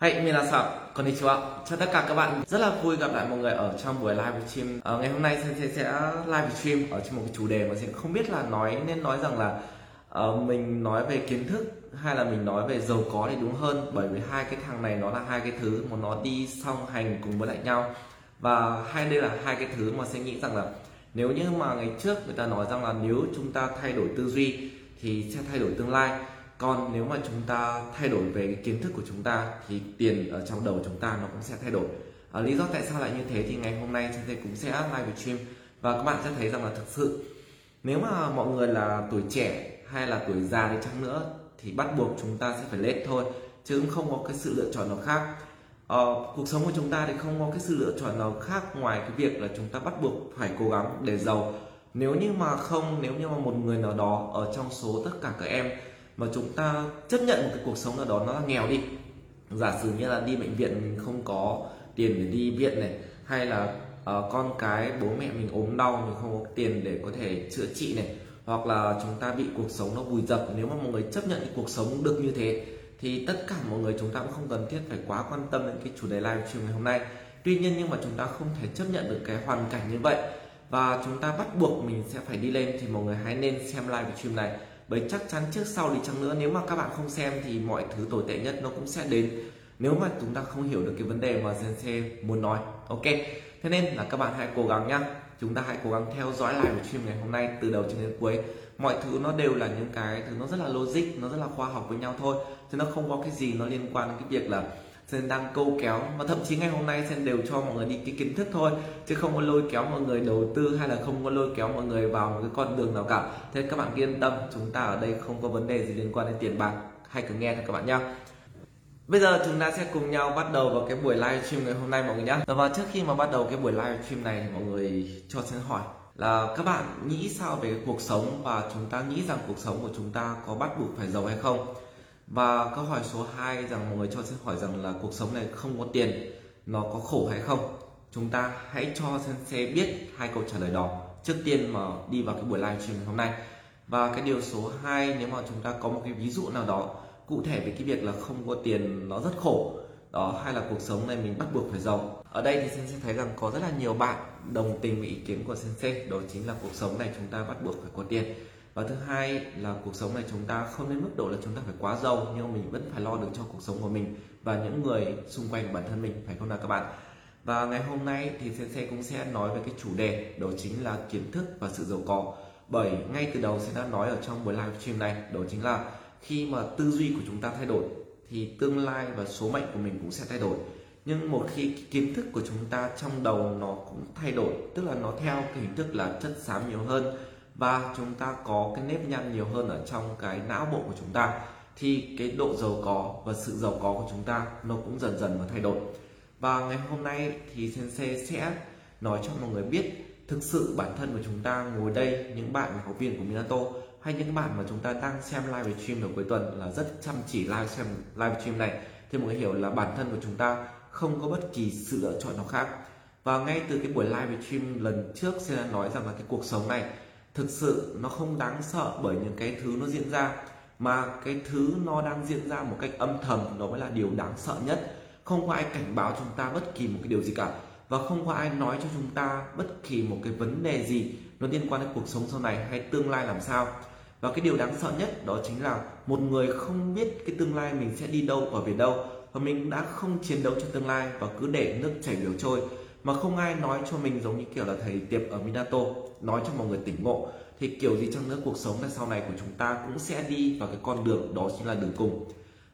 Hey, minasan, konnichiwa. Chào tất cả các bạn. Rất là vui gặp lại mọi người ở trong buổi live stream. Ờ, ngày hôm nay Sensei sẽ live stream ở trên một cái chủ đề mà Sensei không biết là nói nên nói rằng là uh, mình nói về kiến thức hay là mình nói về giàu có thì đúng hơn bởi vì hai cái thằng này nó là hai cái thứ mà nó đi song hành cùng với lại nhau và hai đây là hai cái thứ mà sẽ nghĩ rằng là nếu như mà ngày trước người ta nói rằng là nếu chúng ta thay đổi tư duy thì sẽ thay đổi tương lai còn nếu mà chúng ta thay đổi về cái kiến thức của chúng ta thì tiền ở trong đầu chúng ta nó cũng sẽ thay đổi. À, lý do tại sao lại như thế thì ngày hôm nay chúng cũng sẽ live stream. Và các bạn sẽ thấy rằng là thực sự nếu mà mọi người là tuổi trẻ hay là tuổi già đi chăng nữa thì bắt buộc chúng ta sẽ phải lết thôi chứ không có cái sự lựa chọn nào khác. Ờ, cuộc sống của chúng ta thì không có cái sự lựa chọn nào khác ngoài cái việc là chúng ta bắt buộc phải cố gắng để giàu. Nếu như mà không nếu như mà một người nào đó ở trong số tất cả các em mà chúng ta chấp nhận một cái cuộc sống nào đó nó là nghèo đi. Giả sử như là đi bệnh viện mình không có tiền để đi viện này hay là uh, con cái bố mẹ mình ốm đau mình không có tiền để có thể chữa trị này hoặc là chúng ta bị cuộc sống nó vùi dập nếu mà mọi người chấp nhận cái cuộc sống được như thế thì tất cả mọi người chúng ta cũng không cần thiết phải quá quan tâm đến cái chủ đề live stream ngày hôm nay. Tuy nhiên nhưng mà chúng ta không thể chấp nhận được cái hoàn cảnh như vậy và chúng ta bắt buộc mình sẽ phải đi lên thì mọi người hãy nên xem live stream này bởi chắc chắn trước sau đi chăng nữa, nếu mà các bạn không xem thì mọi thứ tồi tệ nhất nó cũng sẽ đến. Nếu mà chúng ta không hiểu được cái vấn đề mà Sensei muốn nói, ok? Thế nên là các bạn hãy cố gắng nhá. Chúng ta hãy cố gắng theo dõi lại buổi stream ngày hôm nay, từ đầu cho đến cuối. Mọi thứ nó đều là những cái thứ nó rất là logic, nó rất là khoa học với nhau thôi, chứ nó không có cái gì nó liên quan đến cái việc là Sen đang câu kéo. Và thậm chí ngày hôm nay Sen đều cho mọi người đi cái kiến thức thôi, chứ không có lôi kéo mọi người đầu tư hay là không có lôi kéo mọi người vào một cái con đường nào cả. Thế các bạn yên tâm, chúng ta ở đây không có vấn đề gì liên quan đến tiền bạc. Hay cứ nghe thôi các bạn nhé Bây giờ chúng ta sẽ cùng nhau bắt đầu vào cái buổi live stream ngày hôm nay mọi người nhé dạ Và vâng, trước khi mà bắt đầu cái buổi live stream này thì mọi người cho Sen hỏi là các bạn nghĩ sao về cái cuộc sống và chúng ta nghĩ rằng cuộc sống của chúng ta có bắt buộc phải giàu hay không? Và câu hỏi số 2 rằng mọi người cho xin hỏi rằng là cuộc sống này không có tiền, nó có khổ hay không? Chúng ta hãy cho sensei biết hai câu trả lời đó trước tiên mà đi vào cái buổi live stream hôm nay. Và cái điều số 2 nếu mà chúng ta có một cái ví dụ nào đó cụ thể về cái việc là không có tiền, nó rất khổ, đó hay là cuộc sống này mình bắt buộc phải giàu ở đây thì sensei thấy rằng có rất là nhiều bạn đồng tình với ý kiến của sen, đó chính là cuộc sống này chúng ta bắt buộc phải có tiền và thứ hai là cuộc sống này chúng ta không đến mức độ là chúng ta phải quá giàu, nhưng mình vẫn phải lo được cho cuộc sống của mình và những người xung quanh bản thân mình, phải không nào các bạn? Và ngày hôm nay thì Sensei cũng sẽ nói về cái chủ đề, đó chính là kiến thức và sự giàu có. Bởi ngay từ đầu sẽ đã nói ở trong buổi live stream này, đó chính là khi mà tư duy của chúng ta thay đổi thì tương lai và số mệnh của mình cũng sẽ thay đổi. Nhưng một khi kiến thức của chúng ta trong đầu nó cũng thay đổi, tức là nó theo cái hình thức là chất xám nhiều hơn và chúng ta có cái nếp nhăn nhiều hơn ở trong cái não bộ của chúng ta. Thì cái độ giàu có và sự giàu có của chúng ta nó cũng dần dần mà thay đổi. Và ngày hôm nay thì sensei sẽ nói cho mọi người biết thực sự bản thân của chúng ta ngồi đây, những bạn học viên của Minato hay những bạn mà chúng ta đang xem live stream vào cuối tuần là rất chăm chỉ live xem live stream này. Thì mọi người hiểu là bản thân của chúng ta không có bất kỳ sự lựa chọn nào khác. Và ngay từ cái buổi live stream lần trước sẽ nói rằng là cái cuộc sống này thực sự nó không đáng sợ bởi những cái thứ nó diễn ra, mà cái thứ nó đang diễn ra một cách âm thầm nó mới là điều đáng sợ nhất. Không có ai cảnh báo chúng ta bất kỳ một cái điều gì cả, và không có ai nói cho chúng ta bất kỳ một cái vấn đề gì nó liên quan đến cuộc sống sau này hay tương lai làm sao. Và cái điều đáng sợ nhất đó chính là một người không biết cái tương lai mình sẽ đi đâu và về đâu, và mình đã không chiến đấu cho tương lai và cứ để nước chảy biểu trôi mà không ai nói cho mình giống như kiểu là thầy tiệp ở Minato, nói cho mọi người tỉnh ngộ. Thì kiểu gì chăng nữa cuộc sống là sau này của chúng ta cũng sẽ đi vào cái con đường đó chính là đường cùng.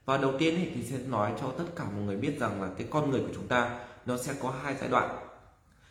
Và đầu tiên thì sẽ nói cho tất cả mọi người biết rằng là cái con người của chúng ta, nó sẽ có hai giai đoạn.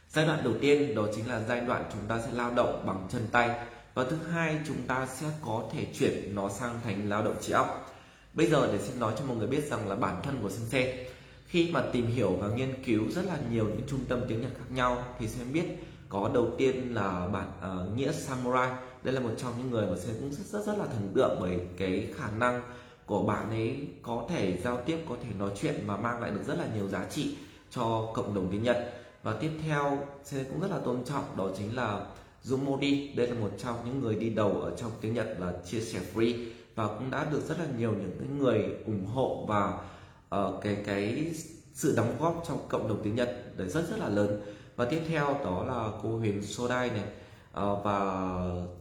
Giai đoạn đầu tiên đó chính là giai đoạn chúng ta sẽ lao động bằng chân tay. Và thứ hai, chúng ta sẽ có thể chuyển nó sang thành lao động trí óc. Bây giờ để xin nói cho mọi người biết rằng là bản thân của sensei khi mà tìm hiểu và nghiên cứu rất là nhiều những trung tâm tiếng Nhật khác nhau thì sẽ biết có đầu tiên là bản uh, ờ, nghĩa samurai. Đây là một trong những người mà sẽ cũng rất rất rất là thần tượng bởi cái khả năng của bạn ấy có thể giao tiếp có thể nói chuyện và mang lại được rất là nhiều giá trị cho cộng đồng tiếng Nhật. Và tiếp theo sẽ cũng rất là tôn trọng đó chính là Zumodi. Đây là một trong những người đi đầu ở trong tiếng Nhật là chia sẻ free và cũng đã được rất là nhiều những người ủng hộ và uh, cái cái sự đóng góp trong cộng đồng tiếng Nhật đấy rất rất là lớn. Và tiếp theo đó là cô Huyền Sodai này. Uh, và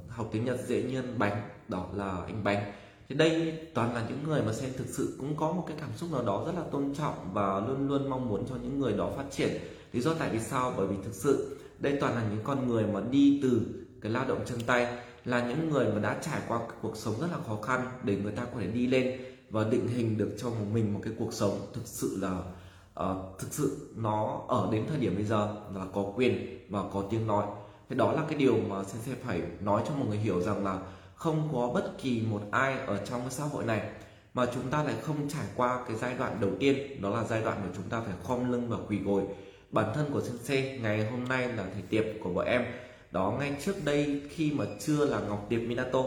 học tiếng Nhật dễ nhiên bánh đó là anh bánh. Thì đây toàn là những người mà xem thực sự cũng có một cái cảm xúc nào đó rất là tôn trọng và luôn luôn mong muốn cho những người đó phát triển. Lý do tại vì sao? Bởi vì thực sự đây toàn là những con người mà đi từ cái lao động chân tay là những người mà đã trải qua cuộc sống rất là khó khăn để người ta có thể đi lên và định hình được cho mình một cái cuộc sống thực sự là uh, thực sự nó ở đến thời điểm bây giờ là có quyền và có tiếng nói. Thế đó là cái điều mà sẽ phải nói cho mọi người hiểu rằng là không có bất kỳ một ai ở trong cái xã hội này mà chúng ta lại không trải qua cái giai đoạn đầu tiên đó là giai đoạn mà chúng ta phải khom lưng và quỳ gối. Bản thân của sensei ngày hôm nay là thầy tiệp của bọn em. Đó ngay trước đây khi mà chưa là ngọc tiệp minato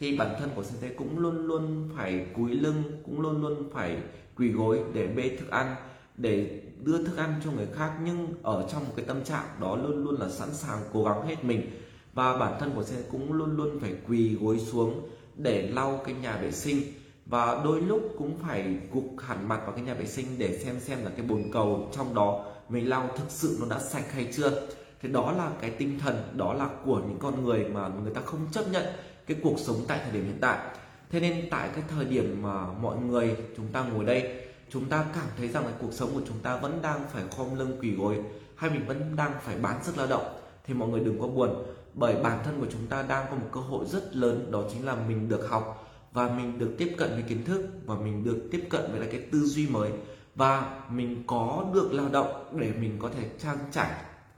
thì bản thân của sensei cũng luôn luôn phải cúi lưng, cũng luôn luôn phải quỳ gối để bê thức ăn, để đưa thức ăn cho người khác. Nhưng ở trong một cái tâm trạng đó luôn luôn là sẵn sàng cố gắng hết mình. Và bản thân của sen cũng luôn luôn phải quỳ gối xuống để lau cái nhà vệ sinh. Và đôi lúc cũng phải gục hẳn mặt vào cái nhà vệ sinh để xem xem là cái bồn cầu trong đó mình lau thực sự nó đã sạch hay chưa. Thì đó là cái tinh thần, đó là của những con người mà người ta không chấp nhận cái cuộc sống tại thời điểm hiện tại. Thế nên tại cái thời điểm mà mọi người chúng ta ngồi đây, chúng ta cảm thấy rằng là cuộc sống của chúng ta vẫn đang phải khom lưng quỳ gối, hay mình vẫn đang phải bán sức lao động, thì mọi người đừng có buồn. Bởi bản thân của chúng ta đang có một cơ hội rất lớn, đó chính là mình được học, và mình được tiếp cận với kiến thức, và mình được tiếp cận với lại cái tư duy mới, và mình có được lao động để mình có thể trang trải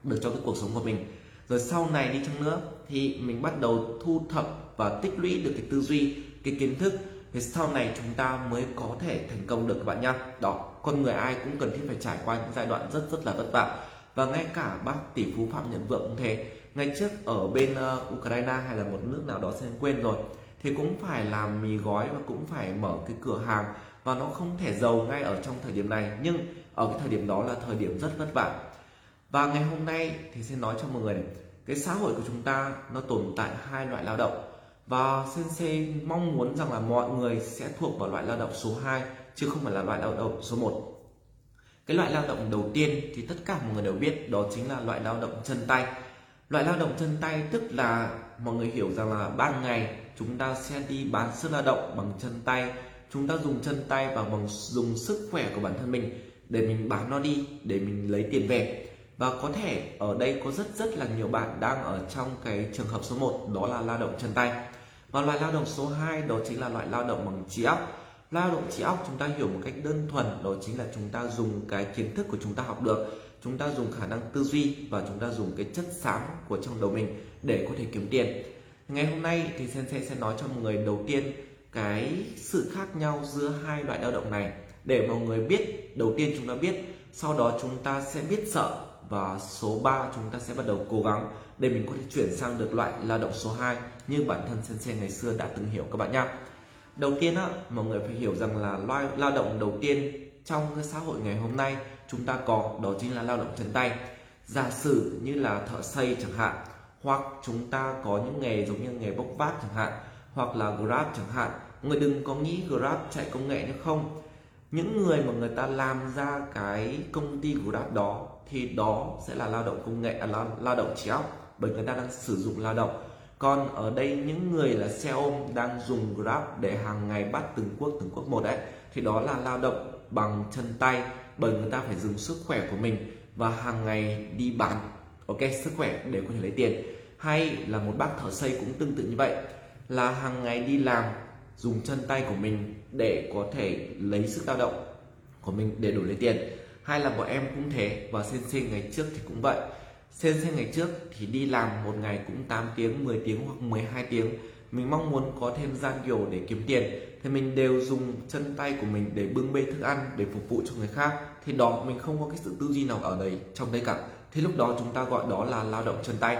được cho cái cuộc sống của mình. Rồi sau này đi chăng nữa, thì mình bắt đầu thu thập và tích lũy được cái tư duy cái kiến thức thì sau này chúng ta mới có thể thành công được các bạn nhá. Đó con người ai cũng cần thiết phải trải qua những giai đoạn rất rất là vất vả. Và ngay cả bác tỷ phú phạm nhật vượng cũng thế. Ngày trước ở bên uh, Ukraine hay là một nước nào đó xem quên rồi thì cũng phải làm mì gói và cũng phải mở cái cửa hàng và nó không thể giàu ngay ở trong thời điểm này. Nhưng ở cái thời điểm đó là thời điểm rất vất vả. Và ngày hôm nay thì sẽ nói cho mọi người này, cái xã hội của chúng ta nó tồn tại hai loại lao động và Sensei mong muốn rằng là mọi người sẽ thuộc vào loại lao động số 2 chứ không phải là loại lao động số 1 cái loại lao động đầu tiên thì tất cả mọi người đều biết, đó chính là loại lao động chân tay. Loại lao động chân tay tức là mọi người hiểu rằng là ban ngày chúng ta sẽ đi bán sức lao động bằng chân tay. Chúng ta dùng chân tay và bằng dùng sức khỏe của bản thân mình để mình bán nó đi, để mình lấy tiền về. Và có thể ở đây có rất rất là nhiều bạn đang ở trong cái trường hợp số 1 đó là lao động chân tay và loại lao động số 2 đó chính là loại lao động bằng trí óc. Lao động trí óc chúng ta hiểu một cách đơn thuần, đó chính là chúng ta dùng cái kiến thức của chúng ta học được. Chúng ta dùng khả năng tư duy và chúng ta dùng cái chất xám của trong đầu mình để có thể kiếm tiền. Ngày hôm nay thì sensei sẽ nói cho mọi người đầu tiên cái sự khác nhau giữa hai loại lao động này để mọi người biết, đầu tiên chúng ta biết, sau đó chúng ta sẽ biết sợ và số 3 chúng ta sẽ bắt đầu cố gắng để mình có thể chuyển sang được loại lao động số 2 như bản thân sensei ngày xưa đã từng hiểu các bạn nhé đầu tiên á, mọi người phải hiểu rằng là loại lao động đầu tiên trong cái xã hội ngày hôm nay chúng ta có đó chính là lao động chân tay. Giả sử như là thợ xây chẳng hạn, hoặc chúng ta có những nghề giống như nghề bốc vác chẳng hạn, hoặc là grab chẳng hạn, người đừng có nghĩ grab chạy công nghệ nữa không? Những người mà người ta làm ra cái công ty grab đó thì đó sẽ là lao động công nghệ à, lao, lao động trí óc bởi người ta đang sử dụng lao động. Còn ở đây những người là xe ôm đang dùng grab để hàng ngày bắt từng quốc từng quốc một đấy thì đó là lao động bằng chân tay bởi người ta phải dùng sức khỏe của mình và hàng ngày đi bán ok sức khỏe để có thể lấy tiền. Hay là một bác thợ xây cũng tương tự như vậy là hàng ngày đi làm dùng chân tay của mình để có thể lấy sức lao động của mình để đổi lấy tiền hay là bọn em cũng thế, và sen xin ngày trước thì cũng vậy. Sen xin ngày trước thì đi làm một ngày cũng 8 tiếng 10 tiếng hoặc 12 tiếng. Mình mong muốn có thêm gian nhiều để kiếm tiền. Thì mình đều dùng chân tay của mình để bưng bê thức ăn, để phục vụ cho người khác. Thì đó, mình không có cái sự tư duy nào ở đấy, trong đây cả. Thì lúc đó chúng ta gọi đó là lao động chân tay.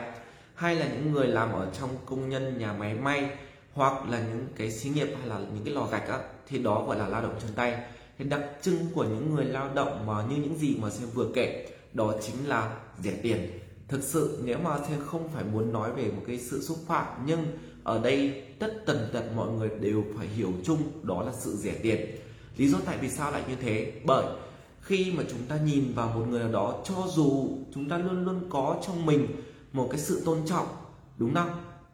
Hay là những người làm ở trong công nhân, nhà máy may, hoặc là những cái xí nghiệp hay là những cái lò gạch á, thì đó gọi là lao động chân tay thì đặc trưng của những người lao động mà như những gì mà xem vừa kể, đó chính là rẻ tiền. Thực sự, nếu mà xem không phải muốn nói về một cái sự xúc phạm, nhưng ở đây tất tần tật mọi người đều phải hiểu chung đó là sự rẻ tiền. Lý do tại vì sao lại như thế? Bởi khi mà chúng ta nhìn vào một người nào đó, cho dù chúng ta luôn luôn có trong mình một cái sự tôn trọng, đúng không?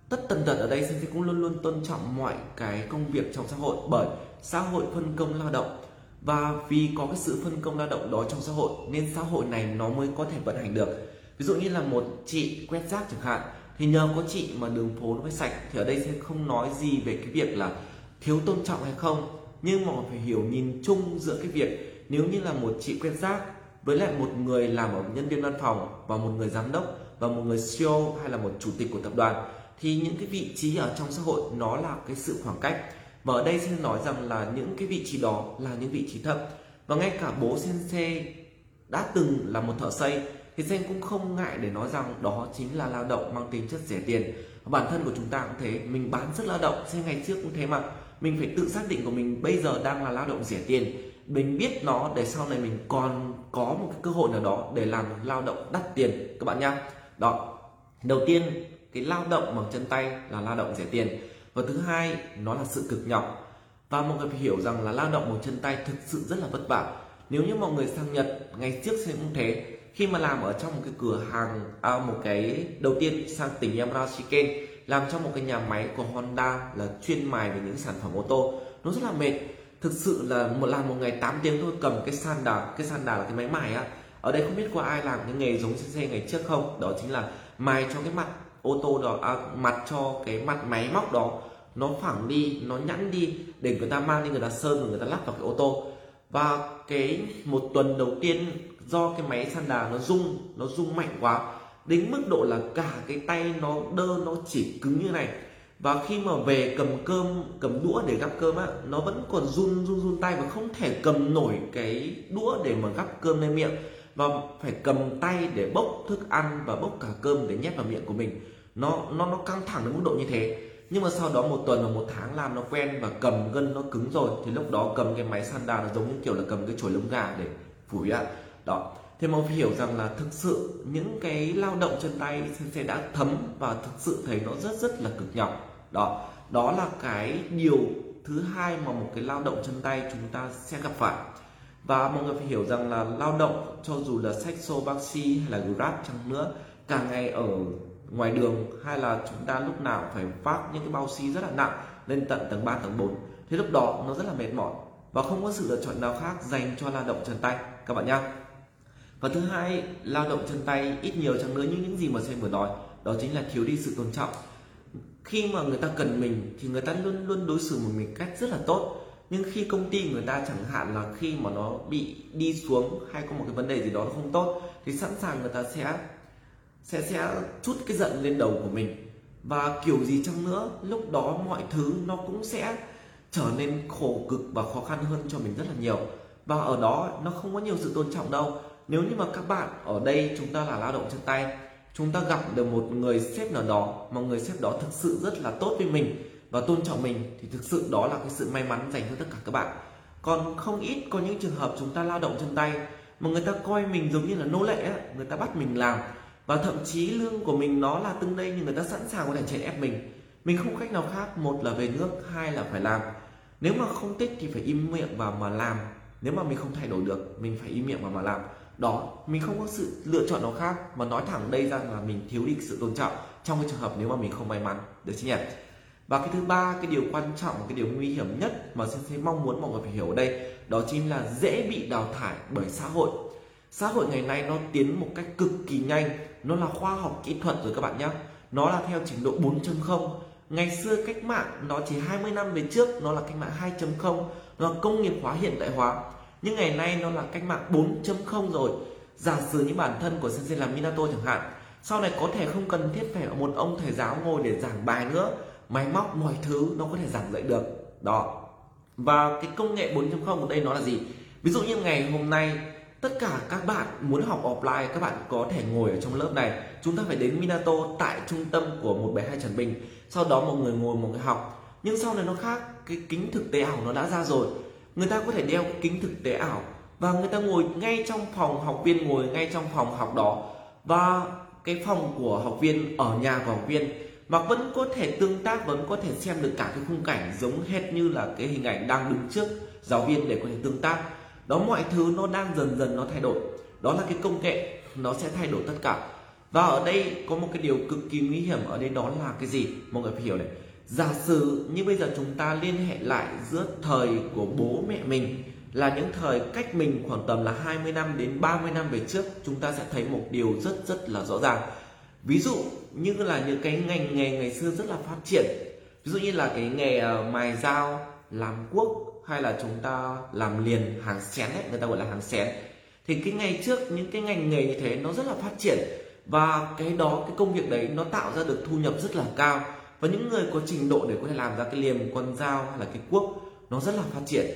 Tất tần tật ở đây sensei cũng luôn luôn tôn trọng mọi cái công việc trong xã hội. Bởi xã hội phân công lao động và vì có cái sự phân công lao động đó trong xã hội, nên xã hội này nó mới có thể vận hành được. Ví dụ như là một chị quét rác chẳng hạn, thì nhờ có chị mà đường phố nó mới sạch, thì ở đây sẽ không nói gì về cái việc là thiếu tôn trọng hay không. Nhưng mà phải hiểu nhìn chung giữa cái việc, nếu như là một chị quét rác với lại một người làm ở nhân viên văn phòng và một người giám đốc và một người CEO hay là một chủ tịch của tập đoàn, thì những cái vị trí ở trong xã hội nó là cái sự khoảng cách và ở đây xin nói rằng là những cái vị trí đó là những vị trí thấp và ngay cả bố sensei đã từng là một thợ xây, thì sen cũng không ngại để nói rằng đó chính là lao động mang tính chất rẻ tiền. Bản thân của chúng ta cũng thế, mình bán sức lao động sen ngày trước cũng thế mà. Mình phải tự xác định của mình bây giờ đang là lao động rẻ tiền. Mình biết nó để sau này mình còn có một cái cơ hội nào đó để làm lao động đắt tiền, các bạn nhá đó, đầu tiên, cái lao động bằng chân tay là lao động rẻ tiền và thứ hai nó là sự cực nhọc. Và mọi người phải hiểu rằng là lao động một chân tay thực sự rất là vất vả. Nếu như mọi người sang Nhật ngày trước sẽ cũng thế. Khi mà làm ở trong một cái cửa hàng à, một cái đầu tiên sang tỉnh Yamanashi làm trong một cái nhà máy của Honda là chuyên mài về những sản phẩm ô tô. Nó rất là mệt. Thực sự là một làm một ngày 8 tiếng thôi cầm cái san đà cái san đà là cái máy mài á. Ở đây không biết có ai làm cái nghề giống xe ngày trước không? Đó chính là mài cho cái mặt ô tô đó à, mặt cho cái mặt máy móc đó nó phẳng đi nó nhẵn đi để người ta mang đi người ta sơn và người ta lắp vào cái ô tô. Và cái một tuần đầu tiên do cái máy san đà nó rung nó rung mạnh quá đến mức độ là cả cái tay nó đơ nó chỉ cứng như này. Và khi mà về cầm cơm cầm đũa để gắp cơm á nó vẫn còn run run run tay và không thể cầm nổi cái đũa để mà gắp cơm lên miệng. Và phải cầm tay để bốc thức ăn và bốc cả cơm để nhét vào miệng của mình nó nó nó căng thẳng đến mức độ như thế. Nhưng mà sau đó một tuần và một tháng làm nó quen và cầm gân nó cứng rồi, thì lúc đó cầm cái máy sanda nó giống như kiểu là cầm cái chổi lông gà để phủi ạ đó. Thế mọi phải hiểu rằng là thực sự những cái lao động chân tay sẽ đã thấm và thực sự thấy nó rất rất là cực nhọc. Đó. Đó là cái điều thứ hai mà một cái lao động chân tay chúng ta sẽ gặp phải. Và mọi người phải hiểu rằng là lao động, cho dù là sách xô bác sĩ hay là grab chăng nữa, cả ngày ở ngoài đường hay là chúng ta lúc nào phải vác những cái bao xi rất là nặng lên tận tầng 3, tầng 4 Thế lúc đó nó rất là mệt mỏi và không có sự lựa chọn nào khác dành cho lao động chân tay các bạn nhá. Và thứ hai lao động chân tay ít nhiều chẳng nữa như những gì mà xem vừa nói đó chính là thiếu đi sự tôn trọng. Khi mà người ta cần mình thì người ta luôn luôn đối xử một mình cách rất là tốt nhưng khi công ty người ta chẳng hạn là khi mà nó bị đi xuống hay có một cái vấn đề gì đó không tốt thì sẵn sàng người ta sẽ sẽ sẽ chút cái giận lên đầu của mình. Và kiểu gì chăng nữa, lúc đó mọi thứ nó cũng sẽ trở nên khổ cực và khó khăn hơn cho mình rất là nhiều. Và ở đó nó không có nhiều sự tôn trọng đâu. Nếu như mà các bạn ở đây chúng ta là lao động chân tay, chúng ta gặp được một người sếp nào đó mà người sếp đó thực sự rất là tốt với mình và tôn trọng mình, thì thực sự đó là cái sự may mắn dành cho tất cả các bạn. Còn không ít có những trường hợp chúng ta lao động chân tay mà người ta coi mình giống như là nô lệ người ta bắt mình làm và thậm chí lương của mình nó là tương đây nhưng người ta sẵn sàng có thể chèn ép mình. Mình không cách nào khác, một là về nước, hai là phải làm. Nếu mà không thích thì phải im miệng và mà làm. Nếu mà mình không thay đổi được, mình phải im miệng và mà làm. Đó, mình không có sự lựa chọn nào khác, mà nói thẳng đây ra là mình thiếu đi sự tôn trọng trong cái trường hợp nếu mà mình không may mắn, được chưa nhỉ? Và cái thứ ba, cái điều quan trọng, cái điều nguy hiểm nhất mà sensei mong muốn mọi người phải hiểu ở đây, đó chính là dễ bị đào thải bởi xã hội xã hội ngày nay nó tiến một cách cực kỳ nhanh, nó là khoa học kỹ thuật rồi các bạn nhé nó là theo trình độ 4.0 ngày xưa cách mạng nó chỉ 20 năm về trước, nó là cách mạng 2.0 nó là công nghiệp hóa hiện đại hóa. Nhưng ngày nay nó là cách mạng 4.0 rồi. Giả sử như bản thân của sensei là Minato chẳng hạn, sau này có thể không cần thiết phải một ông thầy giáo ngồi để giảng bài nữa. Máy móc, mọi thứ nó có thể giảng dạy được. Đó. Và cái công nghệ 4.0 ở đây nó là gì? Ví dụ như ngày hôm nay tất cả các bạn muốn học offline, các bạn có thể ngồi ở trong lớp này. Chúng ta phải đến Minato tại trung tâm của 172 Trần Bình. Sau đó một người ngồi một người học. Nhưng sau này nó khác, cái kính thực tế ảo nó đã ra rồi. Người ta có thể đeo kính thực tế ảo và người ta ngồi ngay trong phòng học viên, ngồi ngay trong phòng học đó. Và cái phòng của học viên, ở nhà của học viên mà vẫn có thể tương tác, vẫn có thể xem được cả cái khung cảnh giống hệt như là cái hình ảnh đang đứng trước giáo viên để có thể tương tác đó, mọi thứ nó đang dần dần nó thay đổi. Đó là cái công nghệ, nó sẽ thay đổi tất cả. Và ở đây có một cái điều cực kỳ nguy hiểm ở đây, đó là cái gì? Mọi người phải hiểu này. Giả sử như bây giờ chúng ta liên hệ lại giữa thời của bố mẹ mình là những thời cách mình khoảng tầm là 20 năm đến 30 năm về trước, chúng ta sẽ thấy một điều rất rất là rõ ràng. Ví dụ như là những cái ngành nghề ngày xưa rất là phát triển. Ví dụ như là cái nghề ờ, mài dao, làm cuốc hay là chúng ta làm liền hàng xén ấy, người ta gọi là hàng xén thì cái ngày trước những cái ngành nghề như thế nó rất là phát triển và cái đó cái công việc đấy nó tạo ra được thu nhập rất là cao. Và những người có trình độ để có thể làm ra cái liềm con dao hay là cái cuốc nó rất là phát triển.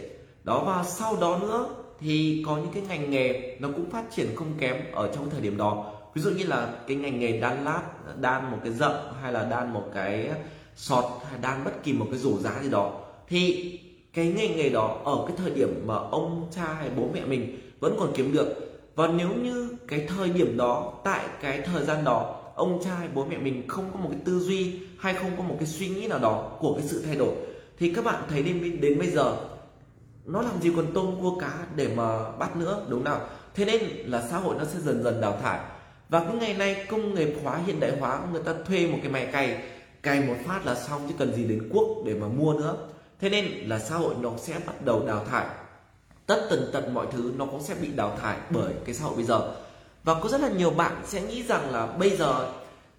Đó và sau đó nữa thì có những cái ngành nghề nó cũng phát triển không kém ở trong thời điểm đó. Ví dụ như là cái ngành nghề đan lát đan một cái rậm hay là đan một cái sọt hay đan bất kỳ một cái rổ giá gì đó thì cái ngành nghề đó ở cái thời điểm mà ông cha hay bố mẹ mình vẫn còn kiếm được. Và nếu như cái thời điểm đó, tại cái thời gian đó, ông cha hay bố mẹ mình không có một cái tư duy hay không có một cái suy nghĩ nào đó của cái sự thay đổi, thì các bạn thấy đến đến bây giờ, nó làm gì còn tôm cua cá để mà bắt nữa, đúng nào? Thế nên là xã hội nó sẽ dần dần đào thải. Và cái ngày nay công nghiệp hóa, hiện đại hóa, người ta thuê một cái máy cày cày một phát là xong, chứ cần gì đến cuốc để mà mua nữa thế nên là xã hội nó sẽ bắt đầu đào thải. Tất tần tật mọi thứ nó cũng sẽ bị đào thải bởi cái xã hội bây giờ. Và có rất là nhiều bạn sẽ nghĩ rằng là bây giờ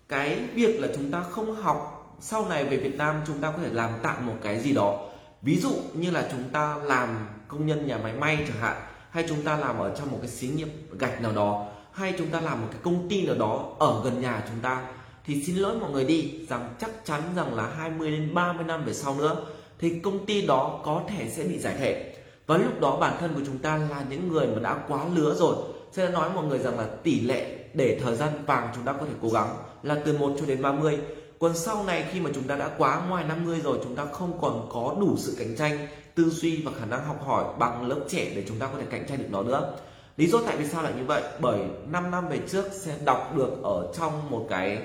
cái việc là chúng ta không học sau này về Việt Nam, chúng ta có thể làm tạm một cái gì đó. Ví dụ như là chúng ta làm công nhân nhà máy may chẳng hạn, hay chúng ta làm ở trong một cái xí nghiệp gạch nào đó, hay chúng ta làm một cái công ty nào đó ở gần nhà chúng ta, thì xin lỗi mọi người đi, rằng chắc chắn rằng là 20 đến 30 năm về sau nữa thì công ty đó có thể sẽ bị giải thể. Và lúc đó bản thân của chúng ta là những người mà đã quá lứa rồi. Sẽ nói mọi người rằng là tỷ lệ để thời gian vàng chúng ta có thể cố gắng là từ 1 cho đến 30 còn sau này khi mà chúng ta đã quá ngoài 50 rồi, chúng ta không còn có đủ sự cạnh tranh, tư duy và khả năng học hỏi bằng lớp trẻ để chúng ta có thể cạnh tranh được nó nữa. Lý do tại vì sao lại như vậy? Bởi 5 năm về trước sẽ đọc được ở trong một cái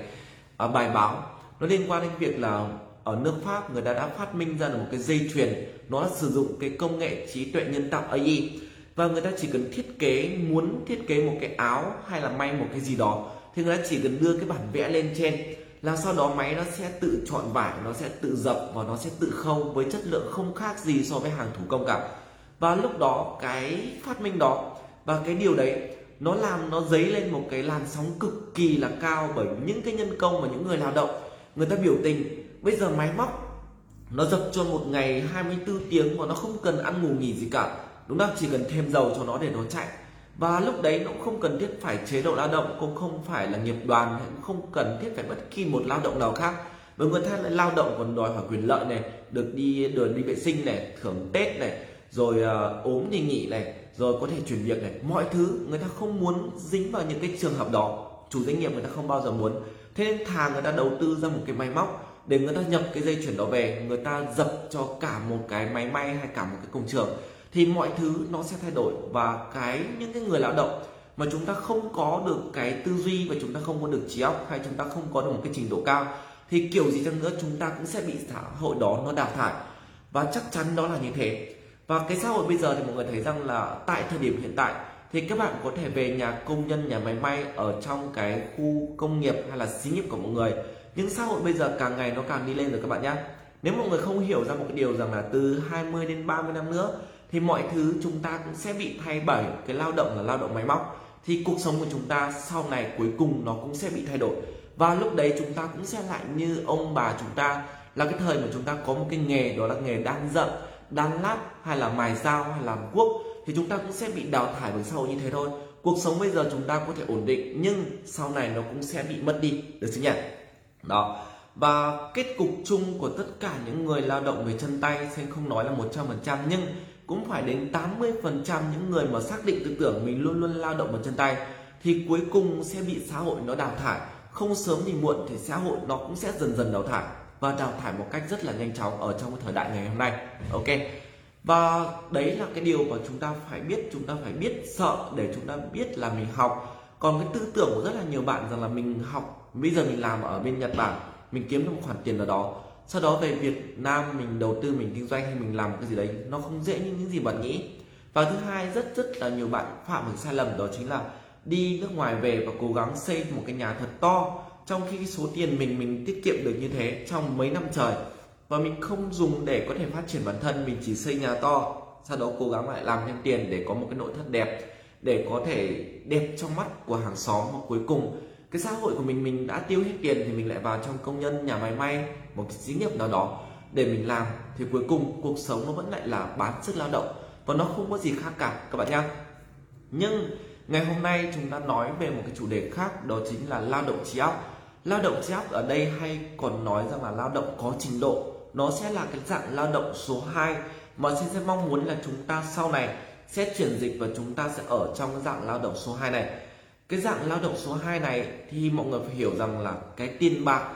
à, bài báo. Nó liên quan đến việc là ở nước Pháp, người ta đã phát minh ra được một cái dây chuyền. Nó sử dụng cái công nghệ trí tuệ nhân tạo AI và người ta chỉ cần thiết kế, muốn thiết kế một cái áo hay là may một cái gì đó, thì người ta chỉ cần đưa cái bản vẽ lên trên. Là sau đó máy nó sẽ tự chọn vải, nó sẽ tự dập và nó sẽ tự khâu với chất lượng không khác gì so với hàng thủ công cả. Và lúc đó, cái phát minh đó, và cái điều đấy, nó làm, nó dấy lên một cái làn sóng cực kỳ là cao bởi những cái nhân công và những người lao động, người ta biểu tình bây giờ máy móc nó dập cho một ngày 24 tiếng mà nó không cần ăn ngủ nghỉ gì cả. Đúng không? Chỉ cần thêm dầu cho nó để nó chạy. Và lúc đấy nó cũng không cần thiết phải chế độ lao động cũng không phải là nghiệp đoàn cũng không cần thiết phải bất kỳ một lao động nào khác. Với người ta lại lao động còn đòi hỏi quyền lợi này được đi đường đi vệ sinh này thưởng tết này rồi uh, ốm thì nghỉ này rồi có thể chuyển việc này. Mọi thứ người ta không muốn dính vào những cái trường hợp đó. Chủ doanh nghiệp người ta không bao giờ muốn. Thế nên thà người ta đầu tư ra một cái máy móc để người ta nhập cái dây chuyển đó về, người ta dập cho cả một cái máy may hay cả một cái công trường, thì mọi thứ nó sẽ thay đổi. Và cái, những cái người lao động mà chúng ta không có được cái tư duy và chúng ta không có được trí óc hay chúng ta không có được một cái trình độ cao, thì kiểu gì chăng nữa chúng ta cũng sẽ bị xã hội đó nó đào thải. Và chắc chắn đó là như thế. Và cái xã hội bây giờ thì mọi người thấy rằng là tại thời điểm hiện tại, thì các bạn có thể về nhà công nhân, nhà máy may ở trong cái khu công nghiệp hay là xí nghiệp của mọi người nhưng xã hội bây giờ càng ngày nó càng đi lên rồi các bạn nhé. Nếu mọi người không hiểu ra một cái điều rằng là từ 20 đến 30 năm nữa, thì mọi thứ chúng ta cũng sẽ bị thay bởi cái lao động là lao động máy móc. Thì cuộc sống của chúng ta sau này cuối cùng nó cũng sẽ bị thay đổi. Và lúc đấy chúng ta cũng sẽ lại như ông bà chúng ta, là cái thời mà chúng ta có một cái nghề, đó là nghề đan dậm, đan lát, hay là mài dao, hay làm cuốc thì chúng ta cũng sẽ bị đào thải bởi xã hội như thế thôi. Cuộc sống bây giờ chúng ta có thể ổn định, nhưng sau này nó cũng sẽ bị mất đi. Được chứ nhỉ? Đó. Và kết cục chung của tất cả những người lao động về chân tay sẽ không nói là 100% nhưng cũng phải đến 80% những người mà xác định tư tưởng mình luôn luôn lao động bằng chân tay, thì cuối cùng sẽ bị xã hội nó đào thải. Không sớm thì muộn thì xã hội nó cũng sẽ dần dần đào thải, và đào thải một cách rất là nhanh chóng ở trong thời đại ngày hôm nay. Ok. Và đấy là cái điều mà chúng ta phải biết, chúng ta phải biết sợ để chúng ta biết là mình học còn cái tư tưởng của rất là nhiều bạn rằng là mình học, bây giờ mình làm ở bên Nhật Bản, mình kiếm được một khoản tiền ở đó. Sau đó về Việt Nam mình đầu tư, mình kinh doanh hay mình làm cái gì đấy, nó không dễ như những gì bạn nghĩ. Và thứ hai, rất rất là nhiều bạn phạm một sai lầm, đó chính là đi nước ngoài về và cố gắng xây một cái nhà thật to. Trong khi cái số tiền mình mình tiết kiệm được như thế trong mấy năm trời. Và mình không dùng để có thể phát triển bản thân, mình chỉ xây nhà to, sau đó cố gắng lại làm thêm tiền để có một cái nội thất đẹp để có thể đẹp trong mắt của hàng xóm hoặc cuối cùng. Cái xã hội của mình mình đã tiêu hết tiền thì mình lại vào trong công nhân, nhà máy may, một cái xí nghiệp nào đó để mình làm. Thì cuối cùng, cuộc sống nó vẫn lại là bán sức lao động và nó không có gì khác cả, các bạn nhá. Nhưng ngày hôm nay chúng ta nói về một cái chủ đề khác, đó chính là lao động trí óc. Lao động trí óc ở đây hay còn nói rằng là lao động có trình độ, nó sẽ là cái dạng lao động số 2 mà xin sẽ mong muốn là chúng ta sau này sẽ chuyển dịch và chúng ta sẽ ở trong cái dạng lao động số 2 này. Cái dạng lao động số 2 này thì mọi người phải hiểu rằng là cái tiền bạc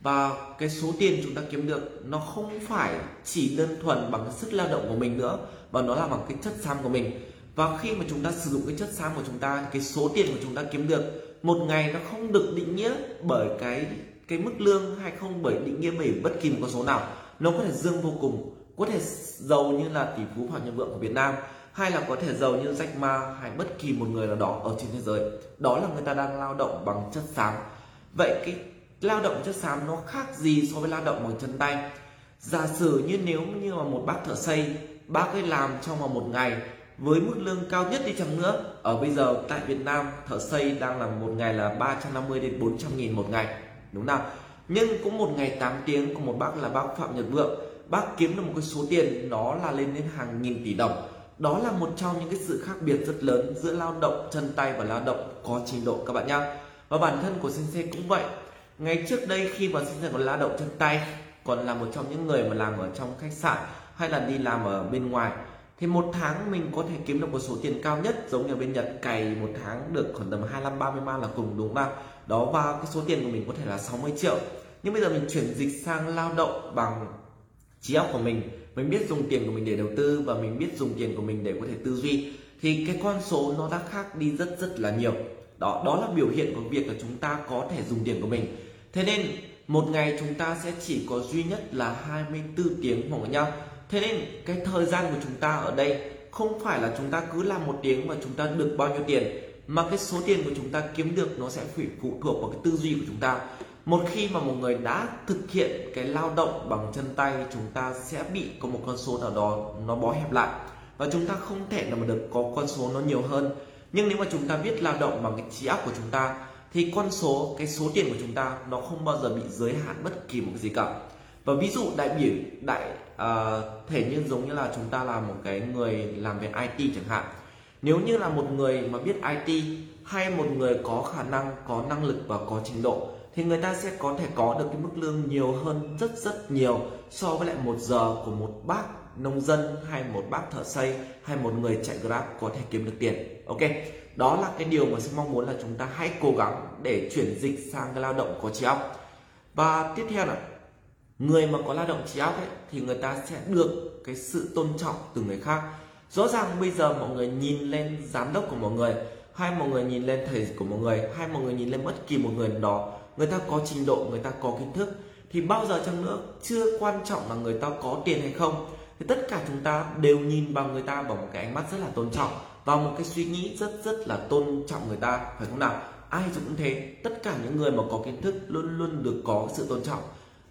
và cái số tiền chúng ta kiếm được nó không phải chỉ đơn thuần bằng cái sức lao động của mình nữa, mà nó là bằng cái chất xám của mình. Và khi mà chúng ta sử dụng cái chất xám của chúng ta, cái số tiền của chúng ta kiếm được, một ngày nó không được định nghĩa bởi cái cái mức lương hay không bởi định nghĩa bởi bất kỳ một con số nào. Nó có thể dương vô cùng, có thể giàu như là tỷ phú hoàng nhân vượng của Việt Nam hay là có thể giàu như Jack Ma hay bất kỳ một người nào đó ở trên thế giới. Đó là người ta đang lao động bằng chất xám. Vậy cái lao động chất xám nó khác gì so với lao động bằng chân tay? Giả sử như nếu như mà một bác thợ xây, bác ấy làm trong vòng một ngày với mức lương cao nhất đi chăng nữa. Ở bây giờ tại Việt Nam, thợ xây đang làm một ngày là 350 đến 400 nghìn một ngày. Đúng không nhưng cũng một ngày 8 tiếng của một bác là bác Phạm Nhật Vượng. Bác kiếm được một cái số tiền, nó là lên đến hàng nghìn tỷ đồng đó là một trong những cái sự khác biệt rất lớn giữa lao động chân tay và lao động có trình độ các bạn nhá và bản thân của Sensei cũng vậy ngày trước đây khi mà Sensei còn lao động chân tay còn là một trong những người mà làm ở trong khách sạn hay là đi làm ở bên ngoài thì một tháng mình có thể kiếm được một số tiền cao nhất giống như bên Nhật cày một tháng được khoảng tầm 25 30 man là cùng đúng không? Đó và cái số tiền của mình có thể là 60 triệu. Nhưng bây giờ mình chuyển dịch sang lao động bằng trí óc của mình, mình biết dùng tiền của mình để đầu tư và mình biết dùng tiền của mình để có thể tư duy thì cái con số nó đã khác đi rất rất là nhiều. Đó đó là biểu hiện của việc là chúng ta có thể dùng tiền của mình. Thế nên, một ngày chúng ta sẽ chỉ có duy nhất là 24 tiếng mọi người nhau thế nên, cái thời gian của chúng ta ở đây không phải là chúng ta cứ làm một tiếng mà chúng ta được bao nhiêu tiền, mà cái số tiền của chúng ta kiếm được nó sẽ phải phụ thuộc vào cái tư duy của chúng ta một khi mà một người đã thực hiện cái lao động bằng chân tay chúng ta sẽ bị có một con số nào đó nó bó hẹp lại. Và chúng ta không thể nào mà được có con số nó nhiều hơn. Nhưng nếu mà chúng ta biết lao động bằng cái trí óc của chúng ta thì con số cái số tiền của chúng ta nó không bao giờ bị giới hạn bất kỳ một cái gì cả. Và ví dụ đại biểu đại uh, thể như giống như là chúng ta là một cái người làm về IT chẳng hạn. Nếu như là một người mà biết IT hay một người có khả năng có năng lực và có trình độ thì người ta sẽ có thể có được cái mức lương nhiều hơn rất rất nhiều so với lại một giờ của một bác nông dân hay một bác thợ xây hay một người chạy grab có thể kiếm được tiền, ok? Đó là cái điều mà tôi mong muốn là chúng ta hãy cố gắng để chuyển dịch sang cái lao động có trí óc. Và tiếp theo là người mà có lao động trí óc ấy, thì người ta sẽ được cái sự tôn trọng từ người khác. Rõ ràng bây giờ mọi người nhìn lên giám đốc của mọi người, hay mọi người nhìn lên thầy của mọi người, hay mọi người nhìn lên bất kỳ một người đó người ta có trình độ, người ta có kiến thức, thì bao giờ chăng nữa chưa quan trọng là người ta có tiền hay không. Thì tất cả chúng ta đều nhìn vào người ta bằng một cái ánh mắt rất là tôn trọng và một cái suy nghĩ rất rất là tôn trọng người ta, phải không nào? Ai cũng thế, tất cả những người mà có kiến thức luôn luôn được có sự tôn trọng.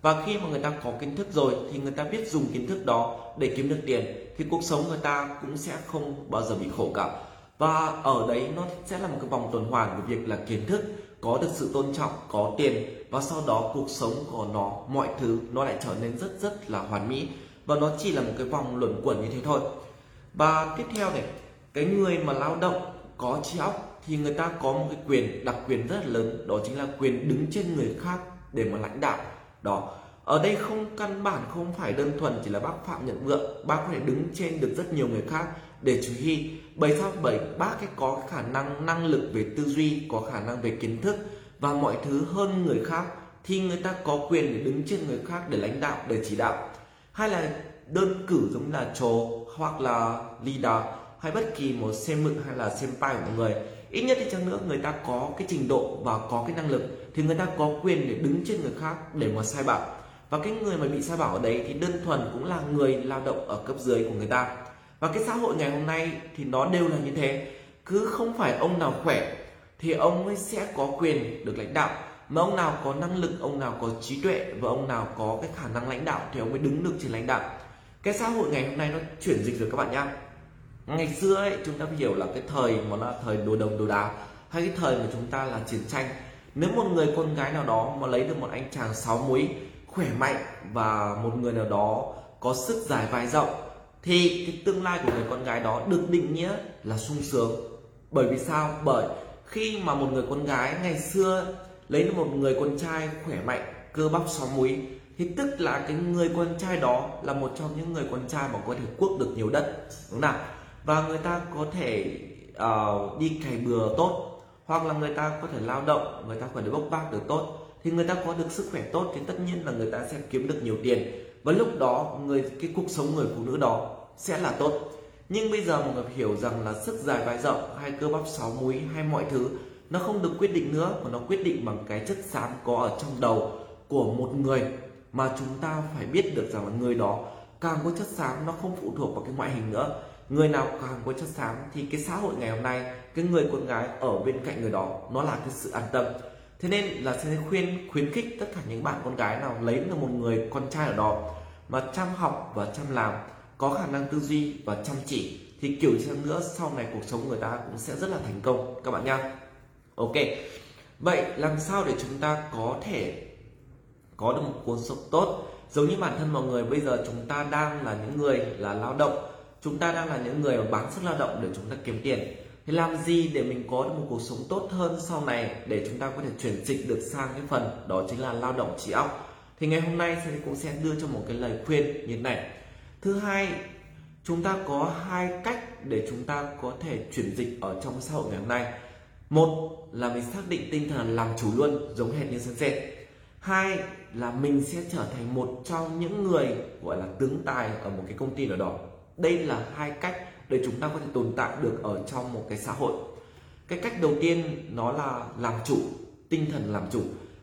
Và khi mà người ta có kiến thức rồi thì người ta biết dùng kiến thức đó để kiếm được tiền, thì cuộc sống người ta cũng sẽ không bao giờ bị khổ cả. Và ở đấy nó sẽ là một cái vòng tuần hoàn của việc là kiến thức có được sự tôn trọng, có tiền và sau đó cuộc sống của nó, mọi thứ nó lại trở nên rất rất là hoàn mỹ. Và nó chỉ là một cái vòng luẩn quẩn như thế thôi. Và tiếp theo này, cái người mà lao động có trí óc thì người ta có một cái quyền, đặc quyền rất là lớn, đó chính là quyền đứng trên người khác để mà lãnh đạo. Đó, ở đây không, căn bản không phải đơn thuần chỉ là bác phạm nhận vượng, bác có thể đứng trên được rất nhiều người khác để chú ý bởi sao? Bởi bác ấy có khả năng năng lực về tư duy, có khả năng về kiến thức và mọi thứ hơn người khác thì người ta có quyền để đứng trên người khác để lãnh đạo, để chỉ đạo. Hay là đơn cử giống là trồ hoặc là leader hay bất kỳ một xem mực hay là xem senpai của người. Ít nhất thì chăng nữa, người ta có cái trình độ và có cái năng lực thì người ta có quyền để đứng trên người khác để mà sai bảo. Và cái người mà bị sai bảo ở đấy thì đơn thuần cũng là người lao động ở cấp dưới của người ta và cái xã hội ngày hôm nay thì nó đều là như thế. Cứ không phải ông nào khỏe thì ông ấy sẽ có quyền được lãnh đạo. Mà ông nào có năng lực, ông nào có trí tuệ và ông nào có cái khả năng lãnh đạo thì ông mới đứng được trên lãnh đạo. Cái xã hội ngày hôm nay nó chuyển dịch rồi các bạn nhá. Ngày xưa ấy, chúng ta hiểu là cái thời mà là thời đồ đồng đồ đá hay cái thời mà chúng ta là chiến tranh. Nếu một người con gái nào đó mà lấy được một anh chàng sáu múi khỏe mạnh và một người nào đó có sức dài vai rộng thì cái tương lai của người con gái đó được định nghĩa là sung sướng. Bởi vì sao? Bởi khi mà một người con gái ngày xưa lấy được một người con trai khỏe mạnh cơ bắp sáu múi thì tức là cái người con trai đó là một trong những người con trai mà có thể cuốc được nhiều đất đúng không nào? Và người ta có thể uh, đi cày bừa tốt hoặc là người ta có thể lao động người ta có thể bốc bác được tốt. Thì người ta có được sức khỏe tốt thì tất nhiên là người ta sẽ kiếm được nhiều tiền. Và lúc đó người cái cuộc sống người phụ nữ đó sẽ là tốt. Nhưng bây giờ mọi người hiểu rằng là sức dài vai rộng hay cơ bắp, sáu múi hay mọi thứ, nó không được quyết định nữa mà nó quyết định bằng cái chất xám có ở trong đầu của một người mà chúng ta phải biết được rằng là người đó càng có chất xám, nó không phụ thuộc vào cái ngoại hình nữa. Người nào càng có chất xám thì cái xã hội ngày hôm nay, cái người con gái ở bên cạnh người đó, nó là cái sự an tâm. Thế nên là sẽ khuyên, khuyến khích tất cả những bạn con gái nào lấy được một người con trai ở đó mà chăm học và chăm làm có khả năng tư duy và chăm chỉ, thì kiểu gì nữa, sau này cuộc sống người ta cũng sẽ rất là thành công. Các bạn nha ok. Vậy làm sao để chúng ta có thể có được một cuộc sống tốt? Giống như bản thân mọi người, bây giờ chúng ta đang là những người là lao động. Chúng ta đang là những người mà bán sức lao động để chúng ta kiếm tiền. Thì làm gì để mình có được một cuộc sống tốt hơn sau này để chúng ta có thể chuyển dịch được sang cái phần đó chính là lao động trí óc? Thì ngày hôm nay thì cũng sẽ đưa cho một cái lời khuyên như thế này thứ hai, chúng ta có hai cách để chúng ta có thể chuyển dịch ở trong xã hội ngày hôm nay. Một là mình xác định tinh thần làm chủ luôn, giống hệt như sân dệt hai là mình sẽ trở thành một trong những người, gọi là, tướng tài ở một cái công ty nào đó. Đây là hai cách để chúng ta có thể tồn tại được ở trong một cái xã hội. Cái cách đầu tiên nó là làm chủ, tinh thần làm chủ.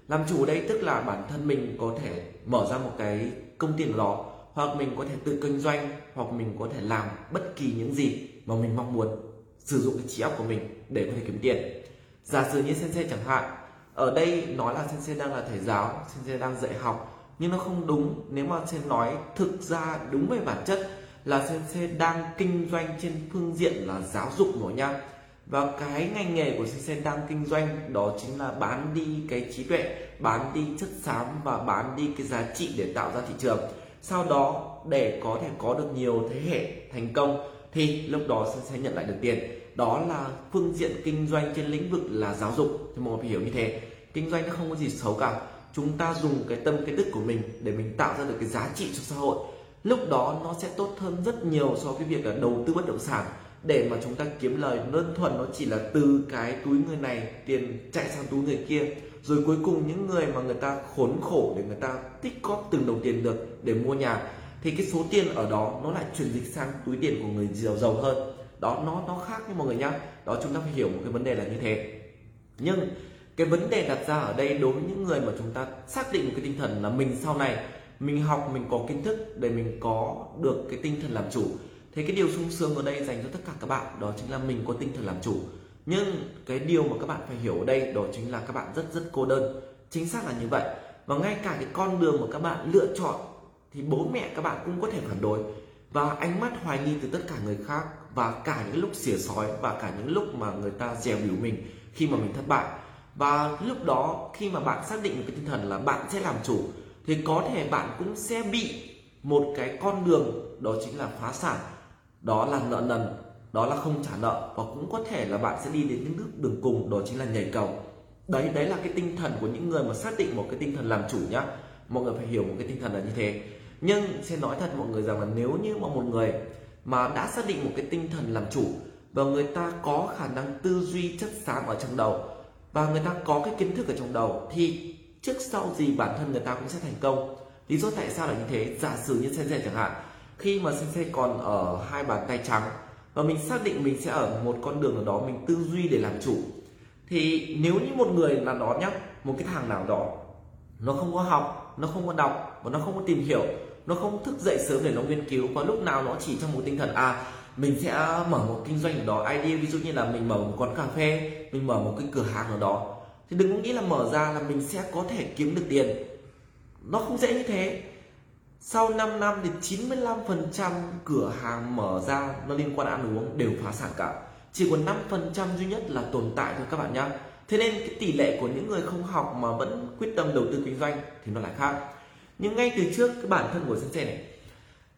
Làm chủ ở đây tức là bản thân mình có thể mở ra một cái công ty nào đó hoặc mình có thể tự kinh doanh, hoặc mình có thể làm bất kỳ những gì mà mình mong muốn, sử dụng cái trí óc của mình để có thể kiếm tiền. Giả sử như sensei chẳng hạn, ở đây nói là sensei đang là thầy giáo, sensei đang dạy học, nhưng nó không đúng. Nếu mà sensei nói thực ra đúng về bản chất là sensei đang kinh doanh trên phương diện là giáo dục nữa nha. Và cái ngành nghề của sensei đang kinh doanh đó chính là bán đi cái trí tuệ, bán đi chất xám và bán đi cái giá trị để tạo ra thị trường sau đó, để có thể có được nhiều thế hệ thành công, thì lúc đó sẽ nhận lại được tiền. Đó là phương diện kinh doanh trên lĩnh vực là giáo dục. Thì mọi người hiểu như thế. Kinh doanh nó không có gì xấu cả. Chúng ta dùng cái tâm, cái đức của mình để mình tạo ra được cái giá trị cho xã hội. Lúc đó nó sẽ tốt hơn rất nhiều so với việc là đầu tư bất động sản. Để mà chúng ta kiếm lời, đơn thuần nó chỉ là từ cái túi người này, tiền chạy sang túi người kia rồi cuối cùng những người mà người ta khốn khổ để người ta tích góp từng đồng tiền được để mua nhà, thì cái số tiền ở đó nó lại chuyển dịch sang túi tiền của người giàu giàu hơn. Đó, nó nó khác với mọi người nhá. Đó, chúng ta phải hiểu một cái vấn đề là như thế. Nhưng cái vấn đề đặt ra ở đây đối với những người mà chúng ta xác định một cái tinh thần là mình sau này, mình học, mình có kiến thức để mình có được cái tinh thần làm chủ. Thế cái điều sung sướng ở đây dành cho tất cả các bạn, đó chính là mình có tinh thần làm chủ nhưng cái điều mà các bạn phải hiểu ở đây đó chính là các bạn rất rất cô đơn. Chính xác là như vậy. Và ngay cả cái con đường mà các bạn lựa chọn thì bố mẹ các bạn cũng có thể phản đối. Và ánh mắt hoài nghi từ tất cả người khác và cả những lúc xỉa sói và cả những lúc mà người ta dèo biểu mình khi mà mình thất bại. Và lúc đó khi mà bạn xác định một cái tinh thần là bạn sẽ làm chủ, thì có thể bạn cũng sẽ bị một cái con đường đó chính là phá sản. Đó là nợ nần đó là không trả nợ và cũng có thể là bạn sẽ đi đến những bước đường cùng, đó chính là nhảy cầu. Đấy đấy là cái tinh thần của những người mà xác định một cái tinh thần làm chủ nhá. Mọi người phải hiểu một cái tinh thần là như thế. Nhưng sẽ nói thật mọi người rằng là nếu như mà một người mà đã xác định một cái tinh thần làm chủ và người ta có khả năng tư duy chất sáng ở trong đầu và người ta có cái kiến thức ở trong đầu thì trước sau gì bản thân người ta cũng sẽ thành công. Lý do tại sao là như thế? Giả sử như sensei chẳng hạn, khi mà sensei còn ở hai bàn tay trắng và mình xác định mình sẽ ở một con đường nào đó mình tư duy để làm chủ. Thì nếu như một người là đó nhá, một cái thằng nào đó, nó không có học, nó không có đọc và nó không có tìm hiểu, nó không thức dậy sớm để nó nghiên cứu và lúc nào nó chỉ trong một tinh thần à mình sẽ mở một kinh doanh ở đó, idea, ví dụ như là mình mở một quán cà phê, mình mở một cái cửa hàng ở đó, thì đừng có nghĩ là mở ra là mình sẽ có thể kiếm được tiền. Nó không dễ như thế sau 5 năm thì 95% cửa hàng mở ra nó liên quan ăn uống đều phá sản cả. Chỉ còn 5% duy nhất là tồn tại thôi các bạn nhá. Thế nên cái tỷ lệ của những người không học mà vẫn quyết tâm đầu tư kinh doanh thì nó lại khác. Nhưng ngay từ trước, cái bản thân của sensei này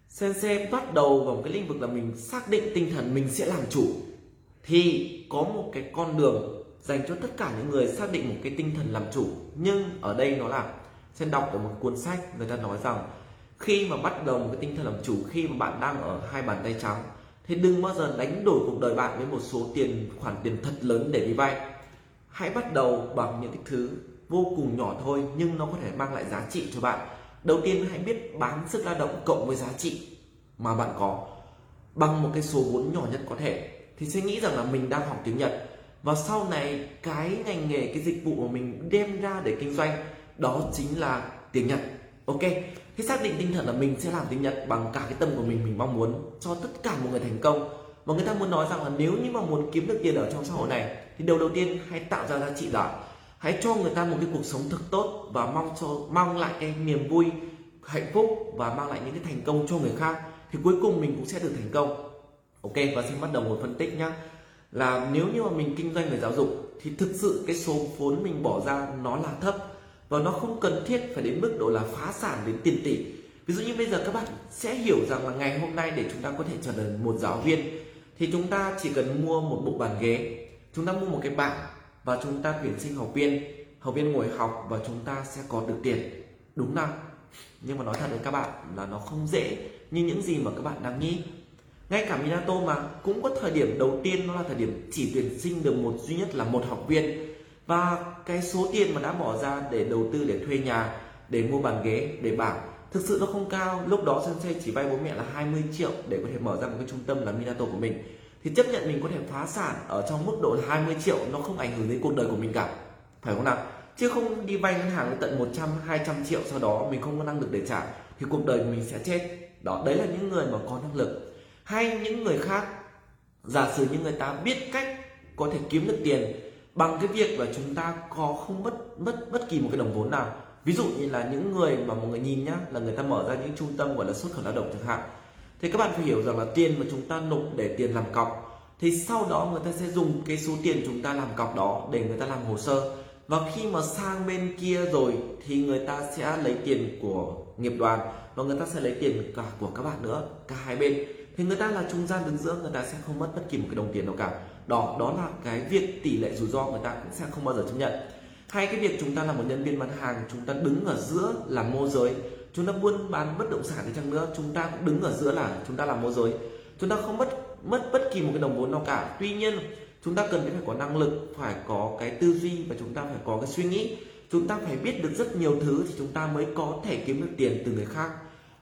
sensei bắt đầu vào một cái lĩnh vực là mình xác định tinh thần mình sẽ làm chủ. Thì có một cái con đường dành cho tất cả những người xác định một cái tinh thần làm chủ. Nhưng ở đây nó là, sen đọc ở một cuốn sách, người ta nói rằng khi mà bắt đầu một cái tinh thần làm chủ, khi mà bạn đang ở hai bàn tay trắng, thì đừng bao giờ đánh đổi cuộc đời bạn với một số tiền, khoản tiền thật lớn để đi vay. Hãy bắt đầu bằng những cái thứ vô cùng nhỏ thôi, nhưng nó có thể mang lại giá trị cho bạn. Đầu tiên, hãy biết bán sức lao động cộng với giá trị mà bạn có. Bằng một cái số vốn nhỏ nhất có thể, thì sẽ nghĩ rằng là mình đang học tiếng Nhật. Và sau này, cái ngành nghề, cái dịch vụ mà mình đem ra để kinh doanh, đó chính là tiếng Nhật ok, thế xác định tinh thần là mình sẽ làm tiếng Nhật bằng cả cái tâm của mình mình mong muốn cho tất cả mọi người thành công. Và người ta muốn nói rằng là nếu như mà muốn kiếm được tiền ở trong xã hội này, thì điều đầu tiên hãy tạo ra giá trị giỏi hãy cho người ta một cái cuộc sống thật tốt và mong cho mong lại cái niềm vui, hạnh phúc và mang lại những cái thành công cho người khác, thì cuối cùng mình cũng sẽ được thành công. Ok, và xin bắt đầu một phân tích nhá. Là nếu như mà mình kinh doanh về giáo dục, thì thực sự cái số vốn mình bỏ ra nó là thấp và nó không cần thiết phải đến mức độ là phá sản đến tiền tỷ. Ví dụ như bây giờ các bạn sẽ hiểu rằng là ngày hôm nay để chúng ta có thể trở thành một giáo viên, thì chúng ta chỉ cần mua một bộ bàn ghế, chúng ta mua một cái bảng và chúng ta tuyển sinh học viên học viên ngồi học và chúng ta sẽ có được tiền. Đúng không? Nhưng mà nói thật với các bạn là nó không dễ như những gì mà các bạn đang nghĩ. Ngay cả Minato mà cũng có thời điểm đầu tiên nó là thời điểm chỉ tuyển sinh được một, duy nhất là một học viên và cái số tiền mà đã bỏ ra để đầu tư, để thuê nhà, để mua bàn ghế, để bảng, thực sự nó không cao. Lúc đó sensei chỉ vay bố mẹ là 20 triệu để có thể mở ra một cái trung tâm là Minato của mình. Thì chấp nhận mình có thể phá sản ở trong mức độ 20 triệu nó không ảnh hưởng đến cuộc đời của mình cả. Phải không nào? Chứ không đi vay ngân hàng đến tận 100 200 triệu sau đó mình không có năng lực để trả thì cuộc đời của mình sẽ chết. Đó, đấy là những người mà có năng lực. Hay những người khác, giả sử như người ta biết cách có thể kiếm được tiền bằng cái việc là chúng ta có không mất mất bất kỳ một cái đồng vốn nào. Ví dụ như là những người mà mọi người nhìn nhá, là người ta mở ra những trung tâm gọi là xuất khẩu lao động chẳng hạn. Thì các bạn phải hiểu rằng là tiền mà chúng ta nộp để tiền làm cọc, thì sau đó người ta sẽ dùng cái số tiền chúng ta làm cọc đó để người ta làm hồ sơ. Và khi mà sang bên kia rồi thì người ta sẽ lấy tiền của nghiệp đoàn và người ta sẽ lấy tiền cả của các bạn nữa, cả hai bên. Thì người ta là trung gian đứng giữa, người ta sẽ không mất bất kỳ một cái đồng tiền nào cả đó đó là cái việc tỷ lệ rủi ro người ta cũng sẽ không bao giờ chấp nhận. Hay cái việc chúng ta là một nhân viên bán hàng, chúng ta đứng ở giữa làm môi giới. Chúng ta buôn bán bất động sản đi chăng nữa, chúng ta cũng đứng ở giữa là chúng ta làm môi giới. Chúng ta không mất mất bất kỳ một cái đồng vốn nào cả. Tuy nhiên, chúng ta cần phải có năng lực, phải có cái tư duy và chúng ta phải có cái suy nghĩ. Chúng ta phải biết được rất nhiều thứ thì chúng ta mới có thể kiếm được tiền từ người khác.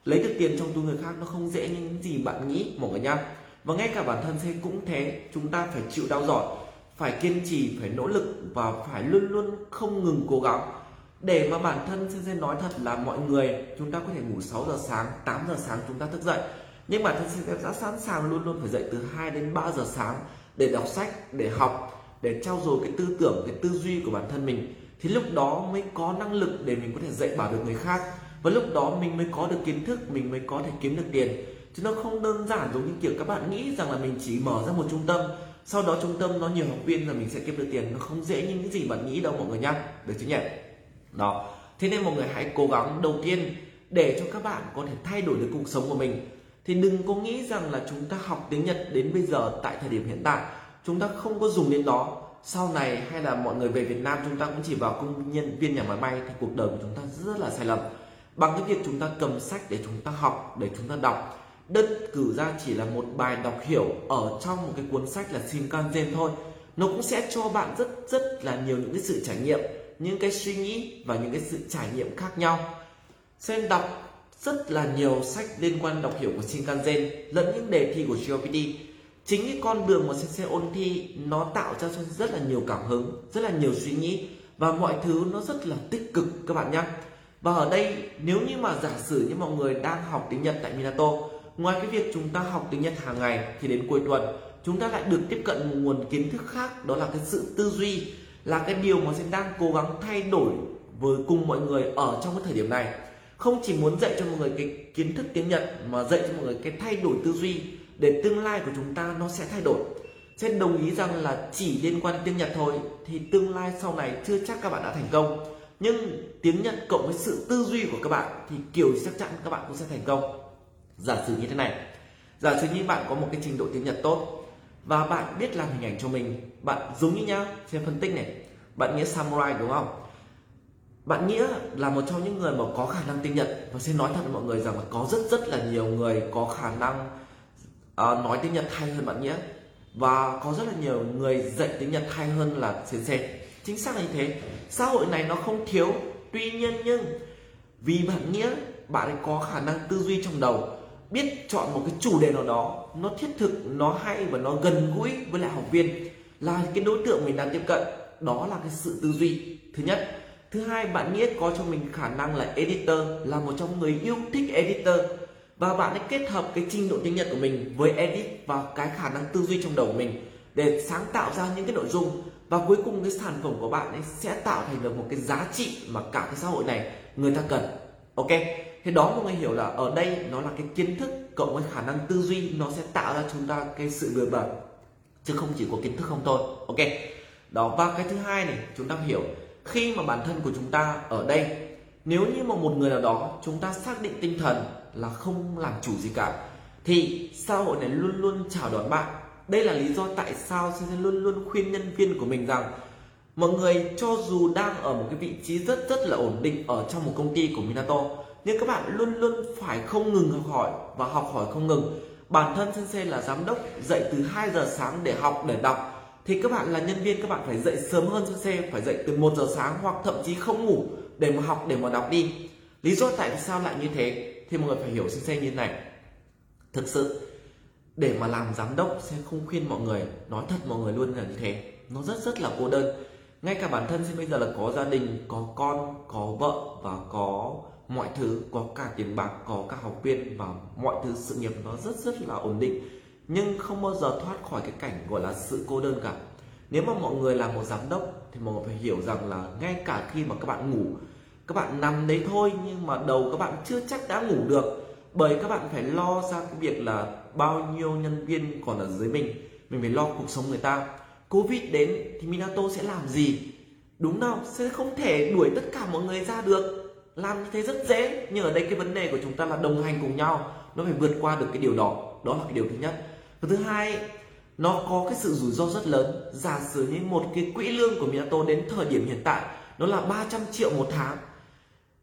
Lấy được tiền trong túi người khác nó không dễ như những gì bạn nghĩ mọi người nha và ngay cả bản thân xe cũng thế, chúng ta phải chịu đau giỏi, phải kiên trì, phải nỗ lực và phải luôn luôn không ngừng cố gắng. Để mà bản thân sẽ nói thật là mọi người, chúng ta có thể ngủ 6 giờ sáng 8 giờ sáng chúng ta thức dậy. Nhưng bản thân sẽ đã sẵn sàng luôn luôn phải dậy từ 2 đến 3 giờ sáng để đọc sách, để học, để trau dồi cái tư tưởng, cái tư duy của bản thân mình. Thì lúc đó mới có năng lực để mình có thể dạy bảo được người khác. Và lúc đó mình mới có được kiến thức, mình mới có thể kiếm được tiền chứ nó không đơn giản giống như kiểu các bạn nghĩ rằng là mình chỉ mở ra một trung tâm, sau đó trung tâm nó nhiều học viên là mình sẽ kiếm được tiền. Nó không dễ như những gì bạn nghĩ đâu mọi người nhá. Được chứ nhỉ? Đó. Thế nên mọi người hãy cố gắng đầu tiên để cho các bạn có thể thay đổi được cuộc sống của mình. Thì đừng có nghĩ rằng là chúng ta học tiếng Nhật đến bây giờ tại thời điểm hiện tại, chúng ta không có dùng đến nó sau này hay là mọi người về Việt Nam chúng ta cũng chỉ vào công nhân viên nhà máy may thì cuộc đời của chúng ta rất là sai lầm. Bằng cái việc chúng ta cầm sách để chúng ta học, để chúng ta đọc đơn cử ra chỉ là một bài đọc hiểu ở trong một cái cuốn sách là Shinkansen thôi. Nó cũng sẽ cho bạn rất rất là nhiều những cái sự trải nghiệm, những cái suy nghĩ và những cái sự trải nghiệm khác nhau. Xem đọc, rất là nhiều sách liên quan đọc hiểu của Shinkansen lẫn những đề thi của GOPD chính cái con đường mà sensei ôn thi, nó tạo cho Sen rất là nhiều cảm hứng, rất là nhiều suy nghĩ và mọi thứ nó rất là tích cực, các bạn nhé và ở đây, nếu như mà giả sử như mọi người đang học tiếng Nhật tại Minato ngoài cái việc chúng ta học tiếng Nhật hàng ngày thì đến cuối tuần, chúng ta lại được tiếp cận một nguồn kiến thức khác, đó là cái sự tư duy, là cái điều mà sẽ đang cố gắng thay đổi với cùng mọi người ở trong cái thời điểm này. Không chỉ muốn dạy cho mọi người cái kiến thức tiếng Nhật, mà dạy cho mọi người cái thay đổi tư duy để tương lai của chúng ta nó sẽ thay đổi. Sẽ đồng ý rằng là chỉ liên quan đến tiếng Nhật thôi thì tương lai sau này chưa chắc các bạn đã thành công. Nhưng tiếng Nhật cộng với sự tư duy của các bạn thì kiểu chắc chắn các bạn cũng sẽ thành công giả sử như thế này. Giả sử như bạn có một cái trình độ tiếng Nhật tốt và bạn biết làm hình ảnh cho mình bạn giống như nhá xem phân tích này. Bạn nghĩa samurai đúng không? Bạn nghĩa là một trong những người mà có khả năng tiếng Nhật. Và xin nói thật với mọi người rằng là có rất rất là nhiều người có khả năng uh, nói tiếng Nhật hay hơn bạn nghĩa. Và có rất là nhiều người dạy tiếng Nhật hay hơn là sensei chính xác là như thế. Xã hội này nó không thiếu tuy nhiên nhưng vì bạn nghĩa bạn ấy có khả năng tư duy trong đầu biết chọn một cái chủ đề nào đó, nó thiết thực, nó hay và nó gần gũi với lại học viên là cái đối tượng mình đang tiếp cận. Đó là cái sự tư duy, thứ nhất. Thứ hai, bạn nghĩa có cho mình khả năng là editor, là một trong người yêu thích editor. Và bạn ấy kết hợp cái trình độ tiếng Nhật của mình với edit và cái khả năng tư duy trong đầu của mình để sáng tạo ra những cái nội dung. Và cuối cùng cái sản phẩm của bạn ấy sẽ tạo thành được một cái giá trị mà cả cái xã hội này người ta cần. Ok? Thì đó mọi người hiểu là ở đây nó là cái kiến thức cộng với khả năng tư duy, nó sẽ tạo ra chúng ta cái sự bừa bẩn chứ không chỉ có kiến thức không thôi, ok? Đó, và cái thứ hai này, chúng ta hiểu, khi mà bản thân của chúng ta ở đây, nếu như mà một người nào đó chúng ta xác định tinh thần là không làm chủ gì cả, thì xã hội này luôn luôn chào đón bạn. Đây là lý do tại sao sẽ luôn luôn khuyên nhân viên của mình rằng, mọi người cho dù đang ở một cái vị trí rất rất là ổn định ở trong một công ty của Minato nhưng các bạn luôn luôn phải không ngừng học hỏi và học hỏi không ngừng. Bản thân sensei là giám đốc dậy từ 2 giờ sáng để học, để đọc. Thì các bạn là nhân viên, các bạn phải dậy sớm hơn sensei phải dậy từ 1 giờ sáng hoặc thậm chí không ngủ để mà học, để mà đọc đi. Lý do tại sao lại như thế? Thì mọi người phải hiểu sensei như này. Thực sự, để mà làm giám đốc sẽ không khuyên mọi người, nói thật mọi người luôn là như thế. Nó rất rất là cô đơn. Ngay cả bản thân sẽ bây giờ là có gia đình, có con, có vợ và có mọi thứ, có cả tiền bạc, có cả học viên và mọi thứ, sự nghiệp nó rất rất là ổn định. Nhưng không bao giờ thoát khỏi cái cảnh gọi là sự cô đơn cả. Nếu mà mọi người là một giám đốc, thì mọi người phải hiểu rằng là ngay cả khi mà các bạn ngủ, các bạn nằm đấy thôi, nhưng mà đầu các bạn chưa chắc đã ngủ được. Bởi các bạn phải lo ra cái việc là bao nhiêu nhân viên còn ở dưới mình. Mình phải lo cuộc sống người ta. Covid đến thì minato sẽ làm gì? Đúng không sẽ không thể đuổi tất cả mọi người ra được làm như thế rất dễ, nhưng ở đây cái vấn đề của chúng ta là đồng hành cùng nhau, nó phải vượt qua được cái điều đó. Đó là cái điều thứ nhất. Và thứ hai, nó có cái sự rủi ro rất lớn. Giả sử như một cái quỹ lương của Minato đến thời điểm hiện tại, nó là 300 triệu một tháng.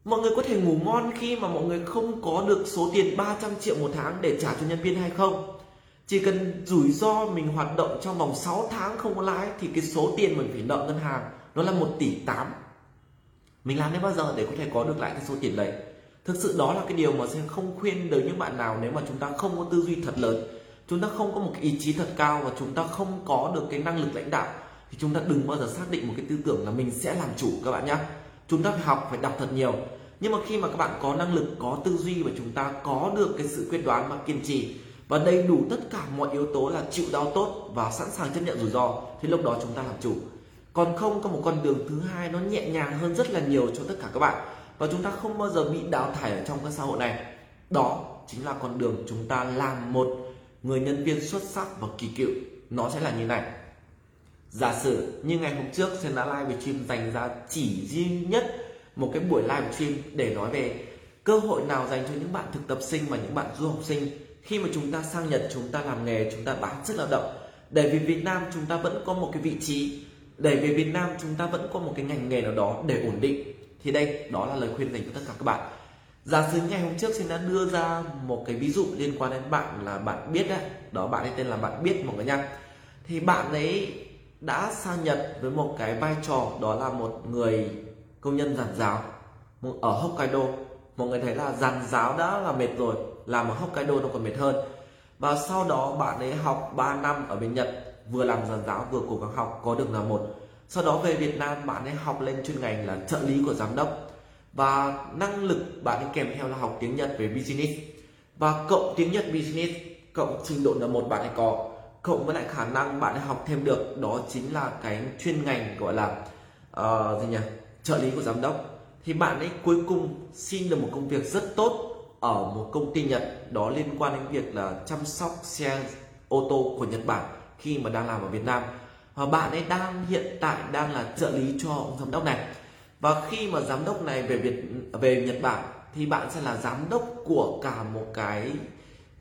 Mọi người có thể ngủ ngon khi mà mọi người không có được số tiền 300 triệu một tháng để trả cho nhân viên hay không. Chỉ cần rủi ro mình hoạt động trong vòng 6 tháng không có lãi, thì cái số tiền mình phải nợ ngân hàng, nó là 1 tỷ 8 mình làm đến bao giờ để có thể có được lại cái số tiền đấy? Thực sự đó là cái điều mà sẽ không khuyên được những bạn nào nếu mà chúng ta không có tư duy thật lớn. Chúng ta không có một cái ý chí thật cao và chúng ta không có được cái năng lực lãnh đạo thì chúng ta đừng bao giờ xác định một cái tư tưởng là mình sẽ làm chủ các bạn nhé chúng ta phải học, phải đọc thật nhiều. Nhưng mà khi mà các bạn có năng lực, có tư duy và chúng ta có được cái sự quyết đoán và kiên trì và đầy đủ tất cả mọi yếu tố là chịu đau tốt và sẵn sàng chấp nhận rủi ro, thì lúc đó chúng ta làm chủ còn không, có một con đường thứ hai nó nhẹ nhàng hơn rất là nhiều cho tất cả các bạn. Và chúng ta không bao giờ bị đào thải ở trong cái xã hội này. Đó chính là con đường chúng ta làm một người nhân viên xuất sắc và kỳ cựu. Nó sẽ là như này. Giả sử như ngày hôm trước sen đã live stream dành ra chỉ duy nhất một cái buổi live stream để nói về cơ hội nào dành cho những bạn thực tập sinh và những bạn du học sinh. Khi mà chúng ta sang Nhật, chúng ta làm nghề, chúng ta bán sức lao động để vì Việt Nam chúng ta vẫn có một cái vị trí để về Việt Nam chúng ta vẫn có một cái ngành nghề nào đó để ổn định. Thì đây, đó là lời khuyên dành cho tất cả các bạn. Giả sử ngày hôm trước xin đã đưa ra một cái ví dụ liên quan đến bạn là bạn biết đấy đó, bạn ấy tên là bạn biết mọi người nha thì bạn ấy đã sang Nhật với một cái vai trò, đó là một người công nhân giàn giáo ở Hokkaido. Mọi người thấy là giàn giáo đã là mệt rồi, làm ở Hokkaido nó còn mệt hơn. Và sau đó bạn ấy học 3 năm ở bên Nhật vừa làm giảng giáo vừa cố gắng học có được là một. Sau đó về Việt Nam bạn ấy học lên chuyên ngành là trợ lý của giám đốc. Và năng lực bạn ấy kèm theo là học tiếng Nhật về business. Và cộng tiếng Nhật business cộng trình độ N1 bạn ấy có. Cộng với lại khả năng bạn ấy học thêm được đó chính là cái chuyên ngành gọi là uh, gì nhỉ trợ lý của giám đốc. Thì bạn ấy cuối cùng xin được một công việc rất tốt ở một công ty Nhật. Đó liên quan đến việc là chăm sóc xe ô tô của Nhật Bản khi mà đang làm ở Việt Nam. Và bạn ấy đang, hiện tại đang là trợ lý cho ông giám đốc này. Và khi mà giám đốc này về Việt, về Nhật Bản, thì bạn sẽ là giám đốc của cả một cái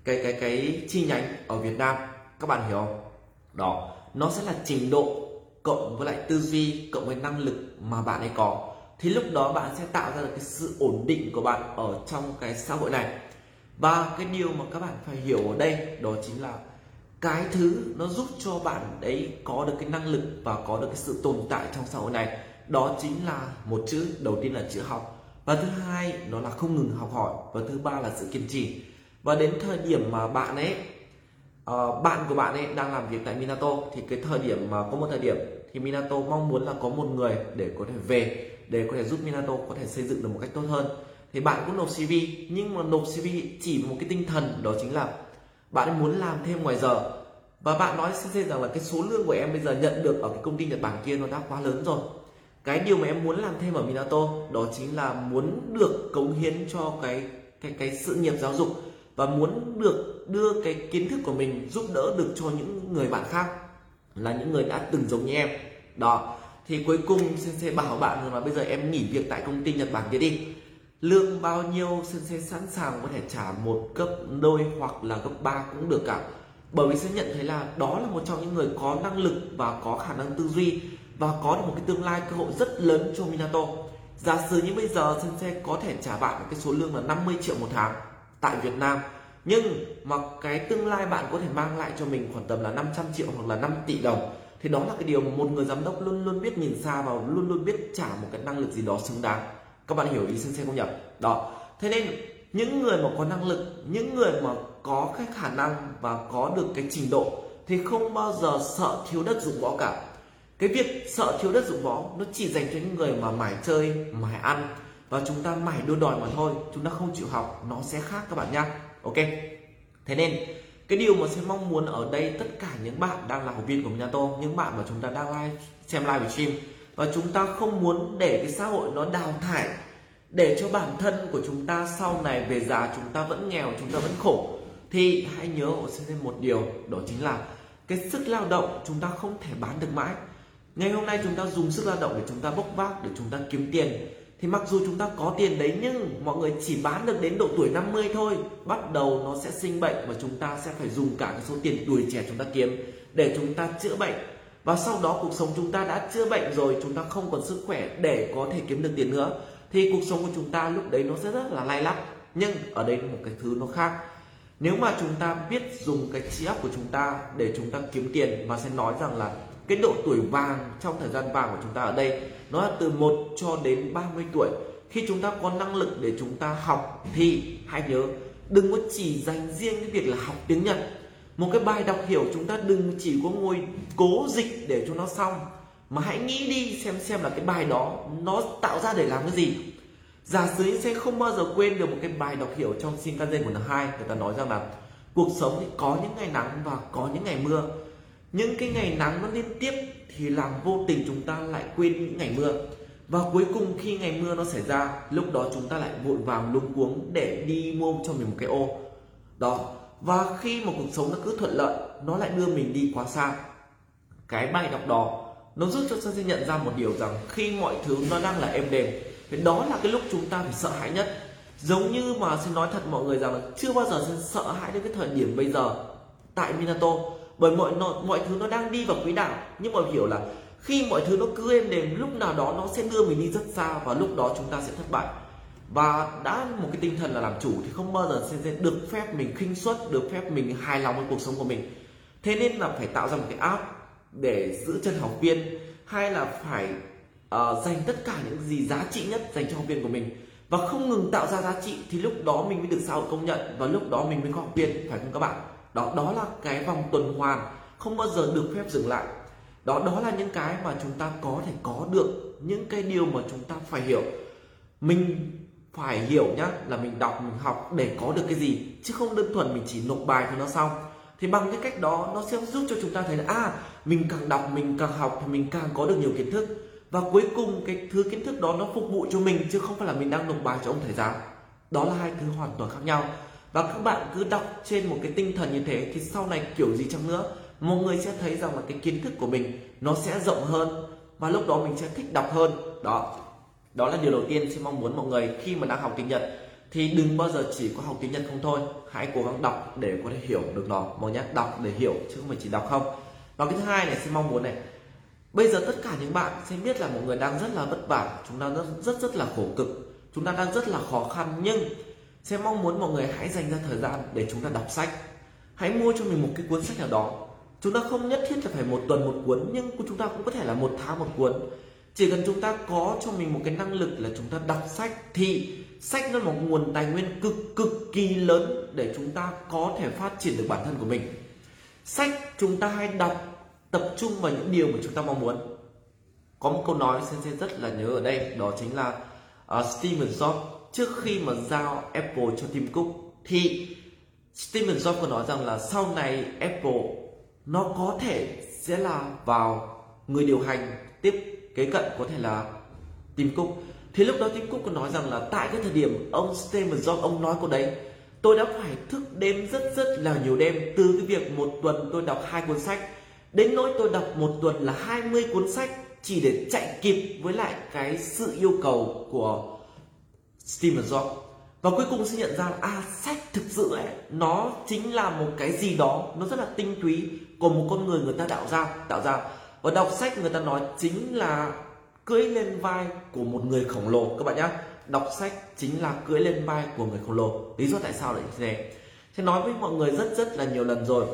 cái cái cái chi nhánh ở Việt Nam. Các bạn hiểu không? Đó. Nó sẽ là trình độ cộng với lại tư duy, cộng với năng lực mà bạn ấy có. Thì lúc đó bạn sẽ tạo ra được cái sự ổn định của bạn ở trong cái xã hội này. Và cái điều mà các bạn phải hiểu ở đây, đó chính là cái thứ nó giúp cho bạn đấy có được cái năng lực và có được cái sự tồn tại trong xã hội này đó chính là một chữ đầu tiên là chữ học. Và thứ hai nó là không ngừng học hỏi. Và thứ ba là sự kiên trì. Và đến thời điểm mà bạn ấy uh, bạn của bạn ấy đang làm việc tại Minato thì cái thời điểm mà có một thời điểm thì Minato mong muốn là có một người để có thể về để có thể giúp Minato có thể xây dựng được một cách tốt hơn. Thì bạn cũng nộp CV nhưng mà nộp CV chỉ một cái tinh thần đó chính là bạn ấy muốn làm thêm ngoài giờ. Và bạn nói sensei rằng là cái số lương của em bây giờ nhận được ở cái công ty Nhật Bản kia nó đã quá lớn rồi. Cái điều mà em muốn làm thêm ở Minato, đó chính là muốn được cống hiến cho cái cái cái sự nghiệp giáo dục và muốn được đưa cái kiến thức của mình giúp đỡ được cho những người bạn khác, là những người đã từng giống như em. Đó. Thì cuối cùng sẽ bảo bạn rằng là bây giờ em nghỉ việc tại công ty Nhật Bản kia đi lương bao nhiêu sensei sẵn sàng có thể trả một cấp đôi hoặc là gấp ba cũng được cả. Bởi vì sẽ nhận thấy là đó là một trong những người có năng lực và có khả năng tư duy và có được một cái tương lai cơ hội rất lớn cho Minato. Giả sử như bây giờ sensei có thể trả bạn một cái số lương là 50 triệu một tháng tại Việt Nam. Nhưng mà cái tương lai bạn có thể mang lại cho mình khoảng tầm là 500 triệu hoặc là 5 tỷ đồng, thì đó là cái điều mà một người giám đốc luôn luôn biết nhìn xa và luôn luôn biết trả một cái năng lực gì đó xứng đáng các bạn hiểu ý sensei không nhỉ đó. Thế nên những người mà có năng lực, những người mà có cái khả năng và có được cái trình độ thì không bao giờ sợ thiếu đất dụng võ cả. Cái việc sợ thiếu đất dụng võ nó chỉ dành cho những người mà mải chơi, mải ăn và chúng ta mải đua đòi mà thôi. Chúng ta không chịu học, nó sẽ khác các bạn nhá. Ok. Thế nên, cái điều mà sẽ mong muốn ở đây tất cả những bạn đang là học viên của Minato, những bạn mà chúng ta đang live, xem live stream và chúng ta không muốn để cái xã hội nó đào thải để cho bản thân của chúng ta sau này về già chúng ta vẫn nghèo chúng ta vẫn khổ thì hãy nhớ hộ sinh thêm một điều đó chính là cái sức lao động chúng ta không thể bán được mãi ngày hôm nay chúng ta dùng sức lao động để chúng ta bốc vác để chúng ta kiếm tiền thì mặc dù chúng ta có tiền đấy nhưng mọi người chỉ bán được đến độ tuổi 50 thôi bắt đầu nó sẽ sinh bệnh và chúng ta sẽ phải dùng cả cái số tiền tuổi trẻ chúng ta kiếm để chúng ta chữa bệnh và sau đó cuộc sống chúng ta đã chữa bệnh rồi, chúng ta không còn sức khỏe để có thể kiếm được tiền nữa. Thì cuộc sống của chúng ta lúc đấy nó sẽ rất là lay lắc. Nhưng ở đây một cái thứ nó khác. Nếu mà chúng ta biết dùng cái trí óc của chúng ta để chúng ta kiếm tiền và sẽ nói rằng là cái độ tuổi vàng trong thời gian vàng của chúng ta ở đây, nó là từ 1 cho đến 30 tuổi. Khi chúng ta có năng lực để chúng ta học thì hãy nhớ, đừng có chỉ dành riêng cái việc là học tiếng Nhật một cái bài đọc hiểu chúng ta đừng chỉ có ngồi cố dịch để cho nó xong, mà hãy nghĩ đi xem xem là cái bài đó nó tạo ra để làm cái gì. Giả sử sẽ không bao giờ quên được một cái bài đọc hiểu trong Shinkansen của năm hai, người ta nói rằng là cuộc sống thì có những ngày nắng và có những ngày mưa. Những cái ngày nắng nó liên tiếp thì làm vô tình chúng ta lại quên những ngày mưa. Và cuối cùng khi ngày mưa nó xảy ra, lúc đó chúng ta lại vội vàng lúng cuống để đi mua cho mình một cái ô. Đó và khi mà cuộc sống nó cứ thuận lợi, nó lại đưa mình đi quá xa. Cái bài đọc đó, nó giúp cho sensei nhận ra một điều rằng khi mọi thứ nó đang là êm đềm, thì đó là cái lúc chúng ta phải sợ hãi nhất. Giống như mà xin nói thật mọi người rằng là chưa bao giờ xin sợ hãi đến cái thời điểm bây giờ tại Minato, bởi mọi mọi thứ nó đang đi vào quỹ đạo. Nhưng mà hiểu là khi mọi thứ nó cứ êm đềm, lúc nào đó nó sẽ đưa mình đi rất xa và lúc đó chúng ta sẽ thất bại và đã một cái tinh thần là làm chủ thì không bao giờ sẽ được phép mình khinh suất được phép mình hài lòng với cuộc sống của mình. Thế nên là phải tạo ra một cái app để giữ chân học viên hay là phải uh, dành tất cả những gì giá trị nhất dành cho học viên của mình. Và không ngừng tạo ra giá trị thì lúc đó mình mới được xã hội công nhận và lúc đó mình mới có học viên phải không các bạn? Đó đó là cái vòng tuần hoàn không bao giờ được phép dừng lại. Đó đó là những cái mà chúng ta có thể có được những cái điều mà chúng ta phải hiểu. Mình phải hiểu nhá, là mình đọc, mình học để có được cái gì, chứ không đơn thuần mình chỉ nộp bài thì nó xong. Thì bằng cái cách đó, nó sẽ giúp cho chúng ta thấy là à mình càng đọc, mình càng học thì mình càng có được nhiều kiến thức. Và cuối cùng, cái thứ kiến thức đó nó phục vụ cho mình, chứ không phải là mình đang nộp bài cho ông thầy giáo. Đó là hai thứ hoàn toàn khác nhau. Và các bạn cứ đọc trên một cái tinh thần như thế thì sau này kiểu gì chăng nữa, mọi người sẽ thấy rằng là cái kiến thức của mình nó sẽ rộng hơn và lúc đó mình sẽ thích đọc hơn. Đó đó là điều đầu tiên xin mong muốn mọi người khi mà đang học tiếng nhật thì đừng bao giờ chỉ có học tiếng nhật không thôi. Hãy cố gắng đọc để có thể hiểu được nó, mọi nhé. Đọc để hiểu chứ không phải chỉ đọc không. Và cái thứ hai này xin mong muốn này, bây giờ tất cả những bạn sẽ biết là mọi người đang rất là vất vả, chúng ta rất rất rất là khổ cực, chúng ta đang rất là khó khăn. Nhưng sẽ mong muốn mọi người hãy dành ra thời gian để chúng ta đọc sách. Hãy mua cho mình một cái cuốn sách nào đó. Chúng ta không nhất thiết là phải một tuần một cuốn, nhưng chúng ta cũng có thể là một tháng một cuốn chỉ cần chúng ta có cho mình một cái năng lực là chúng ta đọc sách thì sách nó là một nguồn tài nguyên cực cực kỳ lớn để chúng ta có thể phát triển được bản thân của mình. Sách chúng ta hay đọc tập trung vào những điều mà chúng ta mong muốn. Có một câu nói sensei rất là nhớ ở đây đó chính là à, uh, Steve Jobs trước khi mà giao Apple cho Tim Cook thì Steve Jobs có nói rằng là sau này Apple nó có thể sẽ là vào người điều hành tiếp kế cận có thể là Tim Cook. Thì lúc đó Tim Cook có nói rằng là tại cái thời điểm ông Steve Jobs ông nói câu đấy, tôi đã phải thức đêm rất rất là nhiều đêm từ cái việc một tuần tôi đọc hai cuốn sách, đến nỗi tôi đọc một tuần là 20 cuốn sách chỉ để chạy kịp với lại cái sự yêu cầu của Steve Jobs và cuối cùng sẽ nhận ra là à sách thực sự ấy, nó chính là một cái gì đó, nó rất là tinh túy của một con người người ta tạo ra tạo ra và đọc sách người ta nói chính là cưỡi lên vai của một người khổng lồ. Các bạn nhé đọc sách chính là cưỡi lên vai của người khổng lồ. Lý do tại sao lại như thế? Thế nói với mọi người rất rất là nhiều lần rồi.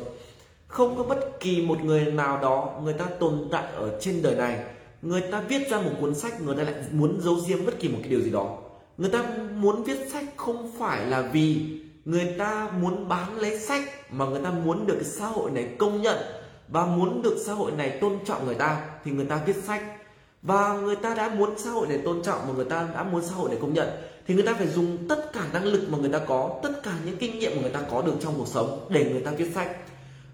Không có bất kỳ một người nào đó người ta tồn tại ở trên đời này. Người ta viết ra một cuốn sách, người ta lại muốn giấu giếm bất kỳ một cái điều gì đó. Người ta muốn viết sách không phải là vì người ta muốn bán lấy sách, mà người ta muốn được cái xã hội này công nhận và muốn được xã hội này tôn trọng người ta thì người ta viết sách. Và người ta đã muốn xã hội này tôn trọng mà người ta đã muốn xã hội này công nhận thì người ta phải dùng tất cả năng lực mà người ta có, tất cả những kinh nghiệm mà người ta có được trong cuộc sống để người ta viết sách.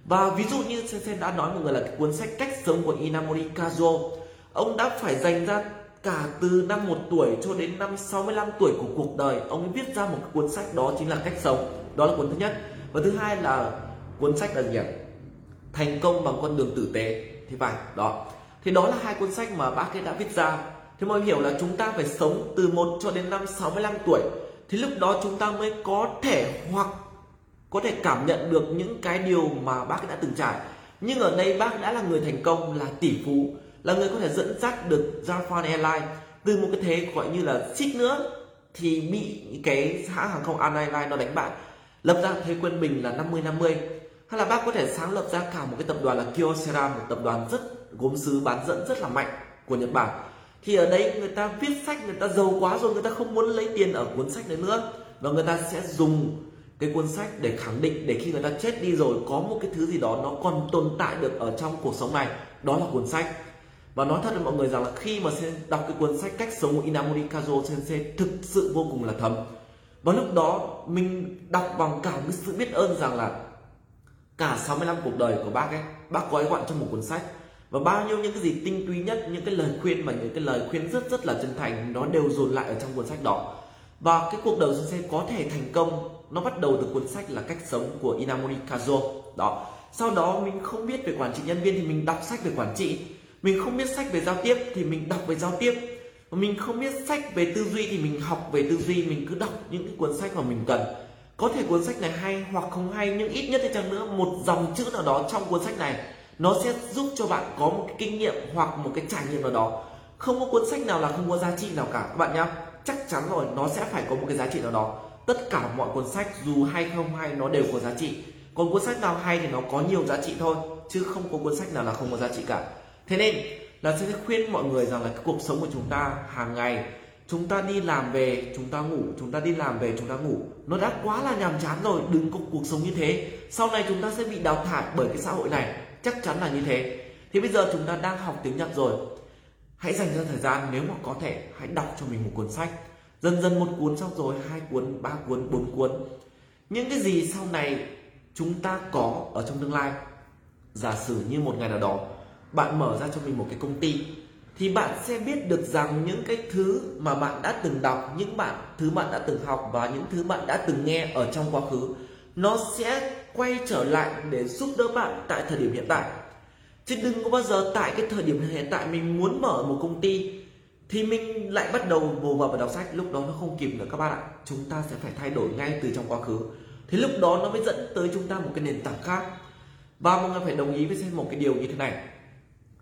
Và ví dụ như Sen đã nói một người là cái cuốn sách cách sống của Inamori Kazuo. Ông đã phải dành ra cả từ năm một tuổi cho đến năm 65 tuổi của cuộc đời, ông viết ra một cuốn sách đó chính là cách sống. Đó là cuốn thứ nhất. Và thứ hai là cuốn sách là gì ạ? Thành công bằng con đường tử tế. Thì phải, đó. Thì đó là hai cuốn sách mà bác ấy đã viết ra. Thì mọi người hiểu là chúng ta phải sống từ 1 cho đến năm 65 tuổi. Thì lúc đó chúng ta mới có thể hoặc có thể cảm nhận được những cái điều mà bác đã từng trải. Nhưng ở đây bác đã là người thành công, là tỷ phú, là người có thể dẫn dắt được Japan Airlines từ một cái thế gọi như là xích nữa. Thì bị cái hãng hàng không An Airlines nó đánh bại, lập ra thế quân bình là 50 50 hay là bác có thể sáng lập ra cả một cái tập đoàn là Kyocera, một tập đoàn rất gốm sứ bán dẫn rất là mạnh của Nhật Bản. Thì ở đây người ta viết sách, người ta giàu quá rồi, người ta không muốn lấy tiền ở cuốn sách đấy nữa. Và người ta sẽ dùng cái cuốn sách để khẳng định, để khi người ta chết đi rồi, có một cái thứ gì đó nó còn tồn tại được ở trong cuộc sống này. Đó là cuốn sách. Và nói thật với mọi người rằng là khi mà sen đọc cái cuốn sách cách sống của Inamori Kazuo Sensei thực sự vô cùng là thấm. Và lúc đó mình đọc bằng cả cái sự biết ơn rằng là cả 65 cuộc đời của bác ấy, bác gói gọn trong một cuốn sách. Và bao nhiêu những cái gì tinh túy nhất, những cái lời khuyên và những cái lời khuyên rất rất là chân thành, nó đều dồn lại ở trong cuốn sách đó. Và cái cuộc đời sensei có thể thành công, nó bắt đầu từ cuốn sách là cách sống của Inamori Kazuo. Đó. Sau đó mình không biết về quản trị nhân viên thì mình đọc sách về quản trị. Mình không biết sách về giao tiếp thì mình đọc về giao tiếp. Và mình không biết sách về tư duy thì mình học về tư duy, mình cứ đọc những cái cuốn sách mà mình cần có thể cuốn sách này hay hoặc không hay, nhưng ít nhất thì chăng nữa một dòng chữ nào đó trong cuốn sách này, nó sẽ giúp cho bạn có một cái kinh nghiệm hoặc một cái trải nghiệm nào đó. Không có cuốn sách nào là không có giá trị nào cả. Các bạn nhá, chắc chắn rồi, nó sẽ phải có một cái giá trị nào đó. Tất cả mọi cuốn sách dù hay không hay, nó đều có giá trị. Còn cuốn sách nào hay thì nó có nhiều giá trị thôi, chứ không có cuốn sách nào là không có giá trị cả. Thế nên là sẽ khuyên mọi người rằng là cái cuộc sống của chúng ta hàng ngày chúng ta đi làm về, chúng ta ngủ, chúng ta đi làm về, chúng ta ngủ. Nó đã quá là nhàm chán rồi, đừng có cuộc sống như thế. Sau này chúng ta sẽ bị đào thải bởi cái xã hội này. Chắc chắn là như thế. Thì bây giờ chúng ta đang học tiếng nhật rồi. Hãy dành ra thời gian, nếu mà có thể, hãy đọc cho mình một cuốn sách. Dần dần một cuốn xong rồi, hai cuốn, ba cuốn, bốn cuốn. Những cái gì sau này chúng ta có ở trong tương lai? Giả sử như một ngày nào đó, bạn mở ra cho mình một cái công ty thì bạn sẽ biết được rằng những cái thứ mà bạn đã từng đọc, những bạn, thứ bạn đã từng học và những thứ bạn đã từng nghe ở trong quá khứ, nó sẽ quay trở lại để giúp đỡ bạn tại thời điểm hiện tại. Chứ đừng có bao giờ tại cái thời điểm hiện tại mình muốn mở một công ty thì mình lại bắt đầu vồ vào và đọc sách. Lúc đó nó không kịp nữa các bạn ạ. Chúng ta sẽ phải thay đổi ngay từ trong quá khứ. Thì lúc đó nó mới dẫn tới chúng ta một cái nền tảng khác. Và mọi người phải đồng ý với xem một cái điều như thế này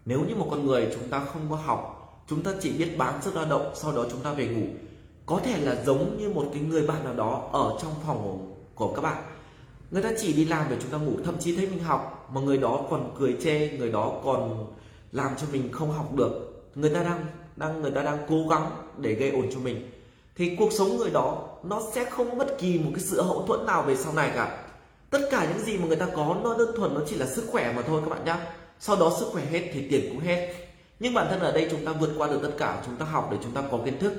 nếu như một con người chúng ta không có học chúng ta chỉ biết bán sức lao động sau đó chúng ta về ngủ. Có thể là giống như một cái người bạn nào đó ở trong phòng của, các bạn. Người ta chỉ đi làm để chúng ta ngủ thậm chí thấy mình học mà người đó còn cười chê người đó còn làm cho mình không học được. Người ta đang đang người ta đang cố gắng để gây ổn cho mình. Thì cuộc sống người đó nó sẽ không bất kỳ một cái sự hậu thuẫn nào về sau này cả. Tất cả những gì mà người ta có nó đơn thuần nó chỉ là sức khỏe mà thôi các bạn nhé sau đó sức khỏe hết thì tiền cũng hết. Nhưng bản thân ở đây chúng ta vượt qua được tất cả, chúng ta học để chúng ta có kiến thức.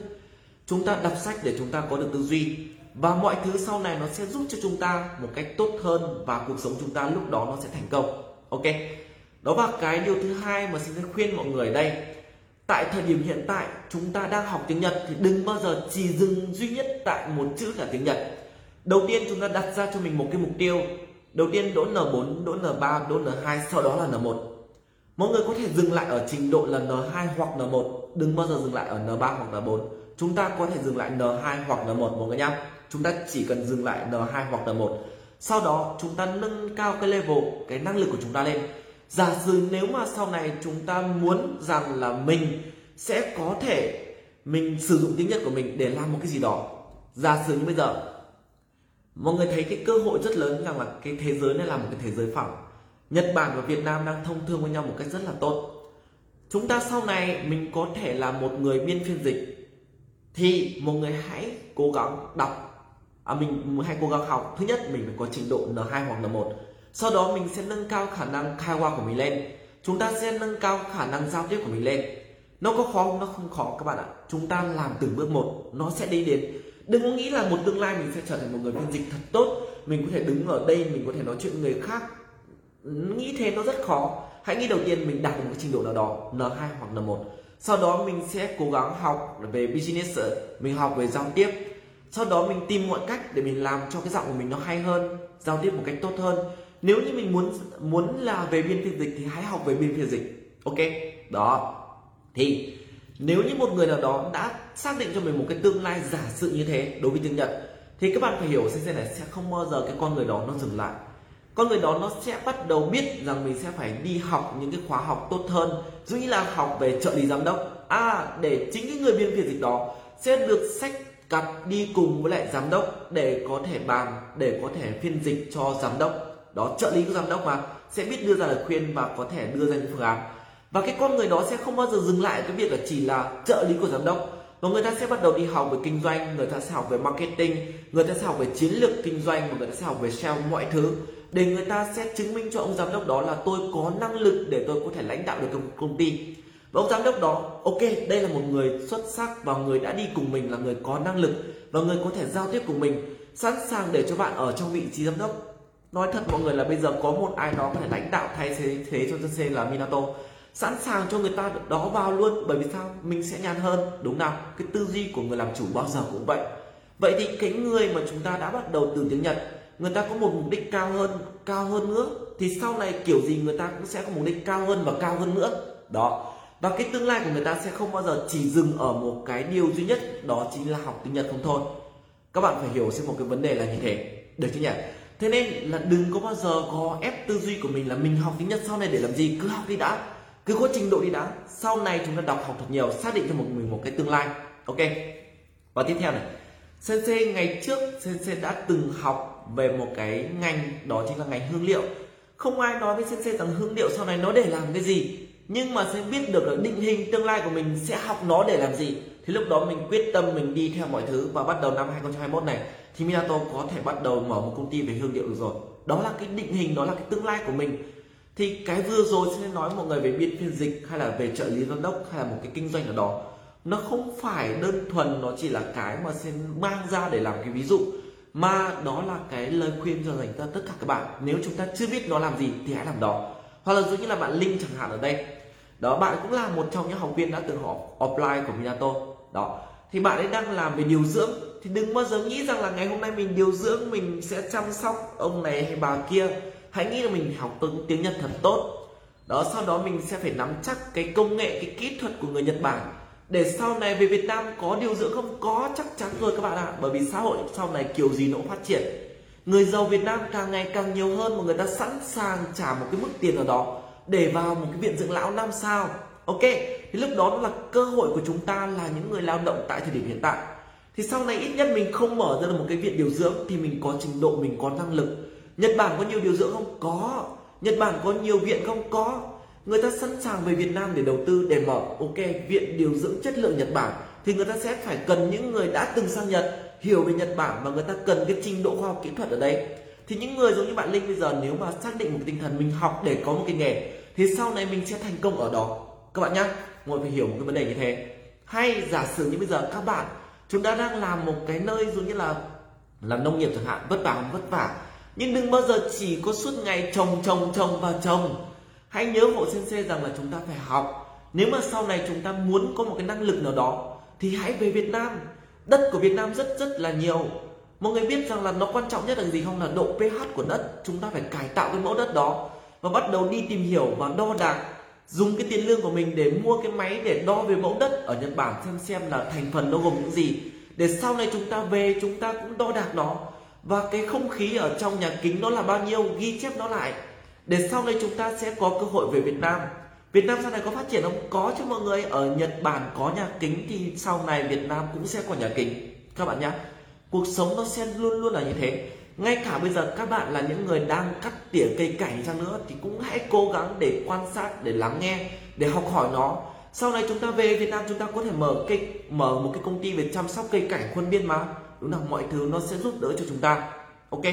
Chúng ta đọc sách để chúng ta có được tư duy. Và mọi thứ sau này nó sẽ giúp cho chúng ta một cách tốt hơn và cuộc sống chúng ta lúc đó nó sẽ thành công. Ok? Đó là cái điều thứ hai mà xin khuyên mọi người đây. Tại thời điểm hiện tại, chúng ta đang học tiếng Nhật thì đừng bao giờ chỉ dừng duy nhất tại một chữ là tiếng Nhật. Đầu tiên chúng ta đặt ra cho mình một cái mục tiêu. Đầu tiên đỗ N4 đỗ N3 đỗ N2 sau đó là N1 mọi người có thể dừng lại ở trình độ là N2 hoặc N1 đừng bao giờ dừng lại ở N3 hoặc N4 chúng ta có thể dừng lại N2 hoặc N1 mọi người nhá. Chúng ta chỉ cần dừng lại N2 hoặc N1 sau đó, chúng ta nâng cao cái level, cái năng lực của chúng ta lên. Giả sử nếu mà sau này chúng ta muốn rằng là mình sẽ có thể mình sử dụng tiếng Nhật của mình để làm một cái gì đó. Giả sử như bây giờ, mọi người thấy cái cơ hội rất lớn rằng là cái thế giới này là một cái thế giới phẳng. Nhật Bản và Việt Nam đang thông thương với nhau một cách rất là tốt. Chúng ta sau này mình có thể là một người biên phiên dịch. Thì một người hãy cố gắng đọc. À, mình hãy cố gắng học. Thứ nhất mình phải có trình độ N2 hoặc N1 sau đó mình sẽ nâng cao khả năng khai hoa của mình lên. Chúng ta sẽ nâng cao khả năng giao tiếp của mình lên. Nó có khó không? Nó không khó các bạn ạ. Chúng ta làm từng bước một nó sẽ đi đến. Đừng có nghĩ là một tương lai mình sẽ trở thành một người phiên dịch thật tốt. Mình có thể đứng ở đây mình có thể nói chuyện với người khác nghĩ thế nó rất khó. Hãy nghĩ đầu tiên mình đạt được một trình độ nào đó N2 hoặc N1 sau đó mình sẽ cố gắng học về business mình học về giao tiếp. Sau đó mình tìm mọi cách để mình làm cho cái giọng của mình nó hay hơn, giao tiếp một cách tốt hơn. Nếu như mình muốn muốn là về biên phiên dịch thì hãy học về biên phiên dịch, ok? Đó. Thì nếu như một người nào đó đã xác định cho mình một cái tương lai giả sử như thế đối với tiếng nhật, thì các bạn phải hiểu xem này sẽ không bao giờ cái con người đó nó dừng lại con người đó nó sẽ bắt đầu biết rằng mình sẽ phải đi học những cái khóa học tốt hơn. Dụ như là học về trợ lý giám đốc. À để chính cái người biên phiên dịch đó sẽ được sách cặp đi cùng với lại giám đốc để có thể bàn, để có thể phiên dịch cho giám đốc. Đó, trợ lý của giám đốc mà, sẽ biết đưa ra lời khuyên và có thể đưa ra những phương án. Và cái con người đó sẽ không bao giờ dừng lại cái việc là chỉ là trợ lý của giám đốc. Và người ta sẽ bắt đầu đi học về kinh doanh, người ta sẽ học về marketing, người ta sẽ học về chiến lược kinh doanh, và người ta sẽ học về sale mọi thứ để người ta sẽ chứng minh cho ông giám đốc đó là tôi có năng lực để tôi có thể lãnh đạo được công, công ty. Và ông giám đốc đó ok đây là một người xuất sắc và người đã đi cùng mình là người có năng lực và người có thể giao tiếp cùng mình sẵn sàng để cho bạn ở trong vị trí giám đốc. Nói thật mọi người là bây giờ có một ai đó có thể lãnh đạo thay thế, thế cho dân C là Minato. Sẵn sàng cho người ta đó vào luôn bởi vì sao? Mình sẽ nhàn hơn đúng nào? Cái tư duy của người làm chủ bao giờ cũng vậy. Vậy thì cái người mà chúng ta đã bắt đầu từ tiếng Nhật người ta có một mục đích cao hơn cao hơn nữa, thì sau này kiểu gì người ta cũng sẽ có mục đích cao hơn và cao hơn nữa. Đó. Và cái tương lai của người ta sẽ không bao giờ chỉ dừng ở một cái điều duy nhất, đó chính là học tiếng Nhật không thôi. Các bạn phải hiểu xem một cái vấn đề là như thế. Được chưa nhỉ? Thế nên là đừng có bao giờ có ép tư duy của mình là mình học tiếng Nhật sau này để làm gì? Cứ học đi đã. Cứ có trình độ đi đã. Sau này chúng ta đọc học thật nhiều, xác định cho một mình một cái tương lai. Ok. Và tiếp theo này. Sensei, ngày trước sensei đã từng học về một cái ngành, đó chính là ngành hương liệu. Không ai nói với sensei rằng hương liệu sau này nó để làm cái gì, nhưng mà sẽ biết được là định hình tương lai của mình sẽ học nó để làm gì. Thì lúc đó mình quyết tâm mình đi theo mọi thứ và bắt đầu năm 2021 này, thì Minato có thể bắt đầu mở một công ty về hương liệu được rồi. Đó là cái định hình, đó là cái tương lai của mình. Thì cái vừa rồi sẽ nói mọi người về biên phiên dịch hay là về trợ lý giám đốc hay là một cái kinh doanh ở đó. Nó không phải đơn thuần nó chỉ là cái mà sẽ mang ra để làm cái ví dụ mà đó là cái lời khuyên cho dành cho tất cả các bạn. Nếu chúng ta chưa biết nó làm gì thì hãy làm đó. Hoặc là giống như là bạn linh chẳng hạn ở đây. Đó, bạn cũng là một trong những học viên đã từng học offline của Minato. Đó, thì bạn ấy đang làm về điều dưỡng. Thì đừng bao giờ nghĩ rằng là ngày hôm nay mình điều dưỡng, mình sẽ chăm sóc ông này hay bà kia. Hãy nghĩ là mình học tiếng Nhật thật tốt. Đó, sau đó mình sẽ phải nắm chắc cái công nghệ, cái kỹ thuật của người Nhật Bản để sau này về Việt Nam có điều dưỡng không? Có, chắc chắn rồi các bạn ạ. Bởi vì xã hội sau này kiểu gì nó cũng phát triển. Người giàu Việt Nam càng ngày càng nhiều hơn mà người ta sẵn sàng trả một cái mức tiền ở đó để vào một cái viện dưỡng lão năm sao. Ok, thì lúc đó là cơ hội của chúng ta là những người lao động tại thời điểm hiện tại. Thì sau này ít nhất mình không mở ra được một cái viện điều dưỡng thì mình có trình độ, mình có năng lực. Nhật Bản có nhiều điều dưỡng không? Có. Nhật Bản có nhiều viện không? Có người ta sẵn sàng về Việt Nam để đầu tư, để mở, ok, viện điều dưỡng chất lượng Nhật Bản. Thì người ta sẽ phải cần những người đã từng sang Nhật, hiểu về Nhật Bản và người ta cần cái trình độ khoa học kỹ thuật ở đây. Thì những người giống như bạn Linh bây giờ, nếu mà xác định một tinh thần mình học để có một cái nghề, thì sau này mình sẽ thành công ở đó. Các bạn nhé mọi phải hiểu một cái vấn đề như thế. Hay giả sử như bây giờ các bạn, chúng ta đang làm một cái nơi giống như là, làm nông nghiệp chẳng hạn, vất vả vất vả. Nhưng đừng bao giờ chỉ có suốt ngày trồng trồng trồng và trồng hãy nhớ hộ sensei rằng là chúng ta phải học. Nếu mà sau này chúng ta muốn có một cái năng lực nào đó, thì hãy về Việt Nam. Đất của Việt Nam rất rất là nhiều. Mọi người biết rằng là nó quan trọng nhất là gì không? Là độ pH của đất. Chúng ta phải cải tạo cái mẫu đất đó và bắt đầu đi tìm hiểu và đo đạc, dùng cái tiền lương của mình để mua cái máy để đo về mẫu đất ở Nhật Bản xem xem là thành phần nó gồm những gì. Để sau này chúng ta về, chúng ta cũng đo đạc nó. Và cái không khí ở trong nhà kính nó là bao nhiêu, ghi chép nó lại để sau này chúng ta sẽ có cơ hội về Việt Nam. Việt Nam sau này có phát triển không? Có chứ mọi người. Ở Nhật Bản có nhà kính thì sau này Việt Nam cũng sẽ có nhà kính. Các bạn nhé Cuộc sống nó sẽ luôn luôn là như thế. Ngay cả bây giờ các bạn là những người đang cắt tỉa cây cảnh chăng nữa thì cũng hãy cố gắng để quan sát, để lắng nghe, để học hỏi nó. Sau này chúng ta về Việt Nam, chúng ta có thể mở cây mở một cái công ty về chăm sóc cây cảnh khuôn viên mà. Đúng là mọi thứ nó sẽ giúp đỡ cho chúng ta. Ok?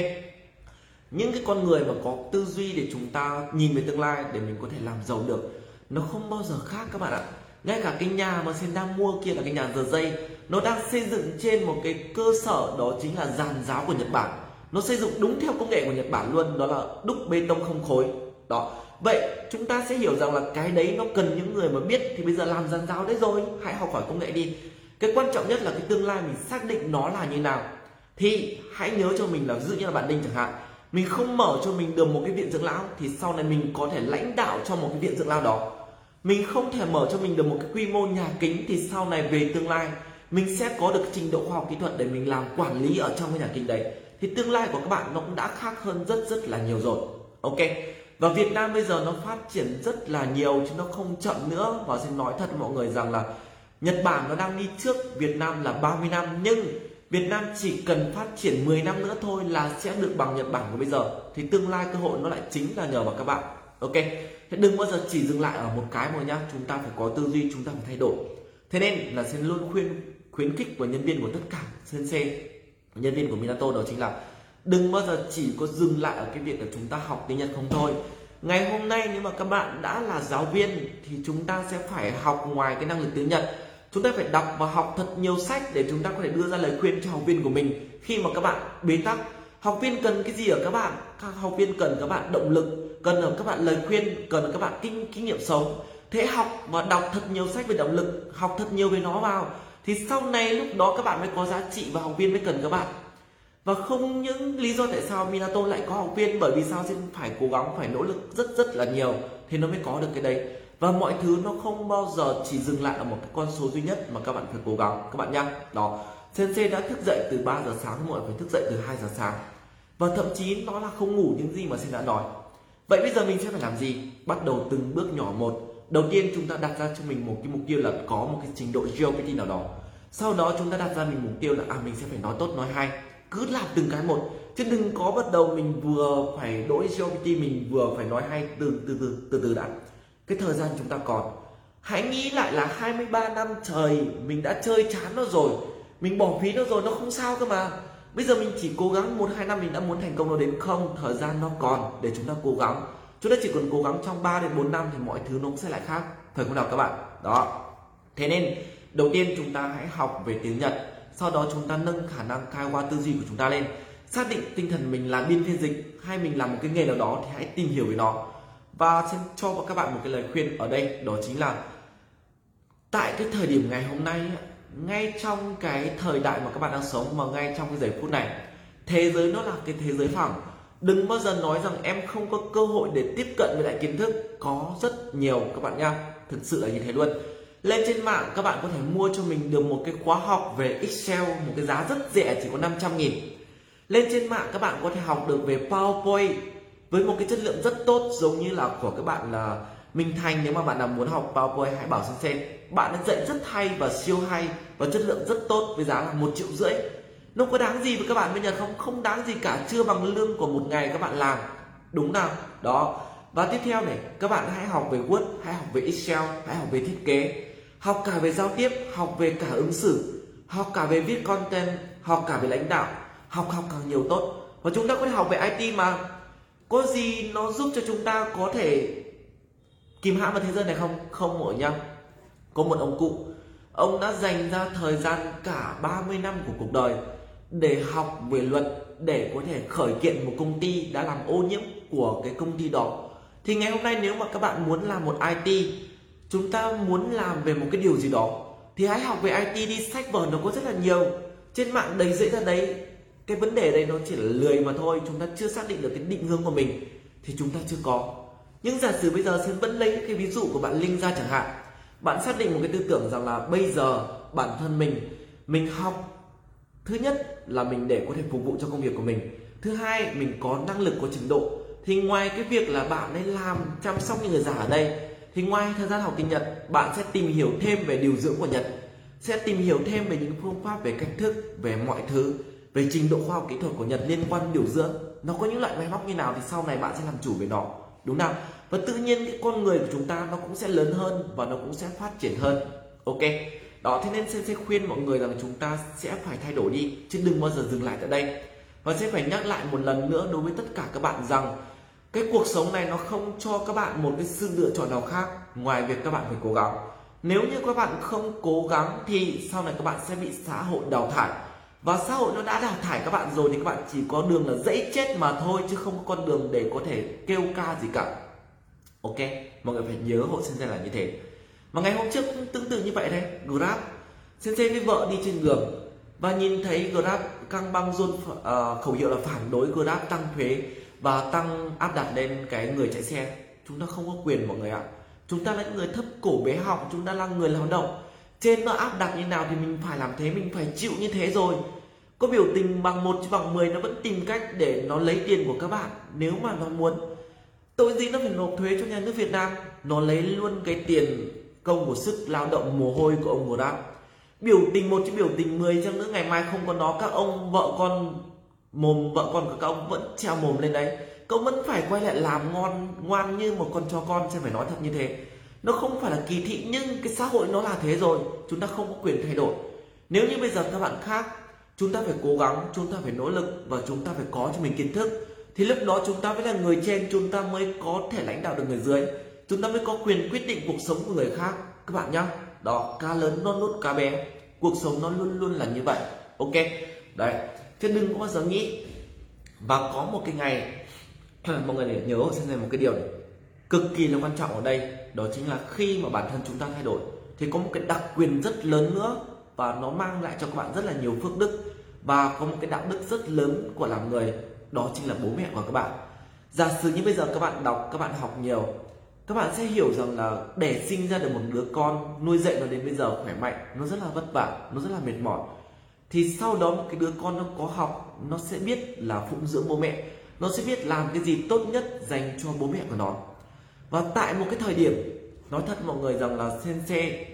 Những cái con người mà có tư duy để chúng ta nhìn về tương lai để mình có thể làm giàu được, nó không bao giờ khác các bạn ạ. Ngay cả cái nhà mà sen đang mua kia là cái nhà giờ dây nó đang xây dựng trên một cái cơ sở đó chính là giàn giáo của Nhật Bản. Nó xây dựng đúng theo công nghệ của Nhật Bản luôn, đó là đúc bê tông không khối. Đó. Vậy chúng ta sẽ hiểu rằng là cái đấy nó cần những người mà biết thì bây giờ làm giàn giáo đấy rồi, hãy học hỏi công nghệ đi. Cái quan trọng nhất là cái tương lai mình xác định nó là như nào. Thì hãy nhớ cho mình là, ví dụ như là bạn Đinh chẳng hạn mình không mở cho mình được một cái viện dưỡng lão thì sau này mình có thể lãnh đạo cho một cái viện dưỡng lão đó. Mình không thể mở cho mình được một cái quy mô nhà kính thì sau này về tương lai, mình sẽ có được trình độ khoa học kỹ thuật để mình làm quản lý ở trong cái nhà kính đấy. Thì tương lai của các bạn nó cũng đã khác hơn rất rất là nhiều rồi. Ok. Và Việt Nam bây giờ nó phát triển rất là nhiều chứ nó không chậm nữa. Và xin nói thật mọi người rằng là Nhật Bản nó đang đi trước, Việt Nam là 30 năm. Nhưng Việt Nam chỉ cần phát triển 10 năm nữa thôi là sẽ được bằng Nhật Bản của bây giờ. Thì tương lai cơ hội nó lại chính là nhờ vào các bạn. Ok, thế đừng bao giờ chỉ dừng lại ở một cái mà nhá. Chúng ta phải có tư duy, chúng ta phải thay đổi. Thế nên là Sen luôn khuyên, khuyến khích của nhân viên của tất cả sensei, nhân viên của Minato đó chính là đừng bao giờ chỉ có dừng lại ở cái việc là chúng ta học tiếng Nhật không thôi. Ngày hôm nay nếu mà các bạn đã là giáo viên thì chúng ta sẽ phải học ngoài cái năng lực tiếng Nhật chúng ta phải đọc và học thật nhiều sách để chúng ta có thể đưa ra lời khuyên cho học viên của mình. Khi mà các bạn bế tắc, học viên cần cái gì ở các bạn? Các học viên cần các bạn động lực, cần ở các bạn lời khuyên, cần ở các bạn kinh kinh nghiệm sống. Thế học và đọc thật nhiều sách về động lực, học thật nhiều về nó vào, thì sau này lúc đó các bạn mới có giá trị và học viên mới cần các bạn. Và không những lý do tại sao Minato lại có học viên, bởi vì sao? Xin phải cố gắng, phải nỗ lực rất rất là nhiều, thì nó mới có được cái đấy và mọi thứ nó không bao giờ chỉ dừng lại ở một cái con số duy nhất mà các bạn phải cố gắng, các bạn nhá. Đó, Sensei đã thức dậy từ 3 giờ sáng, mọi phải thức dậy từ 2 giờ sáng. Và thậm chí nó là không ngủ những gì mà sensei đã nói. Vậy bây giờ mình sẽ phải làm gì? Bắt đầu từng bước nhỏ một. Đầu tiên chúng ta đặt ra cho mình một cái mục tiêu là có một cái trình độ GPT nào đó. Sau đó chúng ta đặt ra mình mục tiêu là à mình sẽ phải nói tốt, nói hay. Cứ làm từng cái một. Chứ đừng có bắt đầu mình vừa phải đổi GPT mình vừa phải nói hay từ từ từ từ từ đã cái thời gian chúng ta còn. Hãy nghĩ lại là 23 năm trời, mình đã chơi chán nó rồi. Mình bỏ phí nó rồi, nó không sao cơ mà. Bây giờ mình chỉ cố gắng một hai năm mình đã muốn thành công nó đến không? Thời gian nó còn để chúng ta cố gắng. Chúng ta chỉ cần cố gắng trong 3 đến 4 năm thì mọi thứ nó sẽ lại khác. Thời không nào các bạn? Đó. Thế nên, đầu tiên chúng ta hãy học về tiếng nhật. Sau đó chúng ta nâng khả năng khai qua tư duy của chúng ta lên. Xác định tinh thần mình là biên phiên dịch hay mình làm một cái nghề nào đó thì hãy tìm hiểu về nó và xin cho các bạn một cái lời khuyên ở đây, đó chính là tại cái thời điểm ngày hôm nay ngay trong cái thời đại mà các bạn đang sống mà ngay trong cái giây phút này, thế giới nó là cái thế giới phẳng. Đừng bao giờ nói rằng em không có cơ hội để tiếp cận với lại kiến thức. Có rất nhiều các bạn nha, thực sự là như thế luôn. Lên trên mạng, các bạn có thể mua cho mình được một cái khóa học về Excel, một cái giá rất rẻ, chỉ có 500 nghìn. Lên trên mạng, các bạn có thể học được về PowerPoint với một cái chất lượng rất tốt, giống như là của các bạn là Minh Thành nếu mà bạn nào muốn học PowerPoint hãy bảo Sen bạn ấy dạy rất hay và siêu hay và chất lượng rất tốt với giá là một triệu rưỡi. Nó có đáng gì với các bạn bây giờ không? Không đáng gì cả, chưa bằng lương của một ngày các bạn làm. Đúng nào? Đó. Và tiếp theo này, các bạn hãy học về Word, hãy học về Excel, hãy học về thiết kế. Học cả về giao tiếp, học về cả ứng xử. Học cả về viết content, học cả về lãnh đạo. Học học càng nhiều tốt. Và chúng ta có thể học về IT mà có gì nó giúp cho chúng ta có thể kìm hãm vào thế giới này không? Không mỗi nhau có một ông cụ. Ông đã dành ra thời gian cả 30 năm của cuộc đời để học về luật, để có thể khởi kiện một công ty đã làm ô nhiễm của cái công ty đó. Thì ngày hôm nay nếu mà các bạn muốn làm một IT chúng ta muốn làm về một cái điều gì đó, thì hãy học về IT đi. Sách vở nó có rất là nhiều. Trên mạng đầy dễ ra đấy cái vấn đề đây nó chỉ là lười mà thôi, chúng ta chưa xác định được cái định hướng của mình thì chúng ta chưa có. Nhưng giả sử bây giờ xin vẫn lấy cái ví dụ của bạn linh ra chẳng hạn, bạn xác định một cái tư tưởng rằng là bây giờ bản thân mình mình học, thứ nhất là mình để có thể phục vụ cho công việc của mình, thứ hai mình có năng lực, có trình độ. Thì ngoài cái việc là bạn ấy làm, chăm sóc những người già ở đây, thì ngoài thời gian học tiếng Nhật, bạn sẽ tìm hiểu thêm về điều dưỡng của Nhật, sẽ tìm hiểu thêm về những phương pháp, về cách thức, về mọi thứ về trình độ khoa học kỹ thuật của Nhật liên quan điều dưỡng, nó có những loại máy móc như nào thì sau này bạn sẽ làm chủ về nó. Đúng không và tự nhiên cái con người của chúng ta nó cũng sẽ lớn hơn và nó cũng sẽ phát triển hơn. Ok, đó, thế nên sẽ khuyên mọi người rằng chúng ta sẽ phải thay đổi đi, chứ đừng bao giờ dừng lại tại đây. Và sẽ phải nhắc lại một lần nữa đối với tất cả các bạn rằng cái cuộc sống này nó không cho các bạn một cái sự lựa chọn nào khác ngoài việc các bạn phải cố gắng. Nếu như các bạn không cố gắng thì sau này các bạn sẽ bị xã hội đào thải và xã hội nó đã đào thải các bạn rồi thì các bạn chỉ có đường là dãy chết mà thôi chứ không có con đường để có thể kêu ca gì cả. Ok mọi người phải nhớ hộ sinh ra là như thế. Mà ngày hôm trước cũng tương tự như vậy đấy grab. Sensei với vợ đi trên đường và nhìn thấy grab căng băng run uh, à, khẩu hiệu là phản đối grab tăng thuế và tăng áp đặt lên cái người chạy xe. Chúng ta không có quyền mọi người ạ. Chúng ta là những người thấp cổ bé họng chúng ta là người lao động. Trên nó áp đặt như nào thì mình phải làm thế mình phải chịu như thế rồi có biểu tình bằng một chứ bằng 10 nó vẫn tìm cách để nó lấy tiền của các bạn, nếu mà nó muốn. Tội gì nó phải nộp thuế cho nhà nước Việt Nam. Nó lấy luôn cái tiền công của sức lao động mồ hôi của ông của đã biểu tình một chứ biểu tình 10 chăng nữa, ngày mai không có nó, các ông, vợ con mồm, vợ con của các ông vẫn treo mồm lên đấy. Cậu vẫn phải quay lại làm ngon, ngoan như một con cho con sẽ phải nói thật như thế. Nó không phải là kỳ thị, nhưng cái xã hội nó là thế rồi. Chúng ta không có quyền thay đổi. Nếu như bây giờ các bạn khác chúng ta phải cố gắng, chúng ta phải nỗ lực và chúng ta phải có cho mình kiến thức. Thì lúc đó chúng ta mới là người trên, chúng ta mới có thể lãnh đạo được người dưới. Chúng ta mới có quyền quyết định cuộc sống của người khác. Các bạn nhá. Đó, cá lớn non nút, cá bé. Cuộc sống nó luôn luôn là như vậy. Ok? Đấy. Chứ đừng có bao giờ nghĩ và có một cái ngày, mọi người để nhớ xem này một cái điều này. Cực kỳ là quan trọng ở đây. Đó chính là khi mà bản thân chúng ta thay đổi, thì có một cái đặc quyền rất lớn nữa và nó mang lại cho các bạn rất là nhiều phước đức và có một cái đạo đức rất lớn của làm người, đó chính là bố mẹ của các bạn. Giả sử như bây giờ các bạn đọc, các bạn học nhiều, các bạn sẽ hiểu rằng là để sinh ra được một đứa con nuôi dạy nó đến bây giờ khỏe mạnh, nó rất là vất vả, nó rất là mệt mỏi, thì sau đó một cái đứa con nó có học, nó sẽ biết là phụng dưỡng bố mẹ, nó sẽ biết làm cái gì tốt nhất dành cho bố mẹ của nó. Và tại một cái thời điểm, nói thật mọi người rằng là sen xe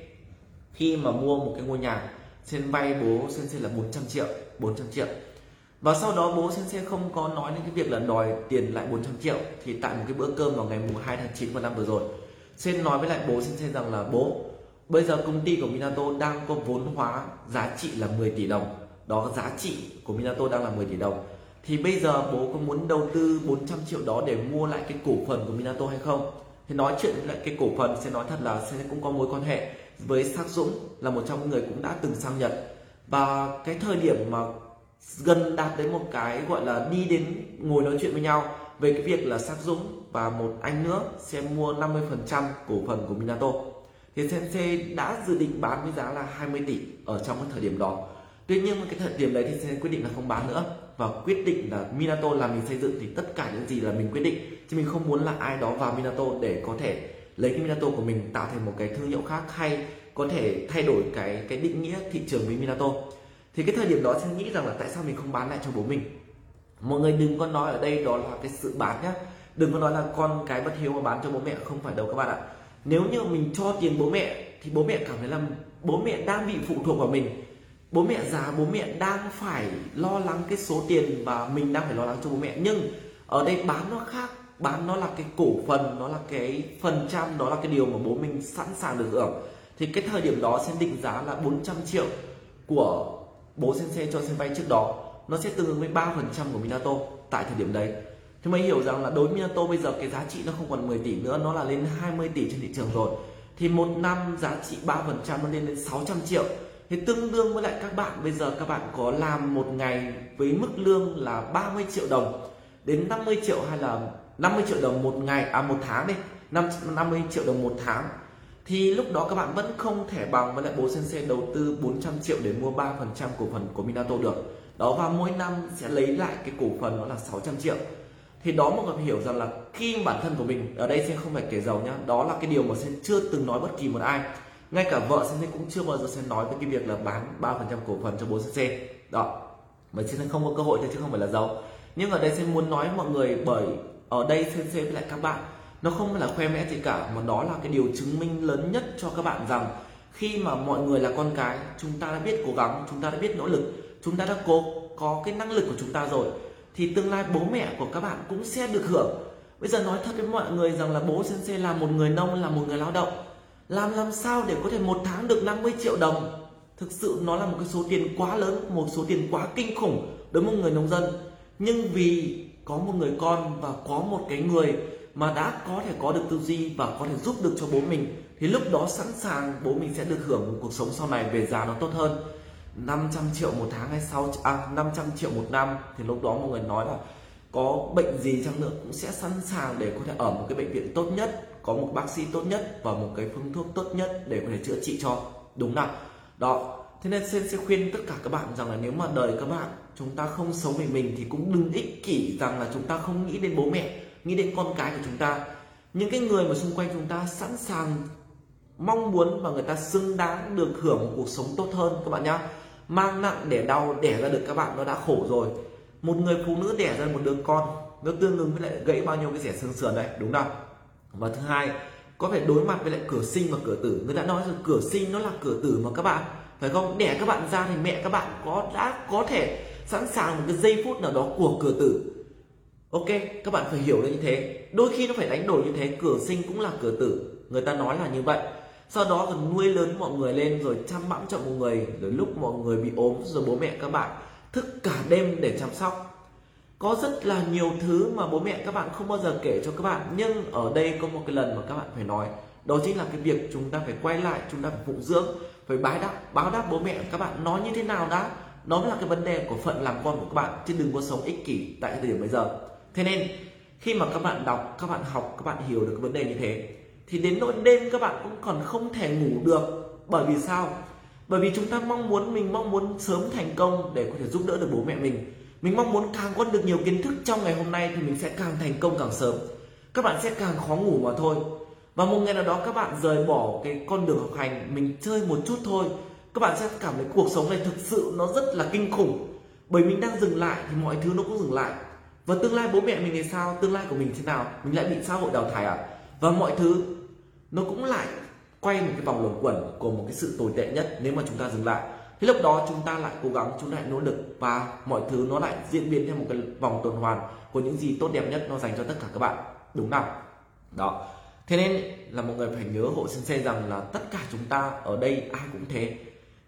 khi mà mua một cái ngôi nhà, sen vay bố sen xe là 400 triệu. 400 triệu. Và sau đó bố sensei không có nói đến cái việc là đòi tiền lại 400 triệu thì tại một cái bữa cơm vào ngày mùng 2 tháng 9 của năm vừa rồi, Sen nói với lại bố Sen rằng là, bố, bây giờ công ty của Minato đang có vốn hóa giá trị là 10 tỷ đồng. Đó, giá trị của Minato đang là 10 tỷ đồng. Thì bây giờ bố có muốn đầu tư 400 triệu đó để mua lại cái cổ phần của Minato hay không? Thì nói chuyện lại cái cổ phần sẽ nói thật là sẽ cũng có mối quan hệ với Sắc Dũng, là một trong những người cũng đã từng sang Nhật và cái thời điểm mà gần đạt đến một cái gọi là đi đến ngồi nói chuyện với nhau về cái việc là Sắc Dũng và một anh nữa sẽ mua 50% cổ phần của Minato. Thì Sensei đã dự định bán với giá là 20 tỷ ở trong cái thời điểm đó. Tuy nhiên cái thời điểm đấy thì Sensei quyết định là không bán nữa và quyết định là Minato là mình xây dựng thì tất cả những gì là mình quyết định, chứ mình không muốn là ai đó vào Minato để có thể lấy cái Minato của mình tạo thành một cái thương hiệu khác hay có thể thay đổi cái cái định nghĩa thị trường với Minato. Thì cái thời điểm đó sẽ nghĩ rằng là tại sao mình không bán lại cho bố mình? Mọi người đừng có nói ở đây đó là cái sự bán nhá. Đừng có nói là con cái bất hiếu mà bán cho bố mẹ, không phải đâu các bạn ạ. Nếu như mình cho tiền bố mẹ, thì bố mẹ cảm thấy là bố mẹ đang bị phụ thuộc vào mình. Bố mẹ già, bố mẹ đang phải lo lắng cái số tiền và mình đang phải lo lắng cho bố mẹ. Nhưng ở đây bán nó khác. Bán nó là cái cổ phần, nó là cái phần trăm, đó là cái điều mà bố mình sẵn sàng được hưởng thì cái thời điểm đó sẽ định giá là 400 triệu của bố sen xe cho sân bay trước đó. Nó sẽ tương ứng với 3% của Minato tại thời điểm đấy. Thì mới hiểu rằng là đối với Minato bây giờ cái giá trị nó không còn 10 tỷ nữa, nó là lên 20 tỷ trên thị trường rồi. Thì một năm giá trị 3% nó lên đến 600 triệu. Thì tương đương với lại các bạn bây giờ các bạn có làm một ngày với mức lương là 30 triệu đồng đến 50 triệu hay là 50 triệu đồng một ngày à một tháng đi. 5 50 triệu đồng một tháng thì lúc đó các bạn vẫn không thể bằng với lại bố sensei đầu tư 400 triệu để mua 3% cổ phần của Minato được. Đó, và mỗi năm sẽ lấy lại cái cổ phần đó là 600 triệu. Thì đó mọi người hiểu rằng là khi bản thân của mình, ở đây sẽ không phải kể giàu nhá, đó là cái điều mà sẽ chưa từng nói bất kỳ một ai. Ngay cả vợ sensei cũng chưa bao giờ sẽ nói với cái việc là bán 3% cổ phần cho bố sensei đó mà sẽ không có cơ hội chứ không phải là giàu. Nhưng ở đây sẽ muốn nói với mọi người bởi ở đây sensei với lại các bạn nó không là khoe mẽ gì cả, mà đó là cái điều chứng minh lớn nhất cho các bạn rằng khi mà mọi người là con cái, chúng ta đã biết cố gắng, chúng ta đã biết nỗ lực, chúng ta đã cố, có cái năng lực của chúng ta rồi, thì tương lai bố mẹ của các bạn cũng sẽ được hưởng. Bây giờ nói thật với mọi người rằng là bố sensei là một người nông, là một người lao động. Làm làm sao để có thể một tháng được 50 triệu đồng? Thực sự nó là một cái số tiền quá lớn, một số tiền quá kinh khủng đối với một người nông dân. Nhưng vì có một người con và có một cái người mà đã có thể có được tư duy và có thể giúp được cho bố mình, thì lúc đó sẵn sàng bố mình sẽ được hưởng một cuộc sống sau này về già nó tốt hơn. 500 triệu một tháng hay sau à 500 triệu một năm, thì lúc đó mọi người nói là có bệnh gì chăng nữa cũng sẽ sẵn sàng để có thể ở một cái bệnh viện tốt nhất, có một bác sĩ tốt nhất và một cái phương thuốc tốt nhất để có thể chữa trị cho. Đúng nào? Đó. Thế nên sen sẽ khuyên tất cả các bạn rằng là nếu mà đời các bạn chúng ta không sống vì mình thì cũng đừng ích kỷ rằng là chúng ta không nghĩ đến bố mẹ nghĩ đến con cái của chúng ta. Những cái người mà xung quanh chúng ta sẵn sàng mong muốn và người ta xứng đáng được hưởng một cuộc sống tốt hơn, các bạn nhá. Mang nặng để đau đẻ ra được các bạn nó đã khổ rồi. Một người phụ nữ đẻ ra một đứa con, nó tương ứng với lại gãy bao nhiêu cái rẻ xương sườn đấy, đúng không và thứ hai, có phải đối mặt với lại cửa sinh và cửa tử? Người đã nói rồi, cửa sinh nó là cửa tử mà các bạn, phải không? Đẻ các bạn ra thì mẹ các bạn có, đã có thể sẵn sàng một cái giây phút nào đó của cửa tử ok, các bạn phải hiểu được như thế. Đôi khi nó phải đánh đổi như thế, cửa sinh cũng là cửa tử. Người ta nói là như vậy. Sau đó còn nuôi lớn mọi người lên, rồi chăm bẵm cho mọi người, rồi lúc mọi người bị ốm, rồi bố mẹ các bạn. Thức cả đêm để chăm sóc. Có rất là nhiều thứ mà bố mẹ các bạn không bao giờ kể cho các bạn, nhưng ở đây có một cái lần mà các bạn phải nói. Đó chính là cái việc chúng ta phải quay lại, chúng ta phải phụng dưỡng, phải bái đáp, báo đáp bố mẹ các bạn. Nói như thế nào đã? Đó là cái vấn đề của phận làm con của các bạn, chứ đừng có sống ích kỷ tại thời điểm bây giờ thế nên, khi mà các bạn đọc, các bạn học, các bạn hiểu được cái vấn đề như thế, thì đến nỗi đêm các bạn cũng còn không thể ngủ được. Bởi vì sao? Bởi vì chúng ta mong muốn, mình mong muốn sớm thành công để có thể giúp đỡ được bố mẹ mình. Mình mong muốn càng có được nhiều kiến thức trong ngày hôm nay thì mình sẽ càng thành công càng sớm. Các bạn sẽ càng khó ngủ mà thôi. Và một ngày nào đó các bạn rời bỏ cái con đường học hành, mình chơi một chút thôi, các bạn sẽ cảm thấy cuộc sống này thực sự nó rất là kinh khủng. Bởi mình đang dừng lại thì mọi thứ nó cũng dừng lại và tương lai bố mẹ mình thì sao? Tương lai của mình thế nào? Mình lại bị xã hội đào thải à? Và mọi thứ, nó cũng lại quay một cái vòng luẩn quẩn của một cái sự tồi tệ nhất nếu mà chúng ta dừng lại. Thì lúc đó chúng ta lại cố gắng, chúng ta lại nỗ lực và mọi thứ nó lại diễn biến theo một cái vòng tuần hoàn của những gì tốt đẹp nhất nó dành cho tất cả các bạn. Đúng không đó. Thế nên là mọi người phải nhớ hộ sensei rằng là tất cả chúng ta ở đây ai cũng thế.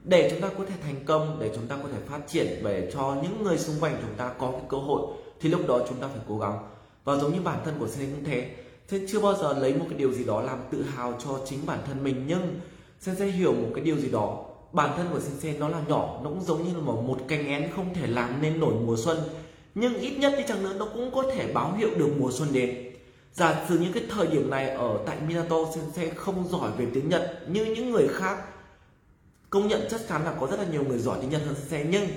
Để chúng ta có thể thành công, để chúng ta có thể phát triển, để cho những người xung quanh chúng ta có cái cơ hội thì lúc đó chúng ta phải cố gắng. Và giống như bản thân của sensei cũng thế Sensei chưa bao giờ lấy một cái điều gì đó làm tự hào cho chính bản thân mình, nhưng sensei hiểu một cái điều gì đó. Bản thân của sensei nó là nhỏ, nó cũng giống như là một cành én không thể làm nên nổi mùa xuân. Nhưng ít nhất đi chăng nữa, nó cũng có thể báo hiệu được mùa xuân đến. Giả sử những cái thời điểm này ở tại Minato sensei không giỏi về tiếng Nhật như những người khác. Công nhận chắc chắn là có rất là nhiều người giỏi tiếng Nhật hơn sensei nhưng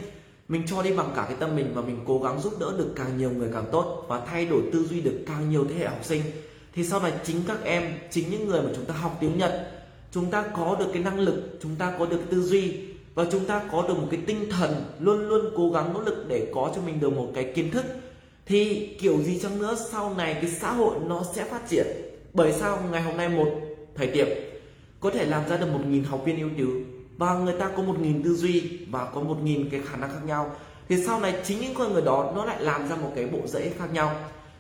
mình cho đi bằng cả cái tâm mình và mình cố gắng giúp đỡ được càng nhiều người càng tốt và thay đổi tư duy được càng nhiều thế hệ học sinh. Thì sau này chính các em, chính những người mà chúng ta học tiếng Nhật, chúng ta có được cái năng lực, chúng ta có được tư duy và chúng ta có được một cái tinh thần luôn luôn cố gắng nỗ lực để có cho mình được một cái kiến thức, thì kiểu gì chăng nữa sau này cái xã hội nó sẽ phát triển. Bởi sao ngày hôm nay một thầy điểm có thể làm ra được một nghìn học viên ưu tú và người ta có một nghìn tư duy và có một nghìn cái khả năng khác nhau. Thì sau này chính những con người đó, nó lại làm ra một cái bộ rễ khác nhau.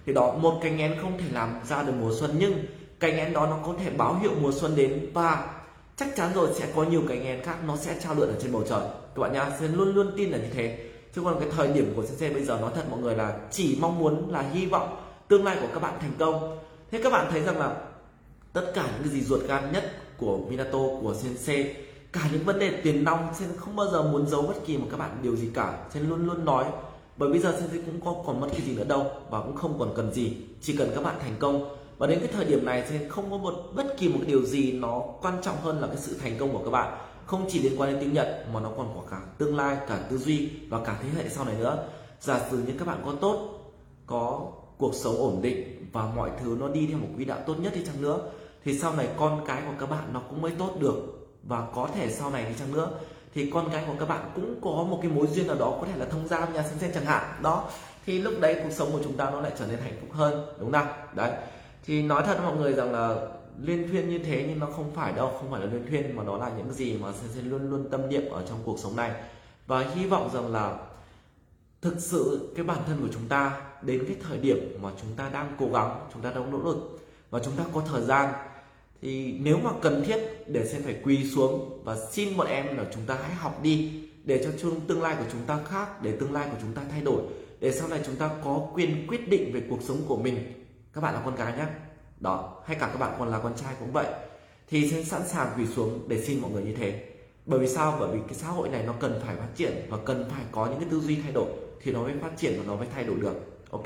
Thì đó, một cành én không thể làm ra được mùa xuân, nhưng cành én đó nó có thể báo hiệu mùa xuân đến. Và chắc chắn rồi, sẽ có nhiều cành én khác nó sẽ trao lượn ở trên bầu trời. Các bạn nhá, sẽ luôn luôn tin là như thế. Chứ còn cái thời điểm của xe bây giờ, nói thật mọi người là chỉ mong muốn là hy vọng tương lai của các bạn thành công. Thế các bạn thấy rằng là tất cả những cái gì ruột gan nhất của Minato, của Sensei cả những vấn đề tiền nong Sen không bao giờ muốn giấu bất kỳ một các bạn điều gì cả. Sen luôn luôn nói, bởi bây giờ Sensei cũng có còn mất cái gì nữa đâu, và cũng không còn cần gì. Chỉ cần các bạn thành công. Và đến cái thời điểm này thì không có một, bất kỳ một điều gì nó quan trọng hơn là cái sự thành công của các bạn. Không chỉ liên quan đến tiếng Nhật, mà nó còn có cả tương lai, cả tư duy và cả thế hệ sau này nữa. Giả sử như các bạn có tốt, có cuộc sống ổn định và mọi thứ nó đi theo một quỹ đạo tốt nhất đi chăng nữa, thì sau này con cái của các bạn nó cũng mới tốt được và có thể sau này đi chăng nữa, thì con cái của các bạn cũng có một cái mối duyên nào đó, có thể là thông gia nhà sinh sen chẳng hạn. Đó, thì lúc đấy cuộc sống của chúng ta nó lại trở nên hạnh phúc hơn, đúng không đấy. Thì nói thật với mọi người rằng là liên thuyên như thế nhưng nó không phải đâu, không phải là liên thuyên, mà nó là những gì mà sẽ luôn luôn tâm niệm ở trong cuộc sống này. Và hy vọng rằng là thực sự cái bản thân của chúng ta đến cái thời điểm mà chúng ta đang cố gắng, chúng ta đang nỗ lực và chúng ta có thời gian thì nếu mà cần thiết, để Sen phải quỳ xuống và xin bọn em là chúng ta hãy học đi, để cho tương lai của chúng ta khác, để tương lai của chúng ta thay đổi, để sau này chúng ta có quyền quyết định về cuộc sống của mình. Các bạn là con gái nhé. Đó, hay cả các bạn còn là con trai cũng vậy. Thì sẽ sẵn sàng quỳ xuống để xin mọi người như thế. Bởi vì sao? Bởi vì cái xã hội này nó cần phải phát triển và cần phải có những cái tư duy thay đổi, thì nó mới phát triển và nó mới thay đổi được. Ok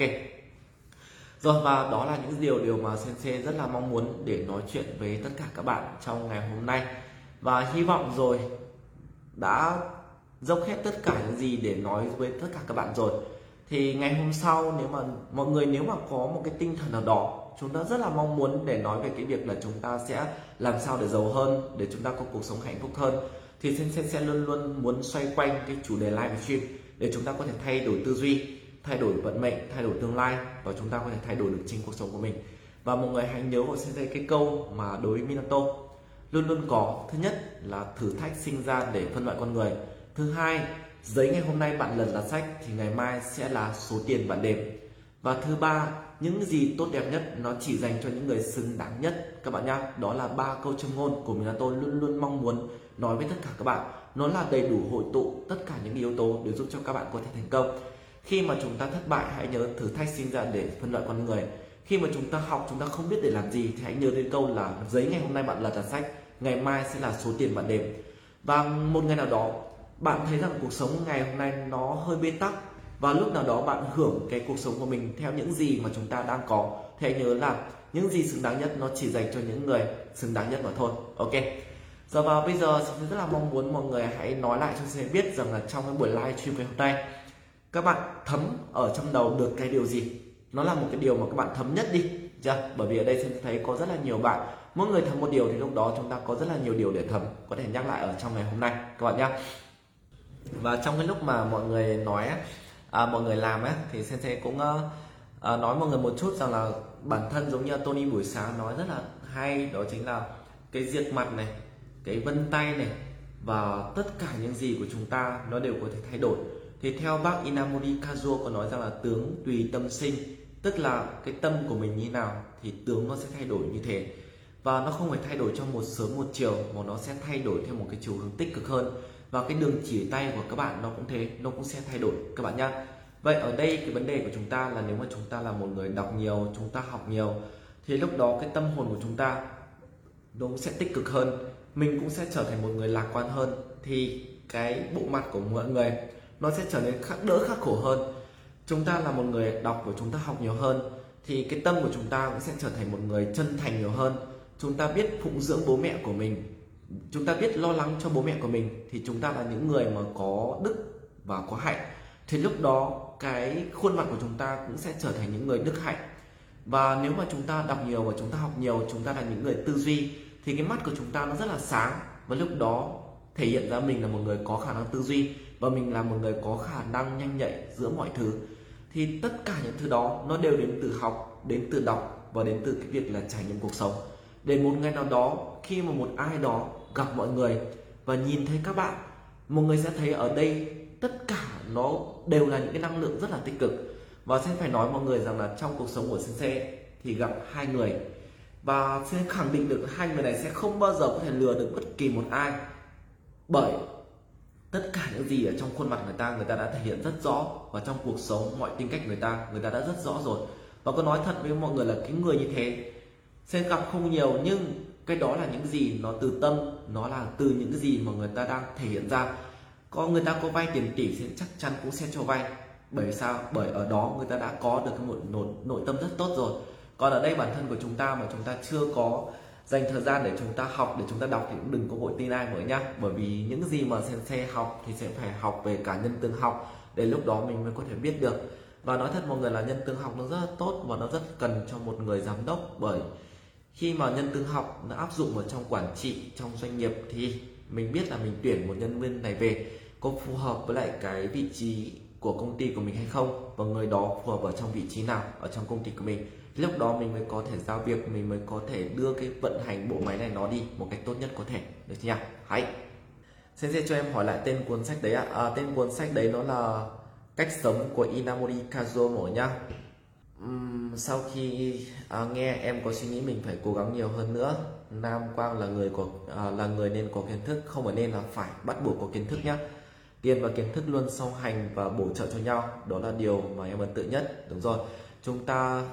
rồi, và đó là những điều điều mà sensei rất là mong muốn để nói chuyện với tất cả các bạn trong ngày hôm nay. Và hy vọng rồi đã dốc hết tất cả những gì để nói với tất cả các bạn rồi. Thì ngày hôm sau, nếu mà mọi người nếu mà có một cái tinh thần nào đó chúng ta rất là mong muốn để nói về cái việc là chúng ta sẽ làm sao để giàu hơn, để chúng ta có cuộc sống hạnh phúc hơn, thì Sensei sẽ luôn luôn muốn xoay quanh cái chủ đề live stream để chúng ta có thể thay đổi tư duy thay đổi vận mệnh, thay đổi tương lai và chúng ta có thể thay đổi được chính cuộc sống của mình. Và mọi người hãy nhớ của Sensei cái câu mà đối với Minato. Luôn luôn có, thứ nhất là thử thách sinh ra để phân loại con người. Thứ hai, giấy ngày hôm nay bạn lần là sách thì ngày mai sẽ là số tiền bạn đếm. Và thứ ba, những gì tốt đẹp nhất nó chỉ dành cho những người xứng đáng nhất. Các bạn nhá, đó là ba câu châm ngôn của mình là tôi luôn luôn mong muốn nói với tất cả các bạn. Nó là đầy đủ hội tụ tất cả những yếu tố để giúp cho các bạn có thể thành công khi mà chúng ta thất bại, hãy nhớ thử thách sinh ra để phân loại con người. Khi mà chúng ta học, chúng ta không biết để làm gì, thì hãy nhớ đến câu là giấy ngày hôm nay bạn lật là sách, ngày mai sẽ là số tiền bạn đếm. Và một ngày nào đó, bạn thấy rằng cuộc sống ngày hôm nay nó hơi bế tắc, và lúc nào đó bạn hưởng cái cuộc sống của mình theo những gì mà chúng ta đang có, thì hãy nhớ là những gì xứng đáng nhất nó chỉ dành cho những người xứng đáng nhất mà thôi. Ok. Giờ và bây giờ tôi rất là mong muốn mọi người hãy nói lại cho tôi biết rằng là trong cái buổi live stream ngày hôm nay các bạn thấm ở trong đầu được cái điều gì? Nó là một cái điều mà các bạn thấm nhất đi chưa? Bởi vì ở đây xem thấy có rất là nhiều bạn. Mỗi người thấm một điều thì lúc đó chúng ta có rất là nhiều điều để thấm. Có thể nhắc lại ở trong ngày hôm nay các bạn nhé và trong cái lúc mà mọi người nói à, mọi người làm á thì sensei cũng à, nói mọi người một chút rằng là bản thân giống như Tony buổi sáng nói rất là hay đó chính là cái diệt mặt này cái vân tay này và tất cả những gì của chúng ta nó đều có thể thay đổi thì theo bác Inamori Kazuo có nói rằng là tướng tùy tâm sinh, tức là cái tâm của mình như nào thì tướng nó sẽ thay đổi như thế. Và nó không phải thay đổi trong một sớm một chiều, mà nó sẽ thay đổi theo một cái chiều hướng tích cực hơn. Và cái đường chỉ tay của các bạn nó cũng thế, nó cũng sẽ thay đổi, các bạn nhá. Vậy ở đây cái vấn đề của chúng ta là nếu mà chúng ta là một người đọc nhiều, chúng ta học nhiều, thì lúc đó cái tâm hồn của chúng ta nó cũng sẽ tích cực hơn, mình cũng sẽ trở thành một người lạc quan hơn. Thì cái bộ mặt của mọi người nó sẽ trở nên khắc, đỡ khắc khổ hơn. Chúng ta là một người đọc của chúng ta học nhiều hơn, thì cái tâm của chúng ta cũng sẽ trở thành một người chân thành nhiều hơn. Chúng ta biết phụng dưỡng bố mẹ của mình, chúng ta biết lo lắng cho bố mẹ của mình, thì chúng ta là những người mà có đức và có hạnh. Thì lúc đó, cái khuôn mặt của chúng ta cũng sẽ trở thành những người đức hạnh. Và nếu mà chúng ta đọc nhiều và chúng ta học nhiều, chúng ta là những người tư duy, thì cái mắt của chúng ta nó rất là sáng. Và lúc đó thể hiện ra mình là một người có khả năng tư duy và mình là một người có khả năng nhanh nhạy giữa mọi thứ. Thì tất cả những thứ đó, nó đều đến từ học, đến từ đọc và đến từ cái việc là trải nghiệm cuộc sống. Để một ngày nào đó, khi mà một ai đó gặp mọi người và nhìn thấy các bạn, một người sẽ thấy ở đây tất cả nó đều là những cái năng lượng rất là tích cực. Và sẽ phải nói mọi người rằng là trong cuộc sống của sensei thì gặp hai người. Và sẽ khẳng định được hai người này sẽ không bao giờ có thể lừa được bất kỳ một ai bởi tất cả những gì ở trong khuôn mặt người ta người ta đã thể hiện rất rõ. Và trong cuộc sống mọi tính cách người ta người ta đã rất rõ rồi. Và có nói thật với mọi người là cái người như thế sẽ gặp không nhiều nhưng cái đó là những gì nó từ tâm nó là từ những cái gì mà người ta đang thể hiện ra. Có người ta có vay tiền tỷ sẽ chắc chắn cũng sẽ cho vay bởi sao? Bởi ở đó người ta đã có được một nội, nội tâm rất tốt rồi. Còn ở đây bản thân của chúng ta mà chúng ta chưa có dành thời gian để chúng ta học, để chúng ta đọc thì cũng đừng có vội tin ai mới nhá. Bởi vì những gì mà sensei học thì sẽ phải học về cả nhân tương học, để lúc đó mình mới có thể biết được. Và nói thật mọi người là nhân tương học nó rất là tốt và nó rất cần cho một người giám đốc. Bởi khi mà nhân tương học nó áp dụng vào trong quản trị, trong doanh nghiệp thì mình biết là mình tuyển một nhân viên này về có phù hợp với lại cái vị trí của công ty của mình hay không và người đó phù hợp ở trong vị trí nào ở trong công ty của mình. Lúc đó mình mới có thể giao việc mình mới có thể đưa cái vận hành bộ máy này nó đi một cách tốt nhất có thể. Được chưa nhỉ? Hãy Sensei cho em hỏi lại tên cuốn sách đấy ạ. À. à, tên cuốn sách đấy nó là cách sống của Inamori Kazuo nhá uhm, sau khi à, nghe em có suy nghĩ mình phải cố gắng nhiều hơn nữa Nam Quang là người có à, là người nên có kiến thức không phải nên là phải bắt buộc có kiến thức nhá tiền và kiến thức luôn song hành và bổ trợ cho nhau. Đó là điều mà em ấn tượng nhất. Đúng rồi. Chúng ta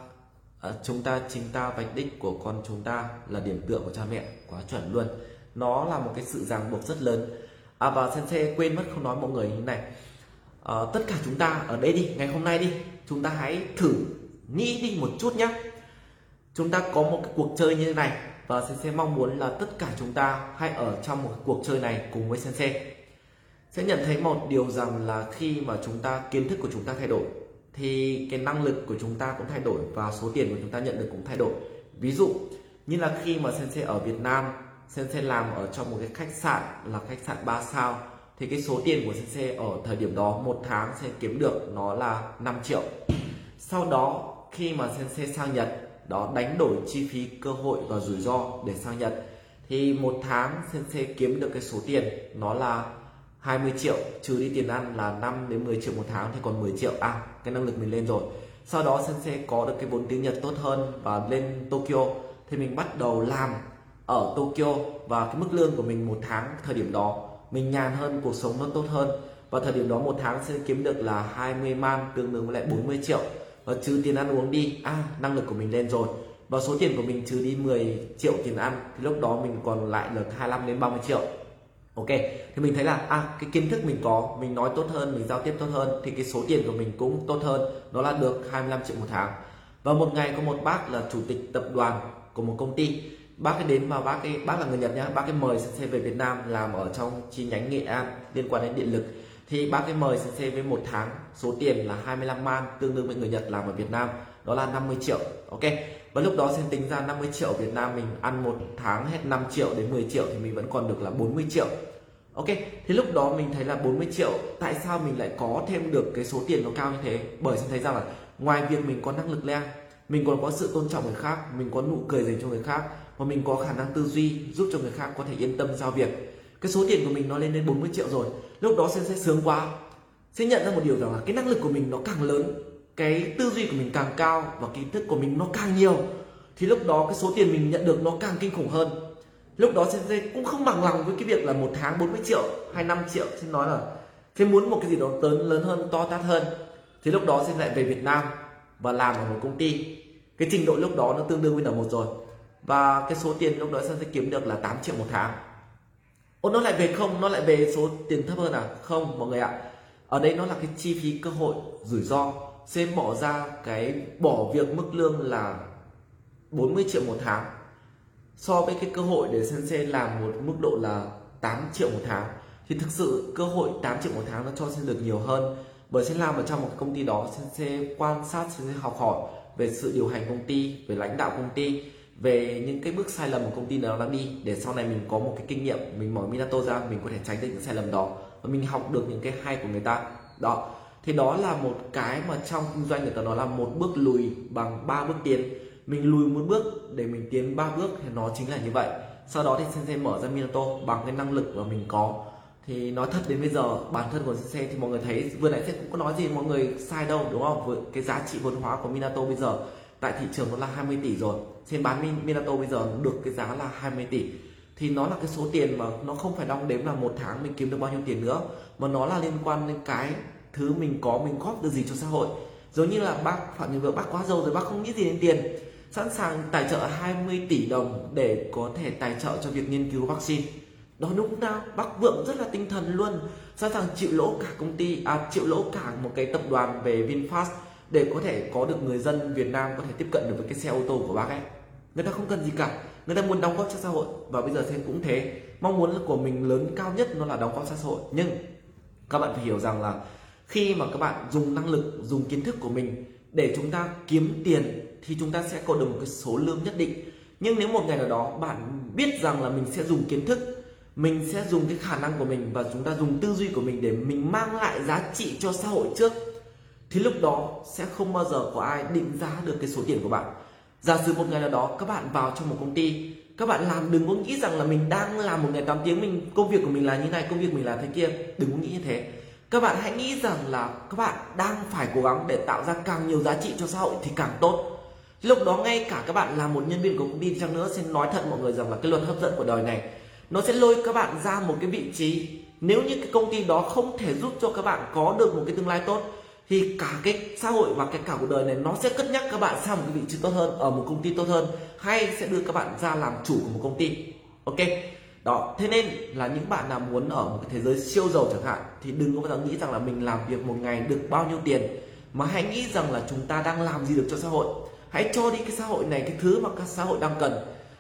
à, chúng ta chính ta vạch đích của con chúng ta là điểm tựa của cha mẹ. Quá chuẩn luôn. Nó là một cái sự ràng buộc rất lớn. À và sensei quên mất không nói mọi người như này. À, tất cả chúng ta ở đây đi ngày hôm nay đi. Chúng ta hãy thử nghĩ đi một chút nhé chúng ta có một cái cuộc chơi như thế này. Và sensei mong muốn là tất cả chúng ta hãy ở trong một cuộc chơi này cùng với sensei sẽ nhận thấy một điều rằng là khi mà chúng ta, kiến thức của chúng ta thay đổi, thì cái năng lực của chúng ta cũng thay đổi và số tiền của chúng ta nhận được cũng thay đổi. Ví dụ như là khi mà sensei ở Việt Nam, sensei làm ở trong một cái khách sạn là khách sạn 3 sao, thì cái số tiền của sensei ở thời điểm đó một tháng sẽ kiếm được nó là 5 triệu. Sau đó, khi mà sensei sang Nhật, đó đánh đổi chi phí, cơ hội và rủi ro để sang Nhật, thì một tháng sensei kiếm được cái số tiền nó là 20 triệu, trừ đi tiền ăn là 5 đến 10 triệu một tháng thì còn 10 triệu. À cái năng lực mình lên rồi. Sau đó sẽ có được cái vốn tiếng Nhật tốt hơn và lên Tokyo. Thì mình bắt đầu làm ở Tokyo và cái mức lương của mình một tháng thời điểm đó, mình nhàn hơn, cuộc sống nó tốt hơn. Và thời điểm đó một tháng sẽ kiếm được là 20 man, tương đương với lại 40 triệu. Và trừ tiền ăn uống đi à năng lực của mình lên rồi. Và số tiền của mình trừ đi 10 triệu tiền ăn, thì lúc đó mình còn lại được 25 đến 30 triệu ok, thì mình thấy là à cái kiến thức mình có, mình nói tốt hơn, mình giao tiếp tốt hơn, thì cái số tiền của mình cũng tốt hơn, nó là được 25 triệu một tháng. Và một ngày có một bác là chủ tịch tập đoàn của một công ty. Bác ấy đến mà bác ấy, bác là người Nhật nhá, bác ấy mời sensei về Việt Nam làm ở trong chi nhánh Nghệ An liên quan đến điện lực. Thì bác ấy mời sensei với một tháng, số tiền là 25 man, tương đương với người Nhật làm ở Việt Nam, đó là 50 triệu, ok? Và lúc đó xin tính ra 50 triệu Việt Nam mình ăn một tháng hết 5 triệu đến 10 triệu thì mình vẫn còn được là 40 triệu. Ok, thì lúc đó mình thấy là 40 triệu Tại sao mình lại có thêm được cái số tiền nó cao như thế? Bởi xin thấy rằng là Ngoài việc mình có năng lực lên Mình còn có sự tôn trọng người khác Mình có nụ cười dành cho người khác Và mình có khả năng tư duy Giúp cho người khác có thể yên tâm giao việc. Cái số tiền của mình nó lên đến 40 triệu rồi Lúc đó sẽ, sẽ sướng quá. Sẽ nhận ra một điều rằng là cái năng lực của mình nó càng lớn cái tư duy của mình càng cao Và kiến thức của mình nó càng nhiều thì lúc đó cái số tiền mình nhận được nó càng kinh khủng hơn. Lúc đó sẽ cũng không bằng lòng với cái việc là một tháng 40 triệu hay 5 triệu xin nói là thế muốn một cái gì đó lớn lớn hơn to tát hơn. Thì lúc đó sẽ lại về Việt Nam và làm ở một công ty. Cái trình độ lúc đó nó tương đương với là một rồi. Và cái số tiền lúc đó sẽ kiếm được là 8 triệu một tháng. Ô, nó lại về không? Nó lại về số tiền thấp hơn à? Không mọi người ạ. Ở đây nó là cái chi phí cơ hội rủi ro sẽ bỏ ra cái bỏ việc mức lương là 40 triệu một tháng. So với cái cơ hội để sensei làm một mức độ là 8 triệu một tháng. Thì thực sự cơ hội 8 triệu một tháng nó cho sẽ được nhiều hơn. Bởi sẽ làm ở trong một công ty đó, sensei quan sát, sensei học hỏi về sự điều hành công ty, về lãnh đạo công ty, về những cái bước sai lầm của công ty nào đang đi để sau này mình có một cái kinh nghiệm, mình mở Minato ra, mình có thể tránh được những sai lầm đó và mình học được những cái hay của người ta. Đó thì đó là một cái mà trong kinh doanh người ta nói là một bước lùi bằng ba bước tiến. Mình lùi một bước để mình tiến ba bước thì nó chính là như vậy. Sau đó thì sensei mở ra Minato bằng cái năng lực mà mình có. Thì nói thật đến bây giờ, bản thân của sensei thì mọi người thấy, vừa nãy sensei cũng có nói gì, mọi người sai đâu, đúng không? Với cái giá trị vốn hóa của Minato bây giờ tại thị trường nó là 20 tỷ rồi. Trên bán Minato bây giờ được cái giá là 20 tỷ. Thì nó là cái số tiền mà nó không phải đong đếm là một tháng mình kiếm được bao nhiêu tiền nữa, mà nó là liên quan đến cái thứ mình có, mình góp được gì cho xã hội. Giống như là bác phạm nhân vợ bác quá giàu rồi, bác không nghĩ gì đến tiền. Sẵn sàng tài trợ 20 tỷ đồng để có thể tài trợ cho việc nghiên cứu vaccine. Đó lúc nào, bác vượng rất là tinh thần luôn, sẵn sàng chịu lỗ cả công ty à chịu lỗ cả một cái tập đoàn về Vinfast để có thể có được người dân Việt Nam có thể tiếp cận được với cái xe ô tô của bác ấy. Người ta không cần gì cả, người ta muốn đóng góp cho xã hội và bây giờ thêm cũng thế. Mong muốn của mình lớn cao nhất nó là đóng góp cho xã hội. Nhưng các bạn phải hiểu rằng là khi mà các bạn dùng năng lực, dùng kiến thức của mình để chúng ta kiếm tiền thì chúng ta sẽ có được một cái số lương nhất định. Nhưng nếu một ngày nào đó bạn biết rằng là mình sẽ dùng kiến thức, mình sẽ dùng cái khả năng của mình và chúng ta dùng tư duy của mình để mình mang lại giá trị cho xã hội trước, thì lúc đó sẽ không bao giờ có ai định giá được cái số tiền của bạn. Giả sử một ngày nào đó các bạn vào trong một công ty, các bạn làm đừng có nghĩ rằng là mình đang làm một ngày 8 tiếng, mình công việc của mình là như này, công việc mình là thế kia. Đừng có nghĩ như thế các bạn hãy nghĩ rằng là các bạn đang phải cố gắng để tạo ra càng nhiều giá trị cho xã hội thì càng tốt. Lúc đó ngay cả các bạn là một nhân viên của công ty chăng nữa xin nói thật mọi người rằng là cái luật hấp dẫn của đời này, nó sẽ lôi các bạn ra một cái vị trí. Nếu như cái công ty đó không thể giúp cho các bạn có được một cái tương lai tốt, thì cả cái xã hội và cái cả cuộc đời này nó sẽ cất nhắc các bạn sang một cái vị trí tốt hơn, ở một công ty tốt hơn, hay sẽ đưa các bạn ra làm chủ của một công ty. Ok? Đó, thế nên là những bạn nào muốn ở một cái thế giới siêu giàu chẳng hạn, thì đừng có bao giờ nghĩ rằng là mình làm việc một ngày được bao nhiêu tiền, mà hãy nghĩ rằng là chúng ta đang làm gì được cho xã hội. Hãy cho đi cái xã hội này, cái thứ mà các xã hội đang cần,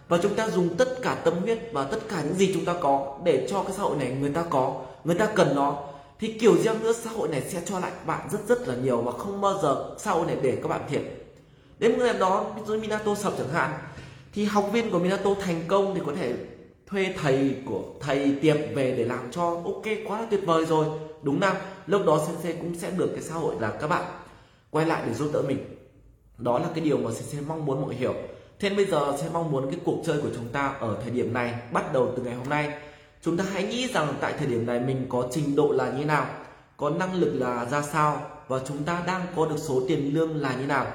và chúng ta dùng tất cả tâm huyết và tất cả những gì chúng ta có để cho cái xã hội này người ta có, người ta cần nó. Thì kiểu gì nữa, xã hội này sẽ cho lại bạn rất rất là nhiều và không bao giờ xã hội này để các bạn thiệt. Đến ngày đó, ví dụ Minato sập chẳng hạn, thì học viên của Minato thành công thì có thể thuê thầy của thầy tiệp về để làm cho, ok, quá là tuyệt vời rồi. Đúng không lúc đó sensei cũng sẽ được cái xã hội là các bạn quay lại để giúp đỡ mình. Đó là cái điều mà sensei mong muốn mọi hiểu. Thế bây giờ sẽ mong muốn cái cuộc chơi của chúng ta ở thời điểm này bắt đầu từ ngày hôm nay. Chúng ta hãy nghĩ rằng tại thời điểm này mình có trình độ là như nào, có năng lực là ra sao và chúng ta đang có được số tiền lương là như nào.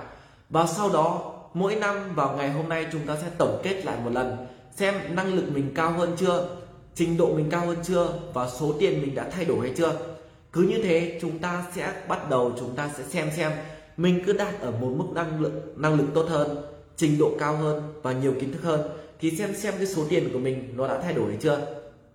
Và sau đó, mỗi năm vào ngày hôm nay chúng ta sẽ tổng kết lại một lần xem năng lực mình cao hơn chưa, trình độ mình cao hơn chưa và số tiền mình đã thay đổi hay chưa. Cứ như thế, chúng ta sẽ bắt đầu, chúng ta sẽ xem xem. Mình cứ đạt ở một mức năng lực năng lực tốt hơn, trình độ cao hơn và nhiều kiến thức hơn thì xem xem cái số tiền của mình nó đã thay đổi hay chưa.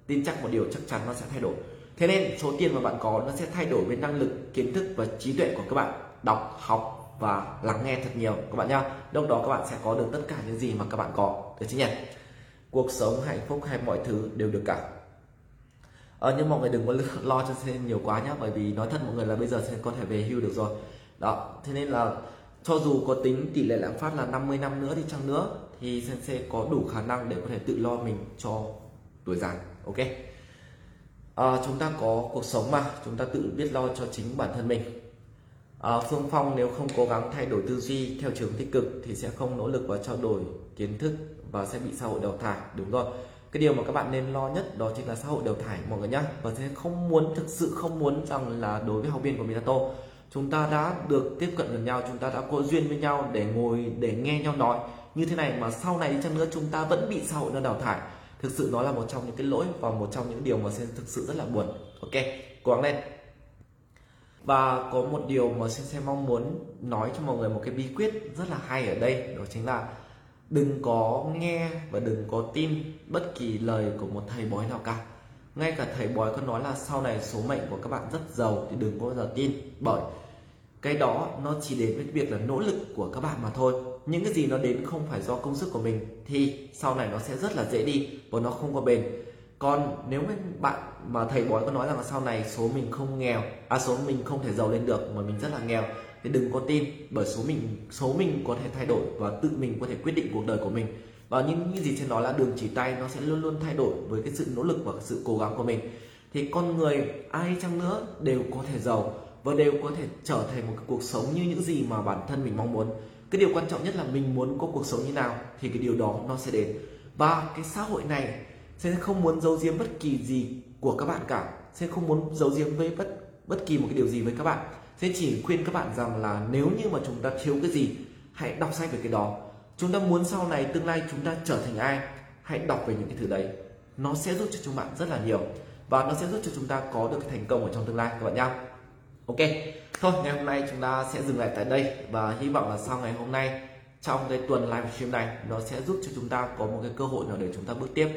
Tin chắc một điều chắc chắn nó sẽ thay đổi. Thế nên số tiền mà bạn có nó sẽ thay đổi với năng lực, kiến thức và trí tuệ của các bạn. Đọc, học và lắng nghe thật nhiều các bạn nhá. Lúc đó các bạn sẽ có được tất cả những gì mà các bạn có. Được chứ nhỉ? Cuộc sống hạnh phúc hay mọi thứ đều được cả. Ờ, nhưng mọi người đừng có lo cho sen nhiều quá nhá bởi vì nói thật mọi người là bây giờ sen có thể về hưu được rồi. Đó thế nên là cho dù có tính tỷ lệ lạm phát là 50 năm nữa đi chăng nữa thì sen sẽ có đủ khả năng để có thể tự lo mình cho tuổi già ok? À, chúng ta có cuộc sống mà chúng ta tự biết lo cho chính bản thân mình. À, phương phong nếu không cố gắng thay đổi tư duy theo trường tích cực thì sẽ không nỗ lực và trao đổi kiến thức và sẽ bị xã hội đào thải. Đúng rồi. Cái điều mà các bạn nên lo nhất đó chính là xã hội đào thải mọi người nhé và sẽ không muốn, thực sự không muốn rằng là đối với học viên của Minato chúng ta đã được tiếp cận gần nhau, chúng ta đã có duyên với nhau để ngồi, để nghe nhau nói. Như thế này mà sau này chăng nữa chúng ta vẫn bị xã hội nó đào thải. Thực sự nó là một trong những cái lỗi và một trong những điều mà sẽ thực sự rất là buồn. Ok, cố gắng lên. Và có một điều mà Sensei mong muốn nói cho mọi người một cái bí quyết rất là hay ở đây, đó chính là đừng có nghe và đừng có tin bất kỳ lời của một thầy bói nào cả. Ngay cả thầy bói có nói là sau này số mệnh của các bạn rất giàu thì đừng có bao giờ tin, bởi cái đó nó chỉ đến với việc là nỗ lực của các bạn mà thôi. Những cái gì nó đến không phải do công sức của mình thì sau này nó sẽ rất là dễ đi và nó không có bền. Còn nếu mà bạn, mà thầy bói có nói rằng là sau này số mình không nghèo à số mình không thể giàu lên được mà mình rất là nghèo thì đừng có tin, bởi số mình số mình có thể thay đổi và tự mình có thể quyết định cuộc đời của mình. Và những những gì trên đó là đường chỉ tay, nó sẽ luôn luôn thay đổi với cái sự nỗ lực và sự cố gắng của mình. Thì con người, ai chăng nữa đều có thể giàu và đều có thể trở thành một cái cuộc sống như những gì mà bản thân mình mong muốn. Cái điều quan trọng nhất là mình muốn có cuộc sống như nào thì cái điều đó nó sẽ đến. Và cái xã hội này sẽ không muốn giấu giếm bất kỳ gì của các bạn cả, sẽ không muốn giấu giếm với bất bất kỳ một cái điều gì với các bạn thế chỉ khuyên các bạn rằng là nếu như mà chúng ta thiếu cái gì, hãy đọc sách về cái đó. Chúng ta muốn sau này, tương lai chúng ta trở thành ai, hãy đọc về những cái thứ đấy. Nó sẽ giúp cho chúng bạn rất là nhiều và nó sẽ giúp cho chúng ta có được cái thành công ở trong tương lai, các bạn nhá. Ok, thôi, ngày hôm nay chúng ta sẽ dừng lại tại đây và hy vọng là sau ngày hôm nay, trong cái tuần live stream này, nó sẽ giúp cho chúng ta có một cái cơ hội nào để chúng ta bước tiếp.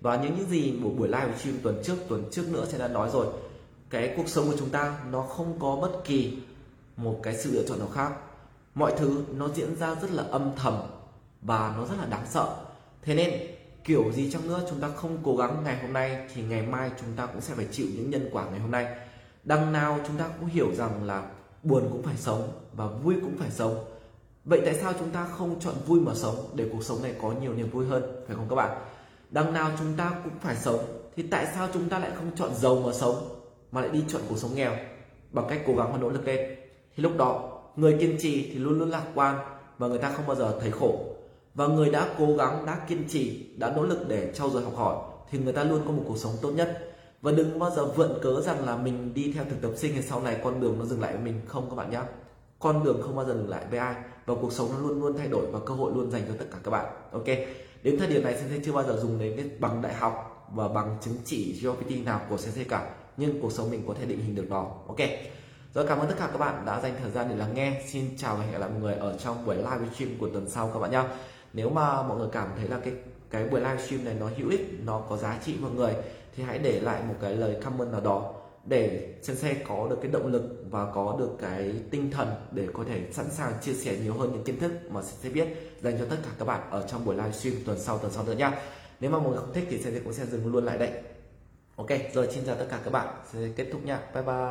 Và những những gì một buổi live stream tuần trước tuần trước nữa sẽ đã nói rồi cái cuộc sống của chúng ta nó không có bất kỳ một cái sự lựa chọn nào khác. Mọi thứ nó diễn ra rất là âm thầm và nó rất là đáng sợ. Thế nên, kiểu gì chăng nữa chúng ta không cố gắng ngày hôm nay thì ngày mai chúng ta cũng sẽ phải chịu những nhân quả ngày hôm nay. Đằng nào chúng ta cũng hiểu rằng là buồn cũng phải sống và vui cũng phải sống. Vậy tại sao chúng ta không chọn vui mà sống để cuộc sống này có nhiều niềm vui hơn, phải không các bạn? Đằng nào chúng ta cũng phải sống, thì tại sao chúng ta lại không chọn giàu mà sống? Mà lại đi chọn cuộc sống nghèo bằng cách cố gắng và nỗ lực lên. Thì lúc đó, người kiên trì thì luôn luôn lạc quan và người ta không bao giờ thấy khổ. Và người đã cố gắng, đã kiên trì, đã nỗ lực để trau dồi học hỏi thì người ta luôn có một cuộc sống tốt nhất. Và đừng bao giờ vượn cớ rằng là mình đi theo thực tập sinh thì sau này con đường nó dừng lại với mình. Không các bạn nhé con đường không bao giờ dừng lại với ai và cuộc sống nó luôn luôn thay đổi và cơ hội luôn dành cho tất cả các bạn. Ok? Đến thời điểm này sensei chưa bao giờ dùng đến cái bằng đại học và bằng chứng chỉ GPT nào của sensei cả nhưng cuộc sống mình có thể định hình được nó. Ok. Rồi cảm ơn tất cả các bạn đã dành thời gian để lắng nghe. Xin chào và hẹn gặp lại mọi người ở trong buổi live stream của tuần sau các bạn nhé nếu mà mọi người cảm thấy là cái cái buổi live stream này nó hữu ích, nó có giá trị mọi người, thì hãy để lại một cái lời comment nào đó để sensei có được cái động lực và có được cái tinh thần để có thể sẵn sàng chia sẻ nhiều hơn những kiến thức mà sensei biết dành cho tất cả các bạn ở trong buổi livestream tuần sau tuần sau nữa nha. nếu mà mọi người không thích thì sensei cũng sẽ dừng luôn lại đây ok rồi xin chào tất cả các bạn. Sẽ kết thúc nha. Bye bye.